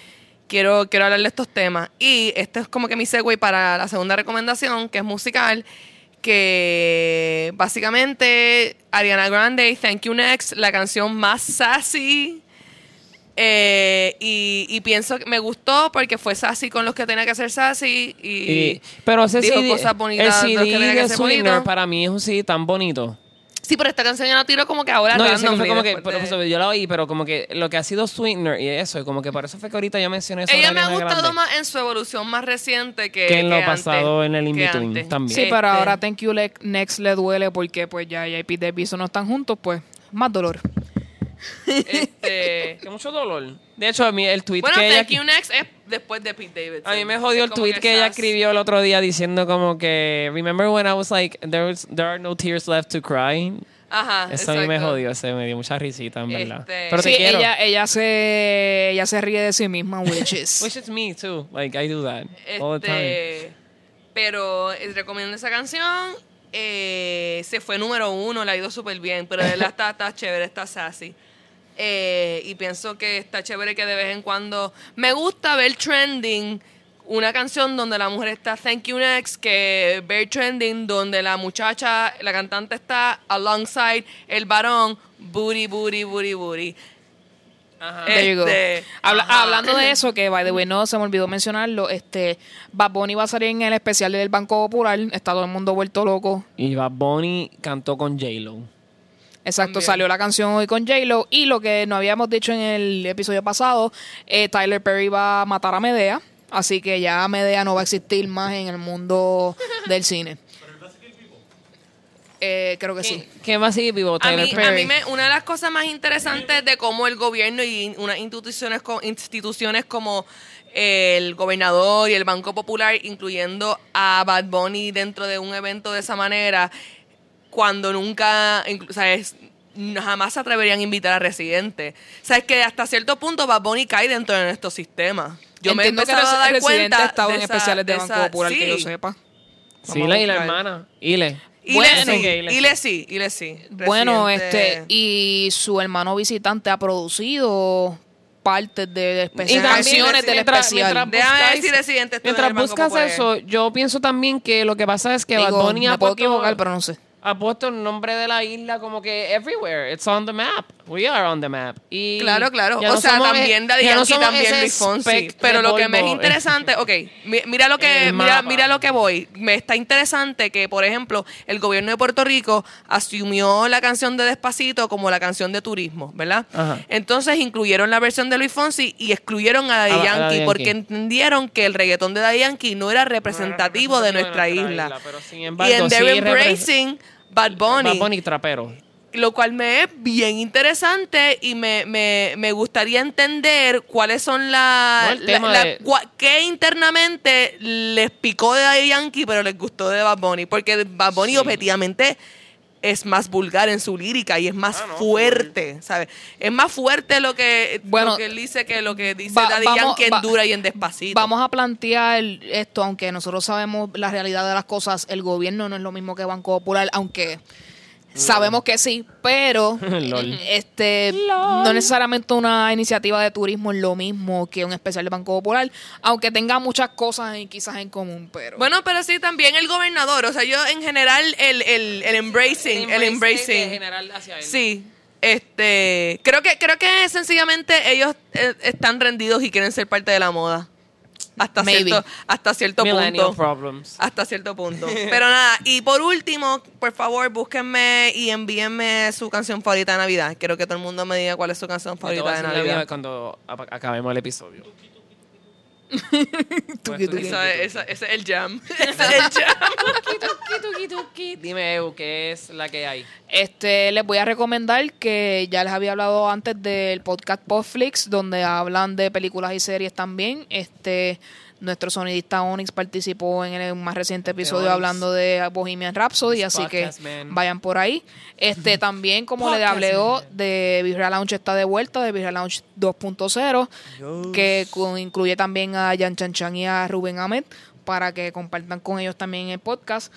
S3: quiero, quiero hablar de estos temas. Y este es como que mi segue para la segunda recomendación, que es musical, que básicamente Ariana Grande, Thank You Next, la canción más sassy. eh, y, y pienso que me gustó porque fue sassy con los que tenía que ser sassy y,
S2: Y- pero ese
S3: dijo
S2: CD,
S3: cosas bonitas
S2: el
S3: los que
S2: CD
S3: tenía que
S2: de
S3: ser
S2: para mí es un CD tan bonito.
S3: Sí pero esta canción ya la tiro como que ahora
S2: No, yo sé que fue como que,
S3: después
S2: pero,
S3: de-
S2: pues, yo la oí, pero como que lo que ha sido Sweetener y eso, y como que por eso fue que ahorita yo mencioné eso.
S3: ella me ha gustado más en su evolución más reciente que,
S2: Que en lo
S3: antes,
S2: pasado en el in-between también.
S1: Sí, pero
S3: Este,
S1: ahora Thank You Le- Next le duele porque pues ya ella y Pete Davidson no están juntos, pues más dolor.
S3: este,
S2: Que mucho dolor. De hecho, a mí el tweet
S3: bueno,
S2: que ella...
S3: Thank You Next es después de Pete Davidson.
S2: A mí me jodió el tweet que ella
S3: sass.
S2: escribió el otro día diciendo como que Remember when I was like there, was, there are no tears left to cry.
S3: Ajá,
S2: Eso a mí me
S3: exacto.
S2: jodió, se me dio mucha risita en verdad.
S3: Este-
S2: Pero te
S1: sí,
S2: quiero.
S1: ella, ella se ella se ríe de sí misma, witches.
S2: Which is me too. Like I do that all the time.
S3: Este, pero eh, recomiendo esa canción. Eh, se fue número uno, le ha ido súper bien, pero de verdad está, está chévere, está sassy. Eh, y pienso que está chévere que de vez en cuando... Me gusta ver trending una canción donde la mujer está Thank You Next, que Bear Trending, donde la muchacha, la cantante está alongside el varón, booty, booty, booty, booty.
S2: Ajá.
S1: There you go.
S3: Este,
S1: Habla-
S3: ajá.
S1: hablando de eso, que by the way, no se me olvidó mencionarlo, este Bad Bunny va a salir en el especial del Banco Popular, está todo el mundo vuelto loco.
S2: Y Bad Bunny cantó con J-Lo.
S1: Exacto,
S3: También.
S1: salió la canción hoy con J-Lo y lo que no habíamos dicho en el episodio pasado, eh, Tyler Perry va a matar a Medea, así que ya Medea no va a existir más en el mundo del cine. Eh, creo que sí.
S2: ¿Quién va a seguir vivo?
S3: A
S2: Tyler
S3: mí, a
S2: Perry.
S3: mí me, una de las cosas más interesantes de cómo el gobierno y unas instituciones como el gobernador y el Banco Popular, incluyendo a Bad Bunny dentro de un evento de esa manera, cuando nunca, inclu- o sea, es- jamás se atreverían a invitar a residentes. O sea, es que hasta cierto punto Bad Bunny cae dentro de nuestro sistema. Yo me he
S1: Entiendo que
S3: a dar cuenta
S1: estado
S3: de
S1: en
S3: esa-
S1: especiales de,
S3: de
S1: Banco
S3: esa-
S1: Popular, que yo sepa.
S2: Sí, la y la hermana. Ile.
S3: Y
S1: Bueno.
S3: le sí,
S2: Ile
S3: y le sí, y le sí.
S1: Bueno, este, y su hermano visitante ha producido partes de
S2: Y
S1: especial,
S2: también,
S1: canciones del
S2: mientras-
S1: especial.
S2: mientras Mientras
S3: el Banco
S2: buscas eso, yo pienso también que lo que pasa es que
S1: Digo,
S2: Bad Bunny
S1: me puedo equivocar, pero no sé.
S2: Ha puesto el nombre de la isla como que everywhere. It's on the map. We are on the map. Y
S3: Claro, claro. O
S2: no
S3: sea, también Daddy
S2: ya
S3: Yankee, también Luis Fonsi. Pero lo que me es interesante, ok, mi- mira lo que, mira, mira lo que voy. Me está interesante que, por ejemplo, el gobierno de Puerto Rico asumió la canción de Despacito como la canción de turismo, ¿verdad?
S2: Ajá.
S3: Entonces incluyeron la versión de Luis Fonsi y excluyeron a Daddy
S2: A- a
S3: Yankee,
S2: Daddy Yankee.
S3: porque entendieron que el reggaetón de Daddy Yankee no era representativo de nuestra isla.
S2: pero sin
S3: Y en
S2: sí
S3: They're Embracing Bad Bunny.
S2: Bad Bunny trapero.
S3: Lo cual me es bien interesante y me, me, me gustaría entender cuáles son las...
S2: No,
S3: la-
S2: de-
S3: ¿Qué internamente les picó de Daddy Yankee pero les gustó de Bad Bunny? Porque Bad Bunny
S2: Sí.
S3: objetivamente es más vulgar en su lírica y es más
S2: Ah, no,
S3: fuerte, ¿sabes? Es más fuerte lo que,
S1: Bueno,
S3: lo que él dice que lo que dice
S1: va-
S3: Daddy
S1: vamos-
S3: Yankee en Dura y en Despacito.
S1: Vamos a plantear esto, aunque nosotros sabemos la realidad de las cosas, el gobierno no es lo mismo que Banco Popular, aunque sabemos que sí, pero
S2: Lol.
S1: este no necesariamente una iniciativa de turismo es lo mismo que un especial de Banco Popular, aunque tenga muchas cosas en- quizás en común, pero
S3: Bueno, pero sí, también el gobernador. O sea, yo en general, el, el, el embracing, el embracing.
S2: general hacia él.
S3: Sí, este, creo que creo que sencillamente ellos eh, están rendidos y quieren ser parte de la moda. Hasta
S1: Maybe.
S3: cierto hasta cierto
S2: Millennial
S3: punto.
S2: problems.
S3: Hasta cierto punto. Pero nada, y por último, por favor, búsquenme y envíenme su canción favorita de Navidad. Quiero que todo el mundo me diga cuál es su canción favorita de Navidad.
S2: cuando acabemos el episodio.
S1: Tuki, tuki.
S3: Eso es, eso- ese es el jam. Ese es el jam.
S2: Dime, Eu, ¿qué es la que hay?
S1: Este, les voy a recomendar que ya les había hablado antes del podcast Podflix, donde hablan de películas y series también. Este, nuestro sonidista Onyx participó en el más reciente episodio hablando de Bohemian Rhapsody, así que
S2: man.
S1: vayan por ahí. Este, también como le hablé de Visual Lounge está de vuelta, de Visual Lounge 2.0, que con- incluye también a Jan Chan Chan y a Rubén Ahmed para que compartan con ellos también el podcast.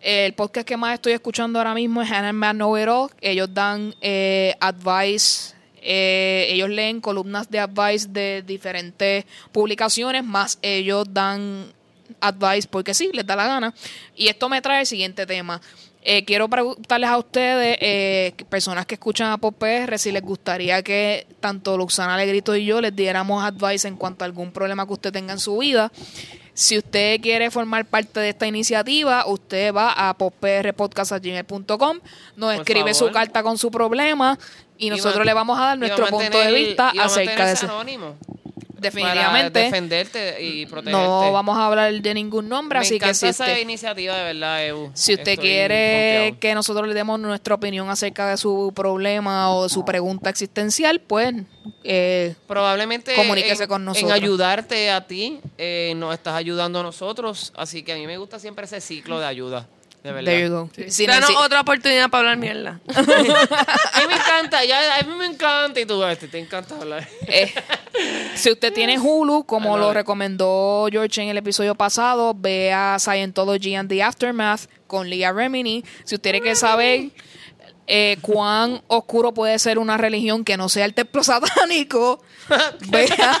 S1: El podcast que más estoy escuchando ahora mismo es Hannah Man Know It All. Ellos dan eh, advice, eh, ellos leen columnas de advice de diferentes publicaciones, más ellos dan advice porque sí, les da la gana. Y esto me trae el siguiente tema. Eh, quiero preguntarles a ustedes, eh, personas que escuchan a PR, si les gustaría que tanto Luxana Alegrito y yo les diéramos advice en cuanto a algún problema que usted tenga en su vida. Si usted quiere formar parte de esta iniciativa, usted va a popprpodcast.gmail.com, nos
S2: Por
S1: escribe su carta con su problema y nosotros le vamos a dar nuestro punto de vista acerca de eso.
S2: anónimo
S1: Definitivamente.
S2: Para defenderte y protegerte.
S1: No vamos a hablar de ningún nombre,
S2: Me
S1: así que si
S2: esa
S1: usted,
S2: iniciativa, de verdad, Eu.
S1: si usted quiere
S2: confiado.
S1: que nosotros le demos nuestra opinión acerca de su problema o de su pregunta existencial, pues eh,
S2: Probablemente
S1: Comuníquese
S2: en,
S1: con
S2: en
S1: nosotros.
S2: ayudarte a ti, eh, nos estás ayudando a nosotros. Así que a mí me gusta siempre ese ciclo de ayuda. De verdad.
S1: there you go. Si
S3: Danos otra oportunidad para hablar mierda.
S2: A mí me encanta, ya, a mí me encanta. Y tú, este, te encanta hablar.
S1: Eh, si usted tiene Hulu, como lo recomendó George en el episodio pasado, vea Scientology and the Aftermath con Leah Remini. Si usted quiere saber eh, cuán oscuro puede ser una religión que no sea el templo satánico, vea,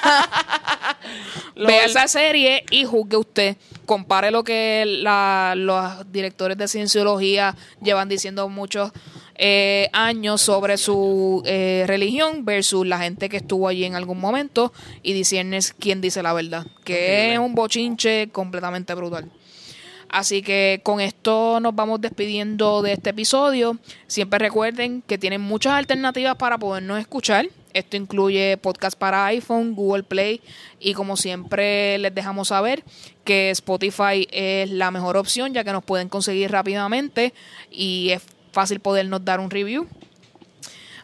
S1: vea esa serie y juzgue usted. Compare lo que la- los directores de cienciología llevan diciendo muchos eh, años sobre su eh, religión versus la gente que estuvo allí en algún momento y discernes quién dice la verdad, que es un bochinche completamente brutal. Así que con esto nos vamos despidiendo de este episodio. Siempre recuerden que tienen muchas alternativas para podernos escuchar. Esto incluye podcast para iPhone, Google Play y como siempre les dejamos saber que Spotify es la mejor opción ya que nos pueden conseguir rápidamente y es fácil podernos dar un review.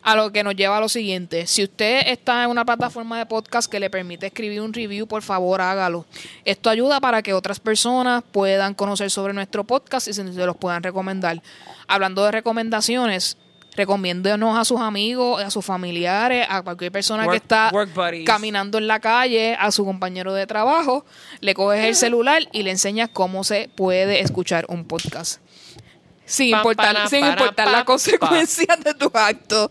S1: A lo que nos lleva a lo siguiente. Si usted está en una plataforma de podcast que le permite escribir un review, por favor hágalo. Esto ayuda para que otras personas puedan conocer sobre nuestro podcast y se los puedan recomendar. Hablando de recomendaciones, recomiéndenos a sus amigos, a sus familiares, a cualquier persona que está caminando en la calle, a su compañero de trabajo, le coges el celular y le enseñas cómo se puede escuchar un podcast sin importar,
S2: para,
S1: sin importar las consecuencias de tus actos.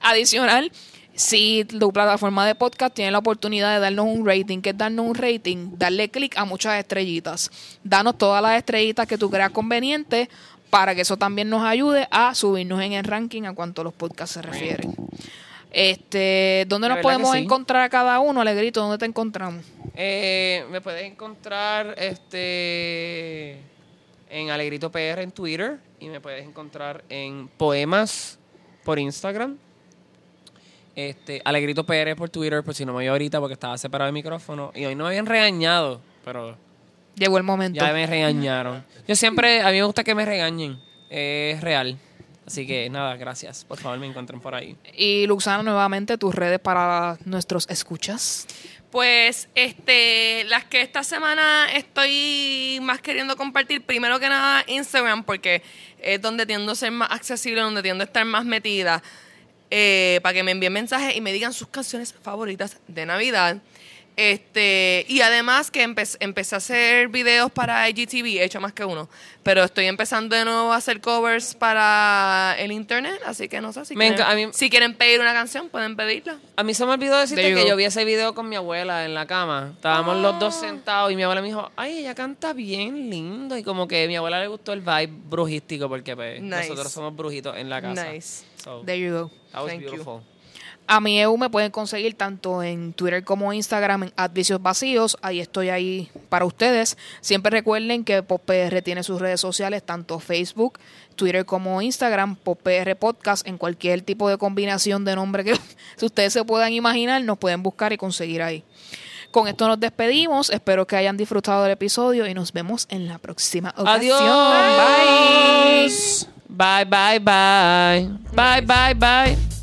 S1: Adicional, si tu plataforma de podcast tiene la oportunidad de darnos un rating, que es darnos un rating, darle clic a muchas estrellitas. Danos todas las estrellitas que tú creas conveniente para que eso también nos ayude a subirnos en el ranking a cuanto a los podcasts se refieren. Este, ¿dónde
S2: De
S1: nos podemos
S2: sí.
S1: encontrar a cada uno, Alegrito? ¿Dónde te encontramos?
S2: Eh, me puedes encontrar este en Alegrito PR en Twitter y me puedes encontrar en Poemas por Instagram. Este, Alegrito PR por Twitter, por si no me oí ahorita porque estaba separado el micrófono. Y hoy no me habían regañado, pero
S1: Llegó el momento.
S2: ya me regañaron. Yo siempre, a mí me gusta que me regañen. Es real. Así que nada, gracias. Por favor, me encuentren por ahí.
S1: Y Luxana, nuevamente tus redes para nuestros escuchas.
S3: Pues este, las que esta semana estoy más queriendo compartir, primero que nada Instagram, porque es donde tiendo a ser más accesible, donde tiendo a estar más metida, eh, para que me envíen mensajes y me digan sus canciones favoritas de Navidad. Este, y además que empe- empecé a hacer videos para IGTV, he hecho más que uno, pero estoy empezando de nuevo a hacer covers para el internet, así que no sé si,
S2: Me
S3: quieren,
S2: enca- a mí-
S3: si quieren pedir una canción, pueden pedirla.
S2: A mí se me olvidó decirte
S1: There
S2: que yo vi ese video con mi abuela en la cama. Estábamos los dos sentados y mi abuela me dijo, ay, ella canta bien lindo. Y como que a mi abuela le gustó el vibe brujístico porque pues,
S3: Nice.
S2: nosotros somos brujitos en la casa.
S3: Nice.
S2: So,
S1: There you go.
S2: that was
S3: Thank you.
S1: A mi EU me pueden conseguir tanto en Twitter como Instagram en Advicios Vacíos. Ahí estoy ahí para ustedes. Siempre recuerden que PopPR tiene sus redes sociales, tanto Facebook, Twitter como Instagram, PopPR Podcast, en cualquier tipo de combinación de nombre que si ustedes se puedan imaginar, nos pueden buscar y conseguir ahí. Con esto nos despedimos. Espero que hayan disfrutado del episodio y nos vemos en la próxima ocasión.
S2: Adiós.
S1: Bye.
S2: Bye, bye, bye. Bye, bye, bye.